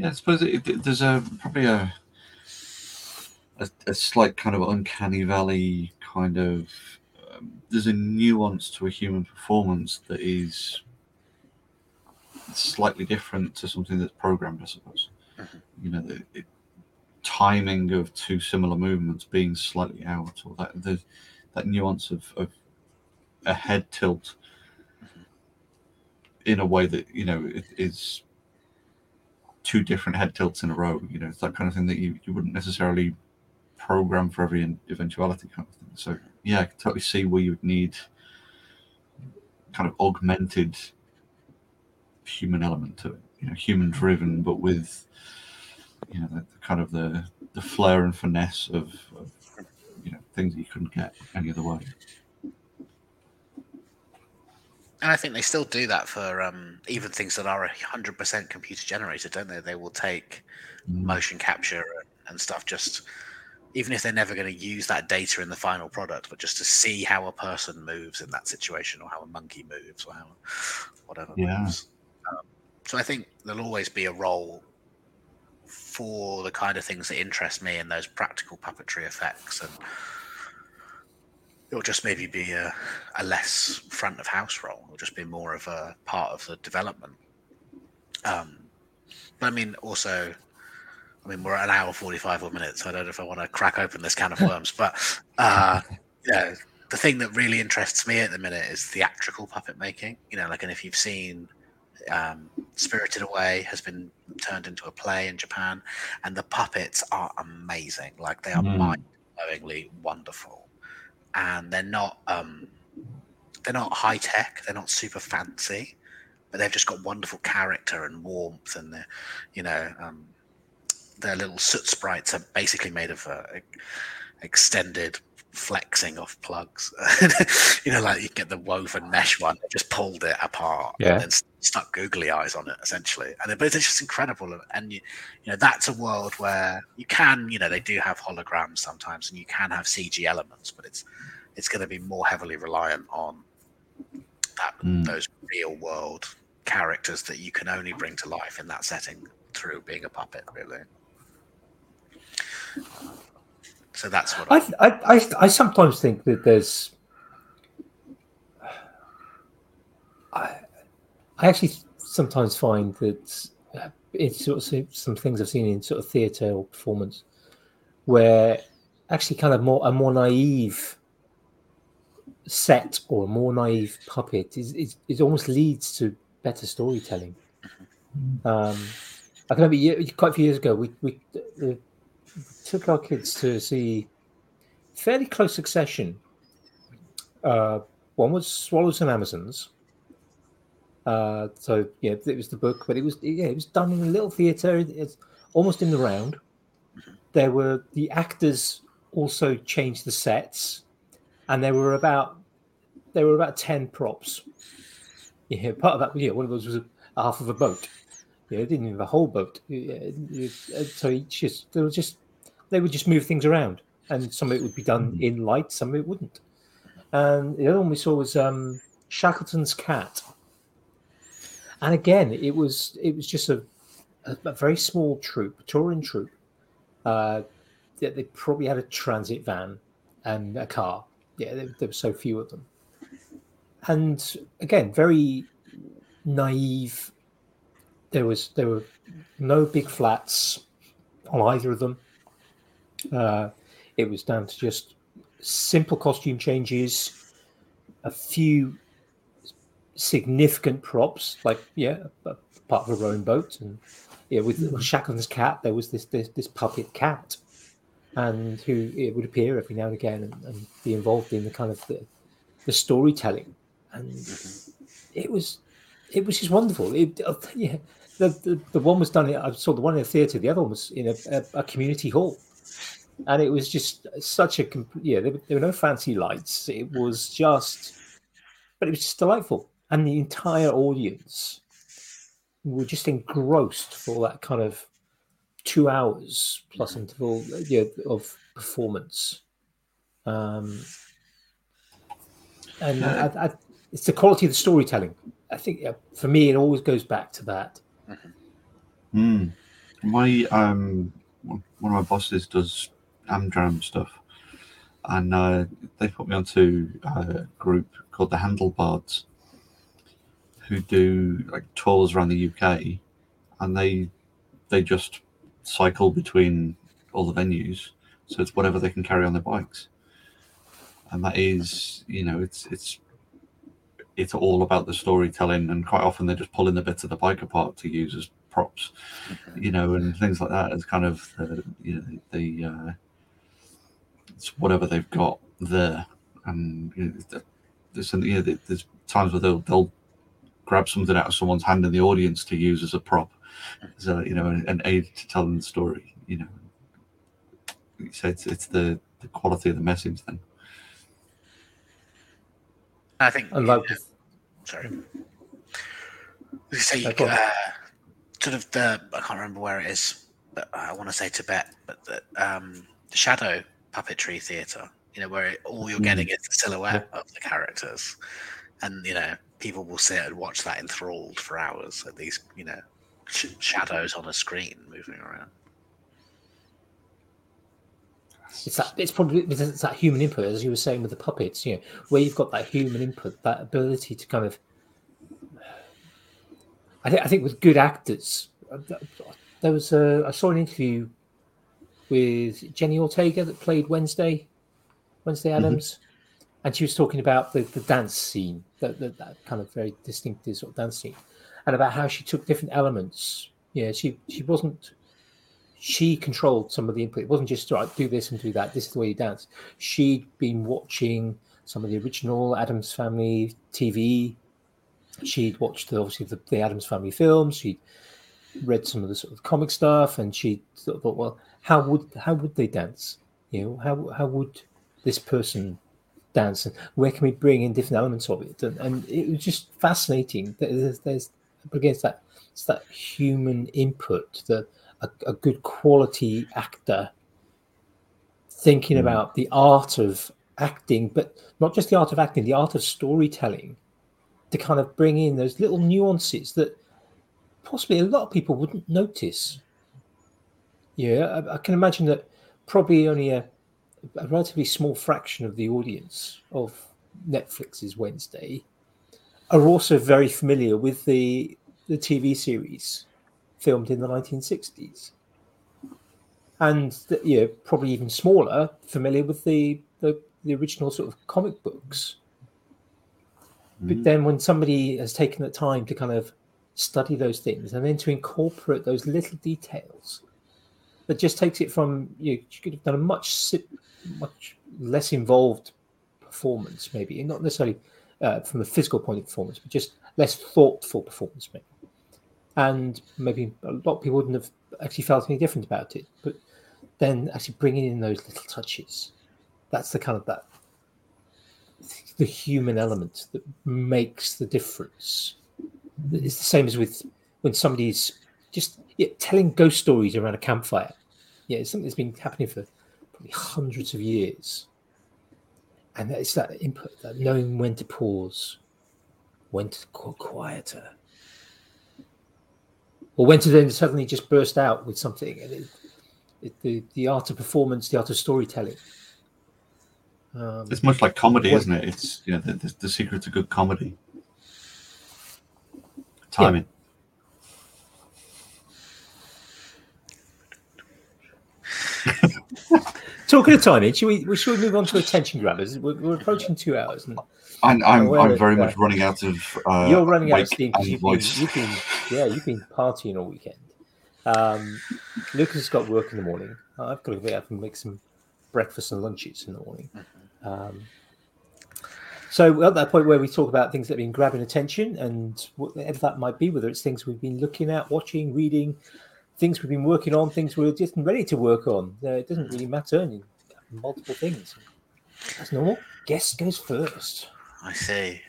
Yeah, I suppose it, it- there's a probably a, a a slight kind of uncanny valley kind of. Um, there's a nuance to a human performance that is slightly different to something that's programmed, I suppose. Mhm. You know, the it, timing of two similar movements being slightly out, or that the, that nuance of, of a head tilt in a way that you know it is two different head tilts in a row. You know, it's that kind of thing that you, you wouldn't necessarily program for every eventuality kind of thing. So yeah, I can totally see where you would need kind of augmented human element to it. You know, human driven, but with you know the, the kind of the the flair and finesse of, of you know things that you couldn't get any other way. And I think they still do that for um, even things that are hundred percent computer generated, don't they? They will take motion capture and, and stuff just even if they're never going to use that data in the final product, but just to see how a person moves in that situation, or how a monkey moves, or how whatever Yeah. moves. Um, so I think there'll always be a role for the kind of things that interest me and those practical puppetry effects, and it'll just maybe be a, a less front of house role. It'll just be more of a part of the development. Um, but I mean, also, I mean, we're at an hour forty-five or minutes. So I don't know if I want to crack open this can of worms, but uh, [laughs] yeah, the thing that really interests me at the minute is theatrical puppet making. You know, like, and if you've seen um, Spirited Away has been turned into a play in Japan, and the puppets are amazing. Like, they are Mm. mind-blowingly wonderful, and they're not um, they're not high tech. They're not super fancy, but they've just got wonderful character and warmth, and they're, you know, um, their little soot sprites are basically made of uh, extended flexing off plugs. [laughs] you know, like you get the woven mesh one, they just pulled it apart Yeah. and then stuck googly eyes on it, essentially. And it- but it's just incredible. And- you, you know, that's a world where you can, you know, they do have holograms sometimes, and you can have CG elements, but it's it's going to be more heavily reliant on that Mm. those real world characters that you can only bring to life in that setting through being a puppet, really. So that's what I, I, I, I, I sometimes think that there's. I, I actually sometimes find that uh, it's sort of some- things I've seen in sort of theatre or performance where actually kind of more a more naive set or a more naive puppet is, is, is almost leads to better storytelling. Um, I can remember quite a few years ago we we uh, took our kids to see fairly close succession. Uh, one was Swallows and Amazons. Uh, so yeah, it was the book, but it was yeah, it was done in a little theatre. It's almost in the round. There were the actors also changed the sets, and there were about there were about ten props. Yeah, part of that, yeah, one of those was a, half of a boat. Yeah, it didn't even have a whole boat. Yeah, so each just there was just they would just move things around, and some of it would be done Mhm. in light, some of it wouldn't. And the other one we saw was um, Shackleton's cat, and again, it was it was just a, a, a very small troop, a touring troop. Uh, they, they probably had a transit van and a car. Yeah, there, there were so few of them, and again, very naive. There was there were no big flats on either of them. Uh, it was down to just simple costume changes, a few significant props, like yeah, part of a rowing boat, and yeah, with Shackleton's cat, there was this this, this puppet cat, and who it would appear every now and again and, and be involved in the kind of the, the storytelling, and it was it was just wonderful. It, uh, yeah, the, the the one was done. I saw the one in a theatre. The other one was in a, a, a community hall, and it was just such a yeah. There, were- there were no fancy lights. It was just, but it was just delightful, and the entire audience were just engrossed for that kind of two hours plus interval yeah, of performance. Um, and I, I, it's the quality of the storytelling. I think for me, it always goes back to that. Mm. My um, one of my bosses does Amdram stuff, and uh, they put me onto a group called the Handlebards, who do like tours around the UK, and they they just cycle between all the venues, so it's whatever they can carry on their bikes, and that is you know it's it's it's all about the storytelling, and quite often they're just pulling the bits of the bike apart to use as props, you know, and things like that. As kind of the, you know the uh, it's whatever they've got there, and you know, there's you know, there's times where they'll they'll grab something out of someone's hand in the audience to use as a prop, so you know, an, an aid to telling the story, you know. So it's it's the the quality of the message then. I think. And like, Sorry. You say No, go on. uh, sort of the I can't remember where it is, but I want to say Tibet, but the um, the shadow puppetry theatre. You know, where it, all you're getting is the silhouette of the characters, and you know people will sit and watch that enthralled for hours at these you know sh- shadows on a screen moving around. it's that it's probably it's that human input, as you were saying with the puppets, you know, where you've got that human input, that ability to kind of. I think I think with good actors, uh, there was a I saw an interview with Jenna Ortega that played Wednesday, Wednesday Addams, and she was talking about the, the dance scene, that, that that kind of very distinctive sort of dance scene, and about how she took different elements. Yeah, she she wasn't she controlled some of the input. It wasn't just right, do this and do that. This is the way you dance. She'd been watching some of the original Addams Family TV. She'd watched the, obviously the, the Addams Family films. She'd read some of the sort of comic stuff, and she sort of thought, well, how would how would they dance? You know, how how would this person dance, and where can we bring in different elements of it? And, and it was just fascinating. There's, there's against that it's that human input that a, a good quality actor thinking Mm. about the art of acting, but not just the art of acting, the art of storytelling, to kind of bring in those little nuances that possibly a lot of people wouldn't notice. Yeah, I, I can imagine that probably only a, a relatively small fraction of the audience of Netflix's Wednesday are also very familiar with the the TV series filmed in the 1960s, and the, you know, probably even smaller, familiar with the, the the original sort of comic books. But Mhm. then, when somebody has taken the time to kind of study those things and then to incorporate those little details, that just takes it from you, know, you could have done a much much less involved performance, maybe not necessarily uh, from a physical point of performance, but just less thoughtful performance, maybe. And maybe a lot of people wouldn't have actually felt any different about it. But then actually bringing in those little touches, that's the kind of that the human element that makes the difference. It's the same as with when somebody's just yeah, telling ghost stories around a campfire. Yeah, it's something that's been happening for probably hundreds of years. And it's that input, that knowing when to pause, when to go quieter, or when to then suddenly just burst out with something. And it, it, the, the art of performance, the art of storytelling. Um, It's much like comedy, Well- isn't it? It's you know the, the, the secret to good comedy. Timing. [laughs] Talking of timing, should we, we should we move on to attention grabbers? We're, we're approaching two hours, and I'm I'm, I'm very that. much running out of. Uh, you're running out of steam because you've been, you've been, yeah, you've been partying all weekend. Um, Lucas has got work in the morning. I've got to get up and make some breakfast and lunches in the morning. Um, so we're at that point where we talk about things that have been grabbing attention and whatever that might be, whether it's things we've been looking at, watching, reading, things we've been working on, things we're just ready to work on. Uh, it doesn't really matter. And multiple things. That's normal. Guest goes first. I see.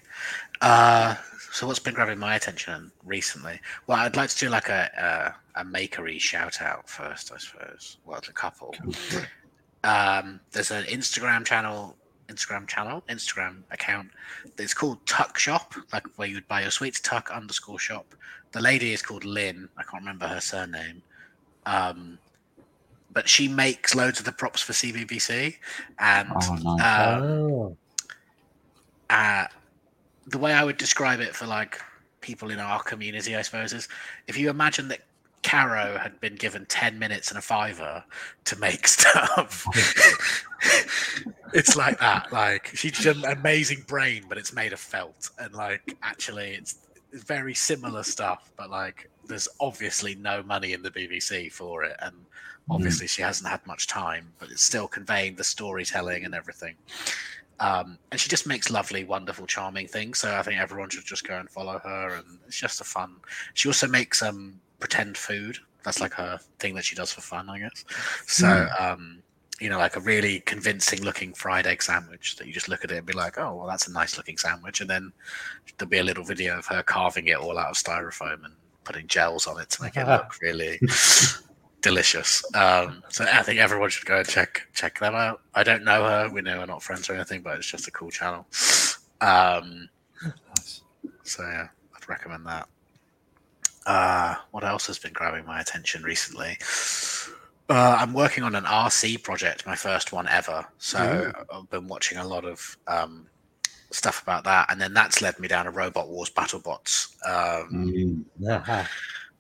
Uh, so what's been grabbing my attention recently? Well, I'd like to do like a a, a makery shout out first, I suppose. Well, a couple. Um, there's an Instagram channel Instagram channel, Instagram account. It's called Tuck Shop, like where you would buy your sweets. Tuck underscore shop. The lady is called Lynn. I can't remember her surname. Um, but she makes loads of the props for CBBC, and Oh, uh, oh. uh, the way I would describe it for like people in our community, I suppose, is if you imagine that Caro had been given 10 minutes and a fiver to make [laughs] stuff. it's like that. Like she's an amazing brain, but it's made of felt. And like actually it's very similar stuff, but like there's obviously no money in the BBC for it. And obviously she hasn't had much time, but it's still conveying the storytelling and everything. Um, and she just makes lovely, wonderful, charming things. So I think everyone should just go and follow her. And it's just a fun. She also makes um pretend food. That's like her thing that she does for fun, I guess. So um, you know, like a really convincing looking fried egg sandwich that you just look at it and be like, oh, well, that's a nice looking sandwich. And then there'll be a little video of her carving it all out of styrofoam and putting gels on it to make it [laughs] look really delicious. Um, so I think everyone should go and check check them out. I don't know her. We know we're not friends or anything, but it's just a cool channel. Um, so yeah, I'd recommend that. Uh, what else has been grabbing my attention recently? Uh, I'm working on an RC project, my first one ever. So I've been watching a lot of um, stuff about that, and then that's led me down a Robot Wars BattleBots. Um, Mm. Aha.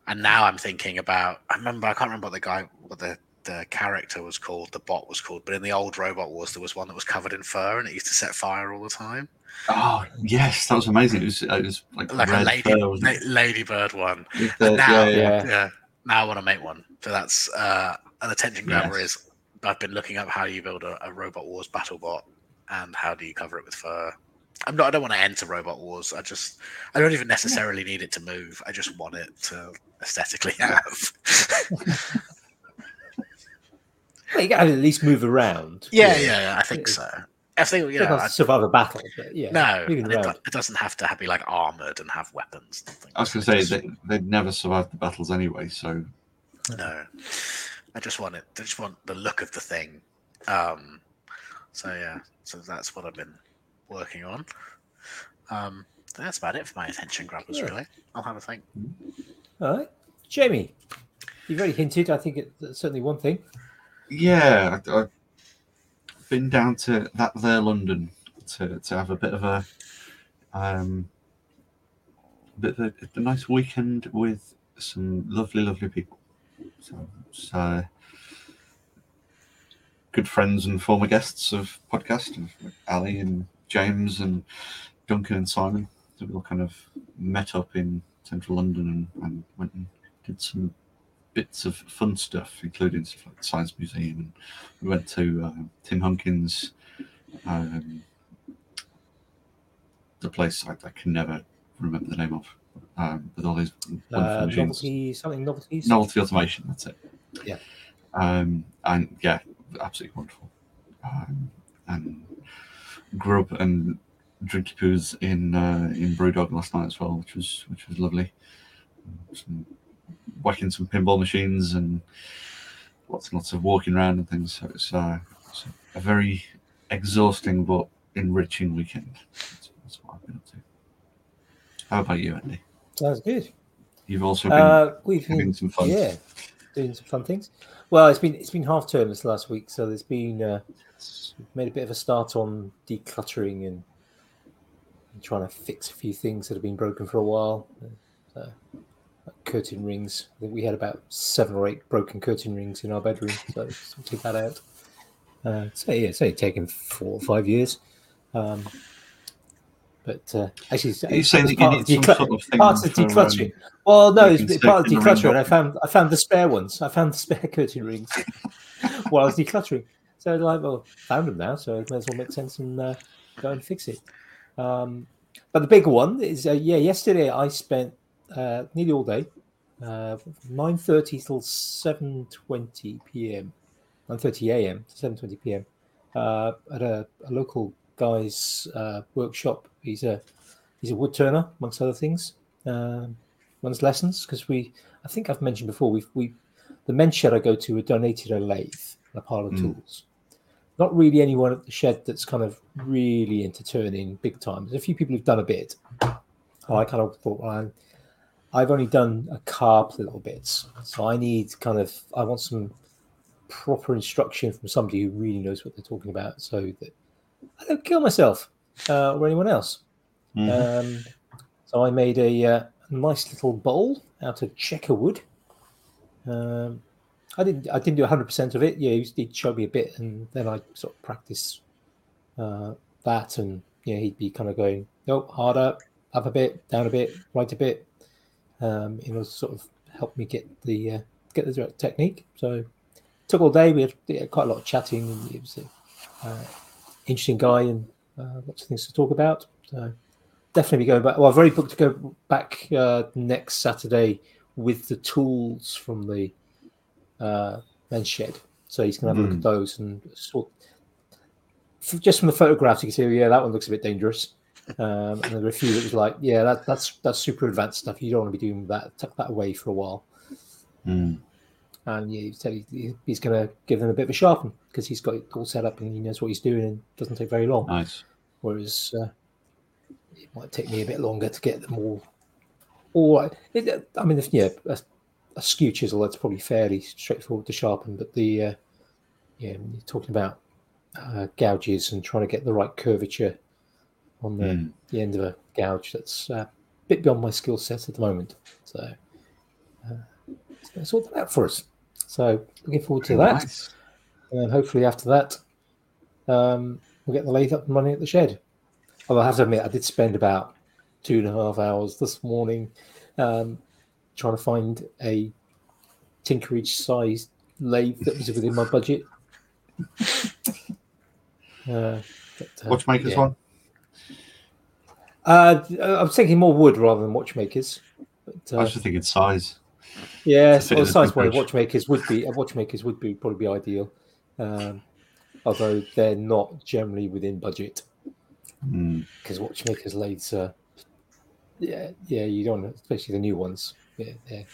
and now I'm thinking about. I remember I can't remember what the guy, what the the character was called, the bot was called, but in the old Robot Wars there was one that was covered in fur and it used to set fire all the time, Oh yes, that was amazing. It was, it was like, like a lady fur, la- ladybird one. The- now- yeah, yeah. Yeah. Yeah. Now I want to make one. So that's uh, an attention grabber. Yes. Is I've been looking up how you build a, a Robot Wars battle bot and how do you cover it with fur. I'm not. I don't want to enter Robot Wars. I just. I don't even necessarily need it to move. I just want it to aesthetically [laughs] have. [laughs] Well, you got to at least move around. yeah, yeah, yeah, I think so. I think you You know. know, I- survive a battle, but yeah. no, it, it doesn't have to have, be like armored and have weapons. and. I was going to say they, they'd never survived the battles anyway, so No, I just want it. I just want the look of the thing. Um, so yeah, so that's what I've been working on. Um, that's about it for my attention grabbers. Yeah. Really, I'll have a think. All right, Jamie, you've already hinted. I think it's certainly one thing. Yeah, I, I've been down to that there London to, to have a bit of a um, bit of a, a nice weekend with some lovely, lovely people. So, so good friends and former guests of podcast, Ali and James and Duncan and Simon. So we all kind of met up in central London and, and went and did some bits of fun stuff, including stuff like the Science Museum. And we went to uh, Tim Hunkin's, um, the place I, I can never remember the name of, um, with all these wonderful Uh, machines. novelty, something novelties. Novelty automation, that's it. Yeah. Um, and yeah, absolutely wonderful. Um, and grew up and drinky poos in uh, in Brewdog last night as well, which was which was lovely. Some, whacking some pinball machines and lots and lots of walking around and things. So it's, uh, it's a very exhausting but enriching weekend. That's, that's what I've been up to. How about you, Andy? Sounds good. You've also been Uh, we've having some fun. yeah, doing some fun things. Well, it's been it's been half term this last week, so there's been uh, made a bit of a start on decluttering and trying to fix a few things that have been broken for a while. Uh, like curtain rings. I think we had about seven or eight broken curtain rings in our bedroom, so [laughs] sorted that out. Uh, so yeah, so it's taken four or five years. Um, but uh, actually, it's- you saying that you part need of some sort of thing part of for, um, decluttering. Well, no, it's part of decluttering. I found I found the spare ones. I found the spare curtain rings [laughs] while I was decluttering. So like, well, found them now, so it may as well make sense and uh, go and fix it. Um, but the big one is, uh, yeah, yesterday I spent uh, nearly all day, uh, nine thirty till seven twenty p.m., nine thirty a.m. to seven twenty p.m. Uh, at a, a local guy's uh, workshop. He's a he's a wood turner, amongst other things. Um, runs lessons because we, I think I've mentioned before, we've we the men's shed I go to, we donated a lathe, and a pile of Mm. tools. not really anyone at the shed that's kind of really into turning big time. There's a few people who've done a bit. I kind of thought, well, I'm, I've only done a couple little bits, so I need kind of I want some proper instruction from somebody who really knows what they're talking about, so that I don't kill myself uh, or anyone else. Mhm. Um, so I made a uh, nice little bowl out of checker wood. Um, I didn't I didn't do 100 percent of it. Yeah, he he'd show me a bit, and then I sort of practice uh, that, and yeah, he'd be kind of going, no, harder, up a bit, down a bit, right a bit. Um, know, sort of help me get the uh, get the direct technique. So took all day. We had quite a lot of chatting, and he was a uh, interesting guy, and uh, lots of things to talk about. So definitely be going back. Well, I've already booked to go back uh, next Saturday with the tools from the uh, men's shed. So he's going to have a look at those and sort. Just from the photographs, you can see, yeah, that one looks a bit dangerous. Um, and there were a few that was like, yeah, that, that's that's super advanced stuff. You don't want to be doing that. Tuck that away for a while. Mm. And yeah, he said he, he's going to give them a bit of a sharpen because he's got it all set up and he knows what he's doing and doesn't take very long. Nice. Whereas uh, it might take me a bit longer to get them all. All right. It, I mean, if yeah, a, a skew chisel that's probably fairly straightforward to sharpen, but the uh, yeah, you're talking about uh, gouges and trying to get the right curvature on the, Mm. the end of a gouge, that's uh, a bit beyond my skill set at the moment. So uh, to sort that out for us. So looking forward to that. Nice. And then hopefully after that, um, we'll get the lathe up and running at the shed. Although I have to admit, I did spend about two and a half hours this morning um, trying to find a tinkerage sized lathe that was within my budget. [laughs] Uh, but, uh, Watchmakers yeah. one. Uh, I was thinking more wood rather than watchmakers. But, I uh, was just thinking size. yeah, well, size wise, watchmakers would be uh, watchmakers would be probably be ideal, um, although they're not generally within budget Mm. because watchmakers lathes are yeah yeah you don't especially the new ones yeah they're,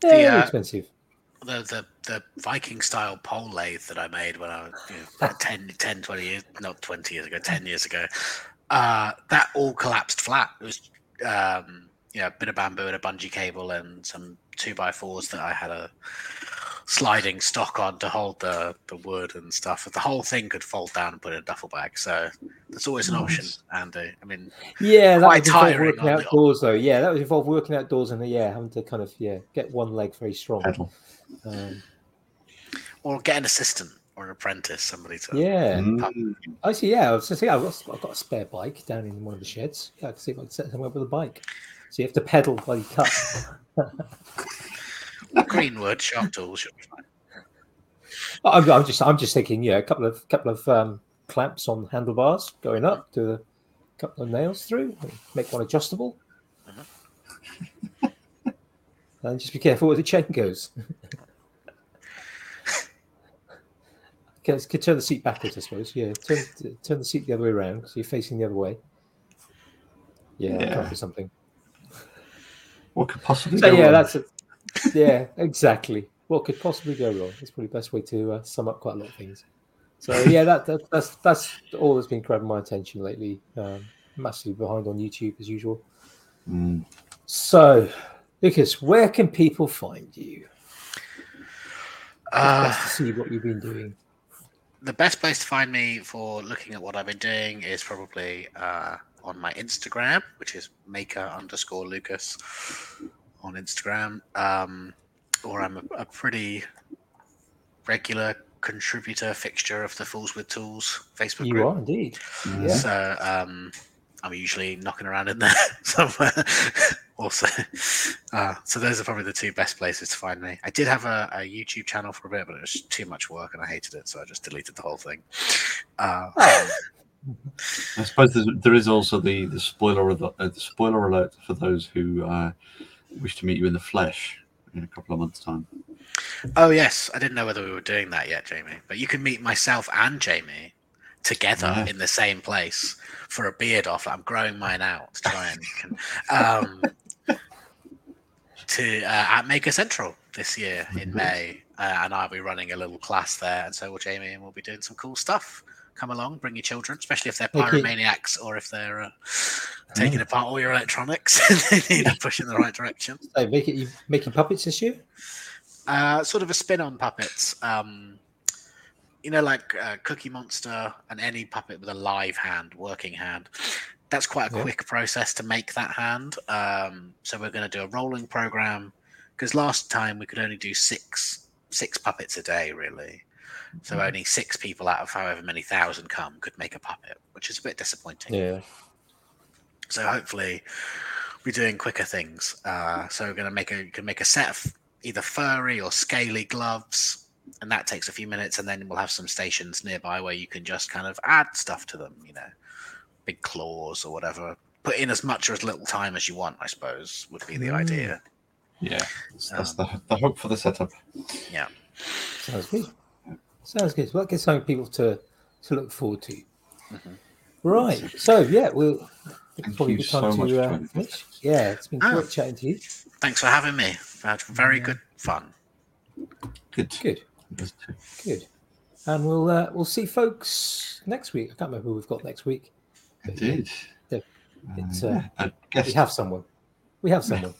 they're uh, expensive. the the the Viking style pole lathe that I made when I was you know, [laughs] 10, 10, 20 years, not 20 years ago, 10 years ago, uh, that all collapsed flat. It was, um, you know, a bit of bamboo and a bungee cable and some two by fours that I had a sliding stock on to hold the, the wood and stuff. The whole thing could fold down and put in a duffel bag. So there's always an option. Nice. And uh, I mean, Yeah, that quite would involve tiring working on the- outdoors though. Yeah, that would involve working outdoors and yeah, having to kind of yeah get one leg very strong. Um, or get an assistant or an apprentice, somebody to. yeah, Mm. I see. Yeah, I was just yeah, I've got, I've got a spare bike down in one of the sheds. Yeah, I can see if I can set somewhere with a bike. So you have to pedal while you cut. [laughs] Greenwood, sharp tools. should be fine. I'm, I'm just I'm just thinking, yeah, a couple of couple of um, clamps on handlebars going up, do a couple of nails through, make one adjustable, and just be careful where the chain goes. [laughs] Okay, could turn the seat backwards, I suppose. Yeah, turn turn the seat the other way around, so you're facing the other way. Yeah, Yeah. something. What could possibly So go yeah, wrong? that's it. Yeah, exactly. What could possibly go wrong? That's probably the best way to uh, sum up quite a lot of things. So yeah, that, that that's that's all that's been grabbing my attention lately. Um, massively behind on YouTube as usual. Mm. So, Lucas, where can people find you? Uh, to see what you've been doing. The best place to find me for looking at what I've been doing is probably uh, on my Instagram, which is maker underscore Lucas on Instagram. Um, or I'm a, a pretty regular contributor fixture of the Fools with Tools Facebook You group. are indeed. Yeah. So um, I'm usually knocking around in there [laughs] somewhere. also, uh, so those are probably the two best places to find me. I did have a, a YouTube channel for a bit, but it was too much work and I hated it, so I just deleted the whole thing. Uh, Oh, I suppose there's, also the the spoiler of the, uh, the spoiler alert for those who uh, wish to meet you in the flesh in a couple of months' time. oh yes, I didn't know whether we were doing that yet, Jamie. But you can meet myself and Jamie together Yeah. in the same place for a beard off. I'm growing mine out to try and um, to uh, at Maker Central this year in Mhm. May. uh, and I'll be running a little class there, and so will Jamie, and we'll be doing some cool stuff. Come along, bring your children, especially if they're Okay. pyromaniacs or if they're uh, taking apart all your electronics and [laughs] they need a push in the right direction. [laughs] So make it you making puppets this year? Uh, sort of a spin on puppets. Um, you know, like uh, Cookie Monster and any puppet with a live hand, working hand. That's quite a Yeah. quick process to make that hand. Um, so we're going to do a rolling program because last time we could only do six six puppets a day, really. So only six people out of however many thousand come could make a puppet, which is a bit disappointing. Yeah. So hopefully we're doing quicker things. Uh, so we're going to make a you can make a set of either furry or scaly gloves, and that takes a few minutes, and then we'll have some stations nearby where you can just kind of add stuff to them. You know, big claws or whatever. Put in as much or as little time as you want. I suppose would be the Mm. idea. Yeah, that's, that's Um, the, the hope for the setup. Yeah sounds good. Sounds good. Well, that gives something people to to look forward to. Mhm. Right. So yeah, we'll Thank probably a you good time so much to for uh, finish. Yeah, it's been great chatting to you. Thanks for having me. I've had very Yeah. good fun. Good. Good. Good. And we'll uh, we'll see folks next week. I can't remember who we've got next week. Indeed. it's, Uh, uh, yeah, I we have someone. We have someone.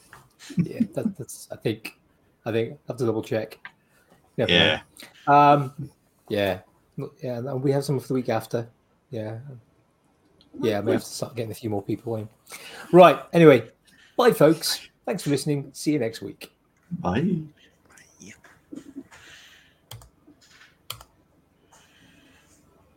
yeah, that, that's. I think. I think I have to double check. Never Yeah. Um. Yeah. Yeah. And we have some for the week after. Yeah. Yeah. I may have to start getting a few more people in. Right. Anyway. Bye, folks. Thanks for listening. See you next week. Bye.